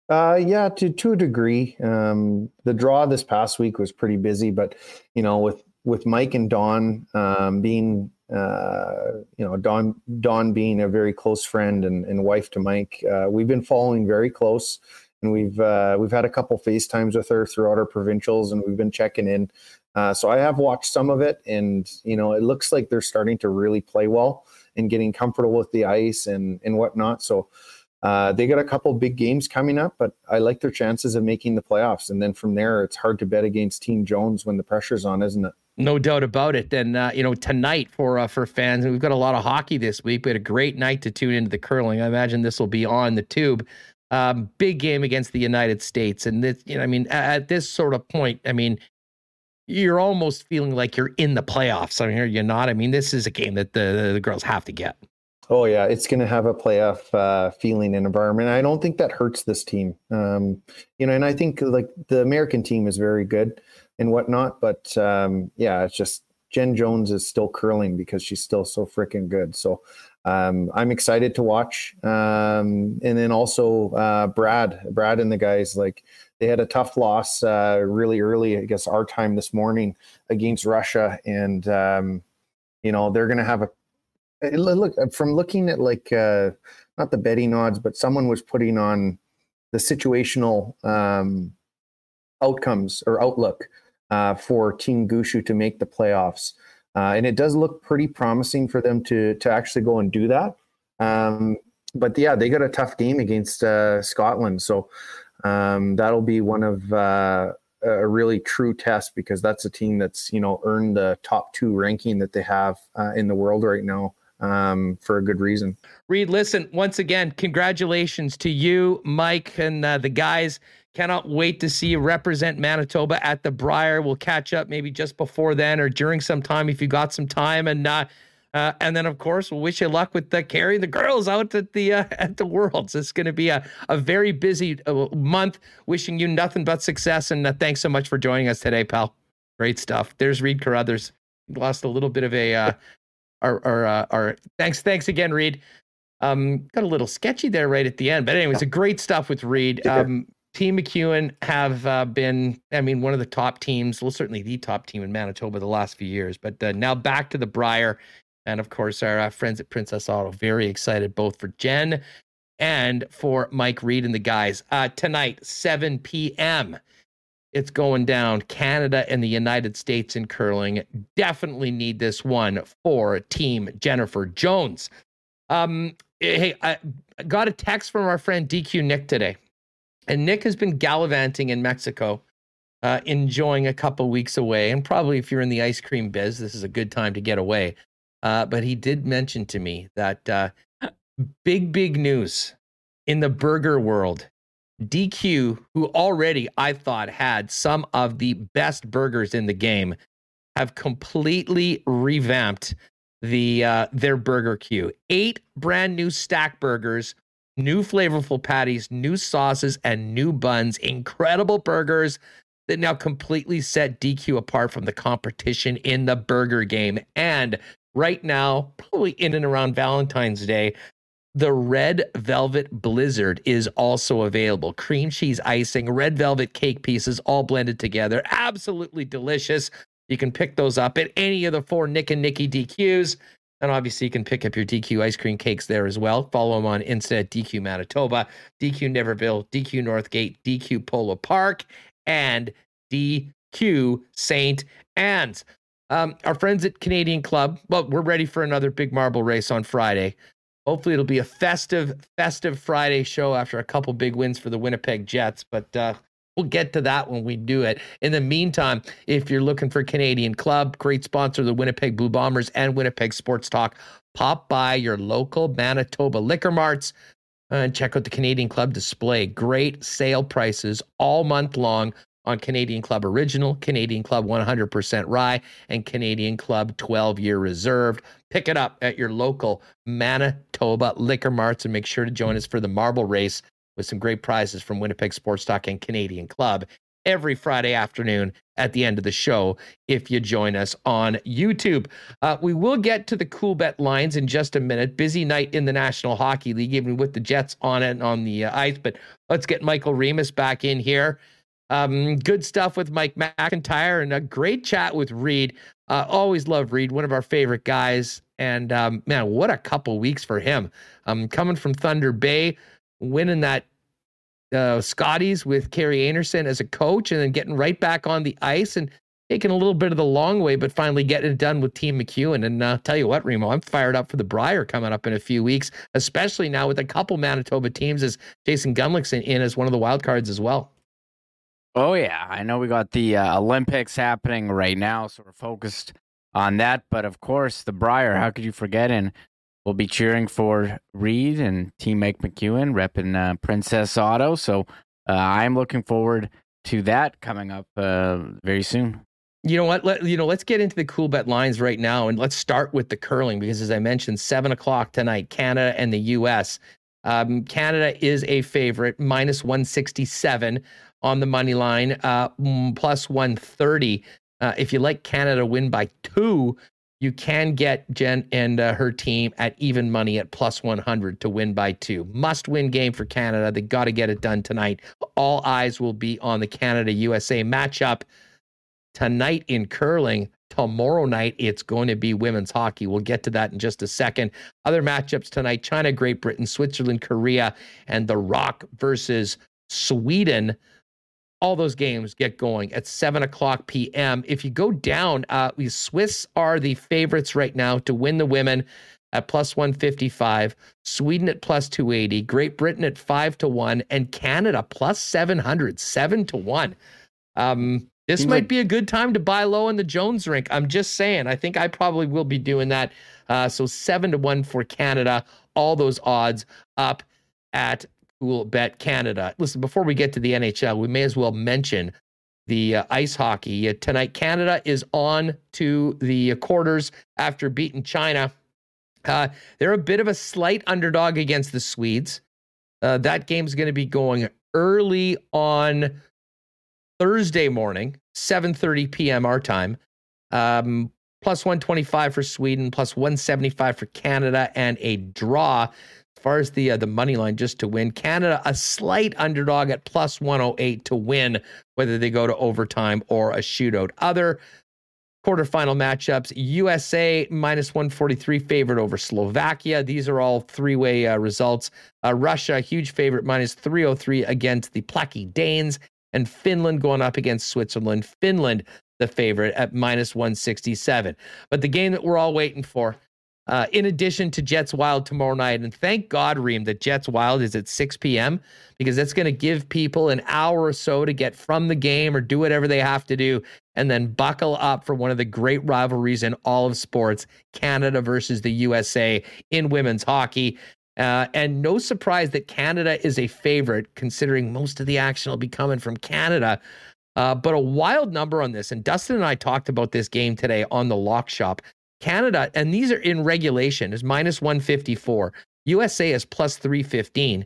Uh, yeah, to to a degree. Um, the draw this past week was pretty busy, but you know, with with Mike and Dawn um, being, uh, you know, Dawn Dawn being a very close friend and, and wife to Mike, uh, we've been following very close, and we've uh, we've had a couple FaceTimes with her throughout our provincials, and we've been checking in. Uh, so I have watched some of it, and you know, it looks like they're starting to really play well and getting comfortable with the ice and and whatnot. So uh, they got a couple big games coming up, but I like their chances of making the playoffs. And then from there, it's hard to bet against Team Jones when the pressure's on, isn't it? No doubt about it. And uh, you know, tonight for uh, for fans, and we've got a lot of hockey this week. We had a great night to tune into the curling. I imagine this will be on the tube. Um, big game against the United States, and this, you know, I mean, at this sort of point, I mean, you're almost feeling like you're in the playoffs. I mean, you're not. I mean, this is a game that the the girls have to get. Oh yeah, it's going to have a playoff uh, feeling and environment. I don't think that hurts this team. Um, you know, and I think like the American team is very good and whatnot, but um, yeah, it's just Jen Jones is still curling because she's still so freaking good. So um, I'm excited to watch. Um, and then also uh, Brad, Brad and the guys like they had a tough loss uh, really early, I guess our time this morning against Russia, and um, you know they're going to have a look uh, from looking at like uh, not the betting odds, but someone was putting on the situational um, outcomes or outlook uh, for Team Gushue to make the playoffs, uh, and it does look pretty promising for them to to actually go and do that. Um, but yeah, they got a tough game against uh, Scotland, so um, that'll be one of uh, a really true test because that's a team that's you know earned the top two ranking that they have in the world right now um, for a good reason. Reid, listen, once again, congratulations to you, Mike, and uh, the guys. Cannot wait to see you represent Manitoba at the Brier. We'll catch up maybe just before then or during some time if you got some time. And uh, uh, and then, of course, we'll wish you luck with the carrying the girls out at the uh, at the Worlds. It's going to be a, a very busy uh, month. Wishing you nothing but success. And uh, thanks so much for joining us today, pal. Great stuff. There's Reid Carruthers. Lost a little bit of a uh, our our, uh, our thanks thanks again, Reid. Um, got a little sketchy there right at the end, but anyways, a great stuff with Reid. Um, Team McEwen have uh, been, I mean, one of the top teams, well, certainly the top team in Manitoba the last few years, but uh, now back to the Brier. And of course, our uh, friends at Princess Auto, very excited both for Jen and for Mike Reid and the guys. Uh, tonight, 7 p.m it's going down. Canada and the United States in curling definitely need this one for Team Jennifer Jones. Um, hey, I got a text from our friend DQ Nick today, and Nick has been gallivanting in Mexico, uh, enjoying a couple weeks away. And probably if you're in the ice cream biz, this is a good time to get away. Uh, but he did mention to me that uh, big, big news in the burger world DQ, who already I thought had some of the best burgers in the game, have completely revamped the uh, their burger queue. Eight brand new stack burgers, new flavorful patties, new sauces, and new buns. Incredible burgers that now completely set DQ apart from the competition in the burger game. And right now, probably in and around Valentine's Day, the red velvet blizzard is also available. Cream cheese icing, red velvet cake pieces, all blended together. Absolutely delicious. You can pick those up at any of the four Nick and Nikki DQs. And obviously, you can pick up your DQ ice cream cakes there as well. Follow them on Insta at DQ Manitoba, DQ Niverville, DQ Northgate, DQ Polo Park, and DQ St. Anne's. Um, our friends at Canadian Club, well, we're ready for another big marble race on Friday. Hopefully, it'll be a festive, festive Friday show after a couple big wins for the Winnipeg Jets. But uh, we'll get to that when we do it. In the meantime, if you're looking for Canadian Club, great sponsor, the Winnipeg Blue Bombers and Winnipeg Sports Talk, pop by your local Manitoba liquor marts and check out the Canadian Club display. Great sale prices all month long on Canadian Club Original, Canadian Club 100% Rye, and Canadian Club 12 Year Reserved. Pick it up at your local Manitoba liquor marts and make sure to join us for the marble race with some great prizes from Winnipeg Sports Talk and Canadian Club every Friday afternoon at the end of the show if you join us on YouTube. Uh, we will get to the Coolbet lines in just a minute. Busy night in the National Hockey League, even with the Jets on it on the uh, ice. But let's get Michael Remis back in here. Um, good stuff with Mike McIntyre and a great chat with Reid. Uh, always love Reid, one of our favorite guys. And um, man, what a couple weeks for him. Um, coming from Thunder Bay, winning that uh, Scotties with Kerri Einarson as a coach, and then getting right back on the ice and taking a little bit of the long way, but finally getting it done with Team McEwen. And uh, tell you what, Remo, I'm fired up for the Brier coming up in a few weeks, especially now with a couple Manitoba teams as Jason Gunnlaugson, in as one of the wild cards as well. Oh yeah, I know we got the uh, Olympics happening right now, so we're focused on that. But of course, the Brier. How could you forget? And we'll be cheering for Reid and Team Mike McEwen repping uh, Princess Auto. So uh, I'm looking forward to that coming up uh, very soon. You know what? Let, you know, let's get into the cool bet lines right now, and let's start with the curling because, as I mentioned, seven o'clock tonight, Canada and the U.S. Um, Canada is a favorite, minus one sixty seven on the money line, uh, plus 130. Uh, if you like Canada win by two, you can get Jen and uh, her team at even money at plus 100 to win by two. Must win game for Canada. They got to get it done tonight. All eyes will be on the Canada USA matchup tonight in curling. Tomorrow night, it's going to be women's hockey. We'll get to that in just a second. Other matchups tonight China, Great Britain, Switzerland, Korea, and the Rock versus Sweden all those games get going at 7 o'clock p.m. If you go down, uh, the Swiss are the favorites right now to win the women at plus 155, Sweden at plus 280, Great Britain at 5 to 1, and Canada plus 700, 7 to 1. Um, this Seems might like- be a good time to buy low in the Jones rink. I'm just saying. I think I probably will be doing that. Uh, so 7 to 1 for Canada. All those odds up at Coolbet Canada. Listen, before we get to the NHL, we may as well mention the uh, ice hockey. Uh, tonight, Canada is on to the quarters after beating China. Uh, they're a bit of a slight underdog against the Swedes. Uh, that game's going to be going early on Thursday morning, 7:30 p.m. our time. Um, plus 125 for Sweden, plus 175 for Canada, and a draw far as the uh, the money line just to win, Canada a slight underdog at plus 108 to win, whether they go to overtime or a shootout. Other quarterfinal matchups: USA minus 143 favorite over Slovakia. These are all three way uh, results. Uh, Russia a huge favorite minus 303 against the Plucky Danes, and Finland going up against Switzerland. Finland the favorite at minus 167. But the game that we're all waiting for uh, in addition to Jets Wild tomorrow night. And thank God, Reem, that Jets Wild is at 6 p.m. because that's going to give people an hour or so to get from the game or do whatever they have to do and then buckle up for one of the great rivalries in all of sports Canada versus the USA in women's hockey. Uh, and no surprise that Canada is a favorite, considering most of the action will be coming from Canada. Uh, but a wild number on this, and Dustin and I talked about this game today on the Lock Shop. Canada, and these are in regulation, is minus 154. USA is plus 315.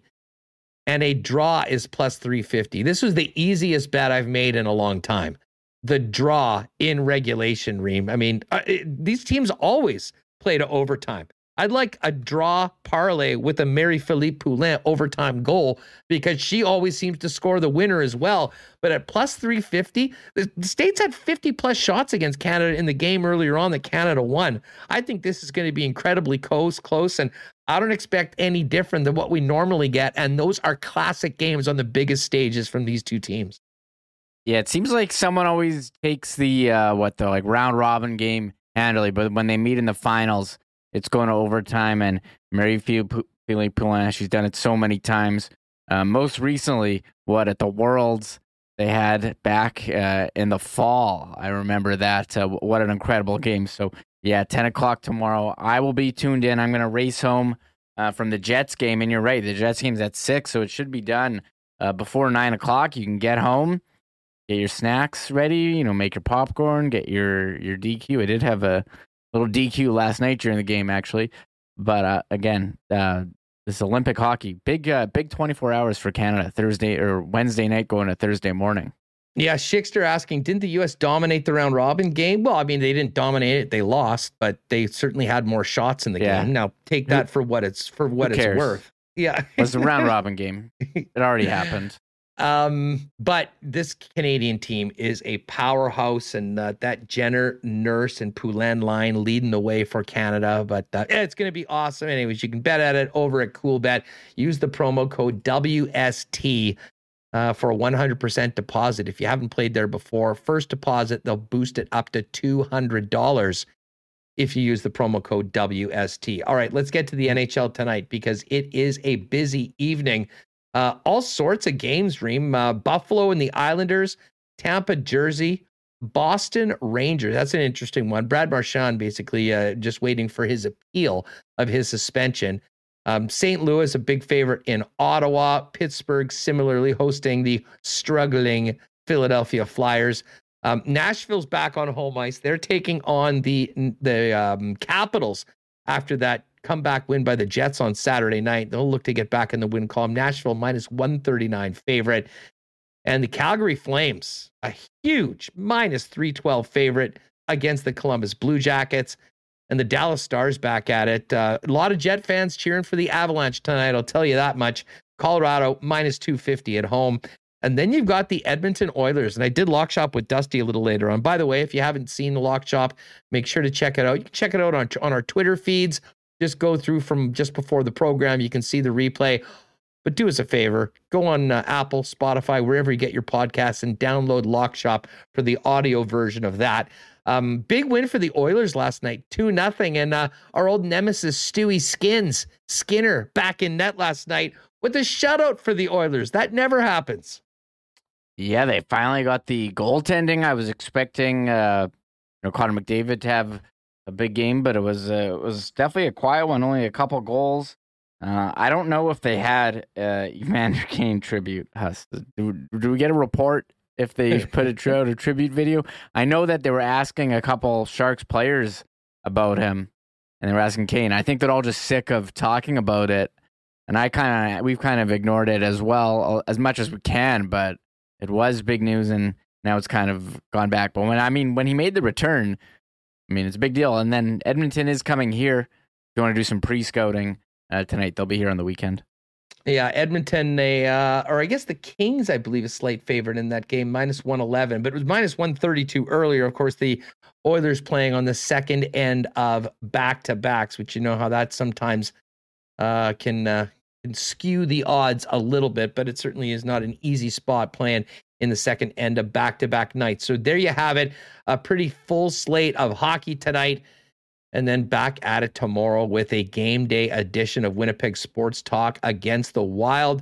And a draw is plus 350. This was the easiest bet I've made in a long time. The draw in regulation, Reem. I mean, uh, it, these teams always play to overtime. I'd like a draw parlay with a Marie-Philip Poulin overtime goal because she always seems to score the winner as well. But at plus 350, the States had 50 plus shots against Canada in the game earlier on that Canada won. I think this is going to be incredibly close, close, and I don't expect any different than what we normally get. And those are classic games on the biggest stages from these two teams. Yeah, it seems like someone always takes the uh, what the like round robin game handily, but when they meet in the finals, it's going to overtime. And Marie-Philip Poulin, she's done it so many times. Uh, most recently, what at the Worlds they had back uh, in the fall. I remember that. Uh, what an incredible game. So, yeah, 10 o'clock tomorrow. I will be tuned in. I'm going to race home uh, from the Jets game. And you're right, the Jets game's at 6, so it should be done uh, before 9 o'clock. You can get home, get your snacks ready, you know, make your popcorn, get your, your DQ. I did have a little DQ last night during the game, actually. But uh, again, uh, this Olympic hockey, big, uh, big 24 hours for Canada. Thursday or Wednesday night going to Thursday morning. Yeah, Schickster asking, didn't the U.S. dominate the round robin game? Well, I mean, they didn't dominate it; they lost, but they certainly had more shots in the yeah. game. Now, take that for what it's for what it's worth. Yeah, it was a round robin game. It already happened. Um, but this Canadian team is a powerhouse, and uh, that Jenner, Nurse, and Poulin line leading the way for Canada. But uh, it's going to be awesome. Anyways, you can bet at it over at Coolbet. Use the promo code WST uh, for a 100% deposit. If you haven't played there before, first deposit, they'll boost it up to $200 if you use the promo code WST. All right, let's get to the NHL tonight because it is a busy evening. Uh, all sorts of games, Reem. Uh, Buffalo and the Islanders, Tampa, Jersey, Boston Rangers. That's an interesting one. Brad Marchand basically uh, just waiting for his appeal of his suspension. Um, St. Louis, a big favorite in Ottawa. Pittsburgh, similarly hosting the struggling Philadelphia Flyers. Um, Nashville's back on home ice. They're taking on the the um, Capitals after that comeback win by the Jets on Saturday night. They'll look to get back in the win column. Nashville minus 139 favorite. And the Calgary Flames, a huge minus 312 favorite against the Columbus Blue Jackets. And the Dallas Stars back at it. Uh, a lot of Jet fans cheering for the Avalanche tonight. I'll tell you that much. Colorado minus 250 at home. And then you've got the Edmonton Oilers. And I did Lock Shop with Dusty a little later on. By the way, if you haven't seen the Lock Shop, make sure to check it out. You can check it out on, on our Twitter feeds just go through from just before the program. You can see the replay. But do us a favor, go on uh, Apple, Spotify, wherever you get your podcasts, and download Lock Shop for the audio version of that. Um, big win for the Oilers last night, two nothing, and uh, our old nemesis Stewie Skins Skinner back in net last night with a shutout for the Oilers. That never happens. Yeah, they finally got the goaltending. I was expecting, uh, you know, Connor McDavid to have a big game, but it was uh, it was definitely a quiet one. Only a couple goals. Uh, I don't know if they had uh, Evander Kane tribute. Us. Do, do we get a report if they put a, tri- a tribute video? I know that they were asking a couple Sharks players about him, and they were asking Kane. I think they're all just sick of talking about it, and I kind of we've kind of ignored it as well as much as we can. But it was big news, and now it's kind of gone back. But when I mean when he made the return, I mean, it's a big deal. And then Edmonton is coming here. If you want to do some pre scouting uh, tonight, they'll be here on the weekend. Yeah, Edmonton, they, uh, or I guess the Kings, I believe, is slight favorite in that game, minus 111, but it was minus 132 earlier. Of course, the Oilers playing on the second end of back to backs, which you know how that sometimes uh, can, uh, can skew the odds a little bit, but it certainly is not an easy spot playing in the second end of back to back nights. So there you have it. A pretty full slate of hockey tonight. And then back at it tomorrow with a game day edition of Winnipeg Sports Talk against the Wild.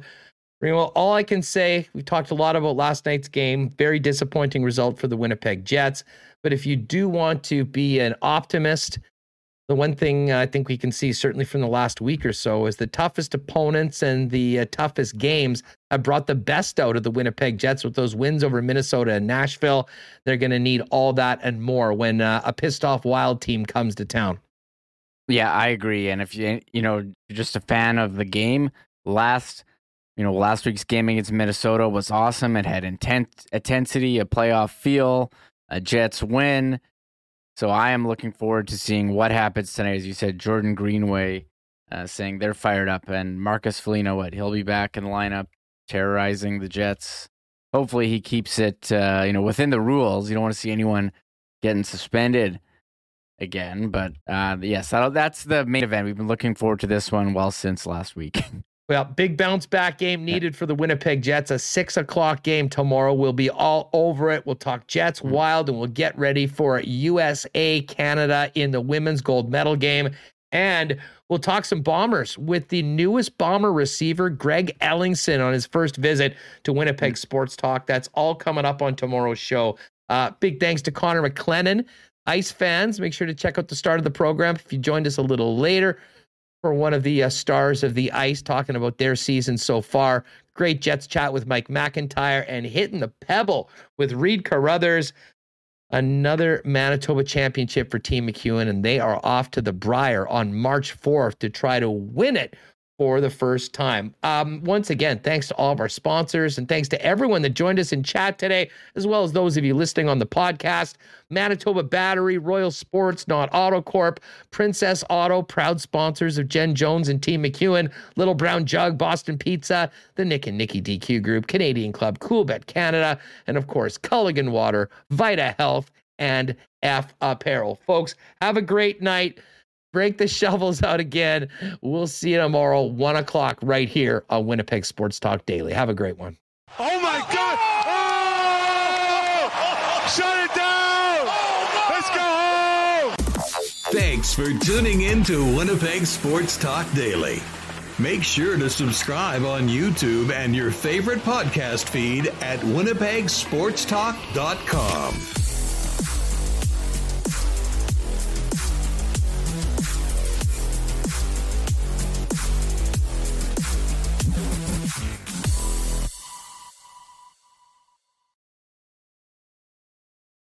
Well, all I can say, we talked a lot about last night's game. Very disappointing result for the Winnipeg Jets. But if you do want to be an optimist, the one thing I think we can see, certainly from the last week or so, is the toughest opponents and the uh, toughest games have brought the best out of the Winnipeg Jets with those wins over Minnesota and Nashville. They're going to need all that and more when uh, a pissed off Wild team comes to town. Yeah, I agree. And if you you know you're just a fan of the game, last you know last week's game against Minnesota was awesome. It had intent, intensity, a playoff feel, a Jets win. So I am looking forward to seeing what happens tonight. As you said, Jordan Greenway uh, saying they're fired up, and Marcus Foligno, what he'll be back in the lineup, terrorizing the Jets. Hopefully, he keeps it, uh, you know, within the rules. You don't want to see anyone getting suspended again. But uh, yes, that's the main event. We've been looking forward to this one well since last week. Well, big bounce back game needed for the Winnipeg Jets. A six o'clock game tomorrow. We'll be all over it. We'll talk Jets mm. wild and we'll get ready for USA Canada in the women's gold medal game. And we'll talk some bombers with the newest bomber receiver, Greg Ellingson, on his first visit to Winnipeg Sports Talk. That's all coming up on tomorrow's show. Uh, big thanks to Connor McClennon. Ice fans, make sure to check out the start of the program if you joined us a little later for one of the uh, stars of the ice talking about their season so far. Great Jets chat with Mike McIntyre and hitting the pebble with Reid Carruthers. Another Manitoba championship for Team McEwen, and they are off to the Brier on March 4th to try to win it for the first time. Um, once again, thanks to all of our sponsors and thanks to everyone that joined us in chat today, as well as those of you listening on the podcast. Manitoba Battery, Royal Sports, Nott Autocorp, Princess Auto, proud sponsors of Jen Jones and Team McEwen, Little Brown Jug, Boston Pizza, the Nick and Nikki DQ Group, Canadian Club, Cool Coolbet Canada, and of course, Culligan Water, Vita Health, and Eph Apparel. Folks, have a great night break the shovels out again. We'll see you tomorrow, one o'clock, right here on Winnipeg Sports Talk Daily. Have a great one. Oh my God! Oh! Shut it down! Oh, Let's go home! Thanks for tuning in to Winnipeg Sports Talk Daily. Make sure to subscribe on YouTube and your favorite podcast feed at winnipegsportstalk.com.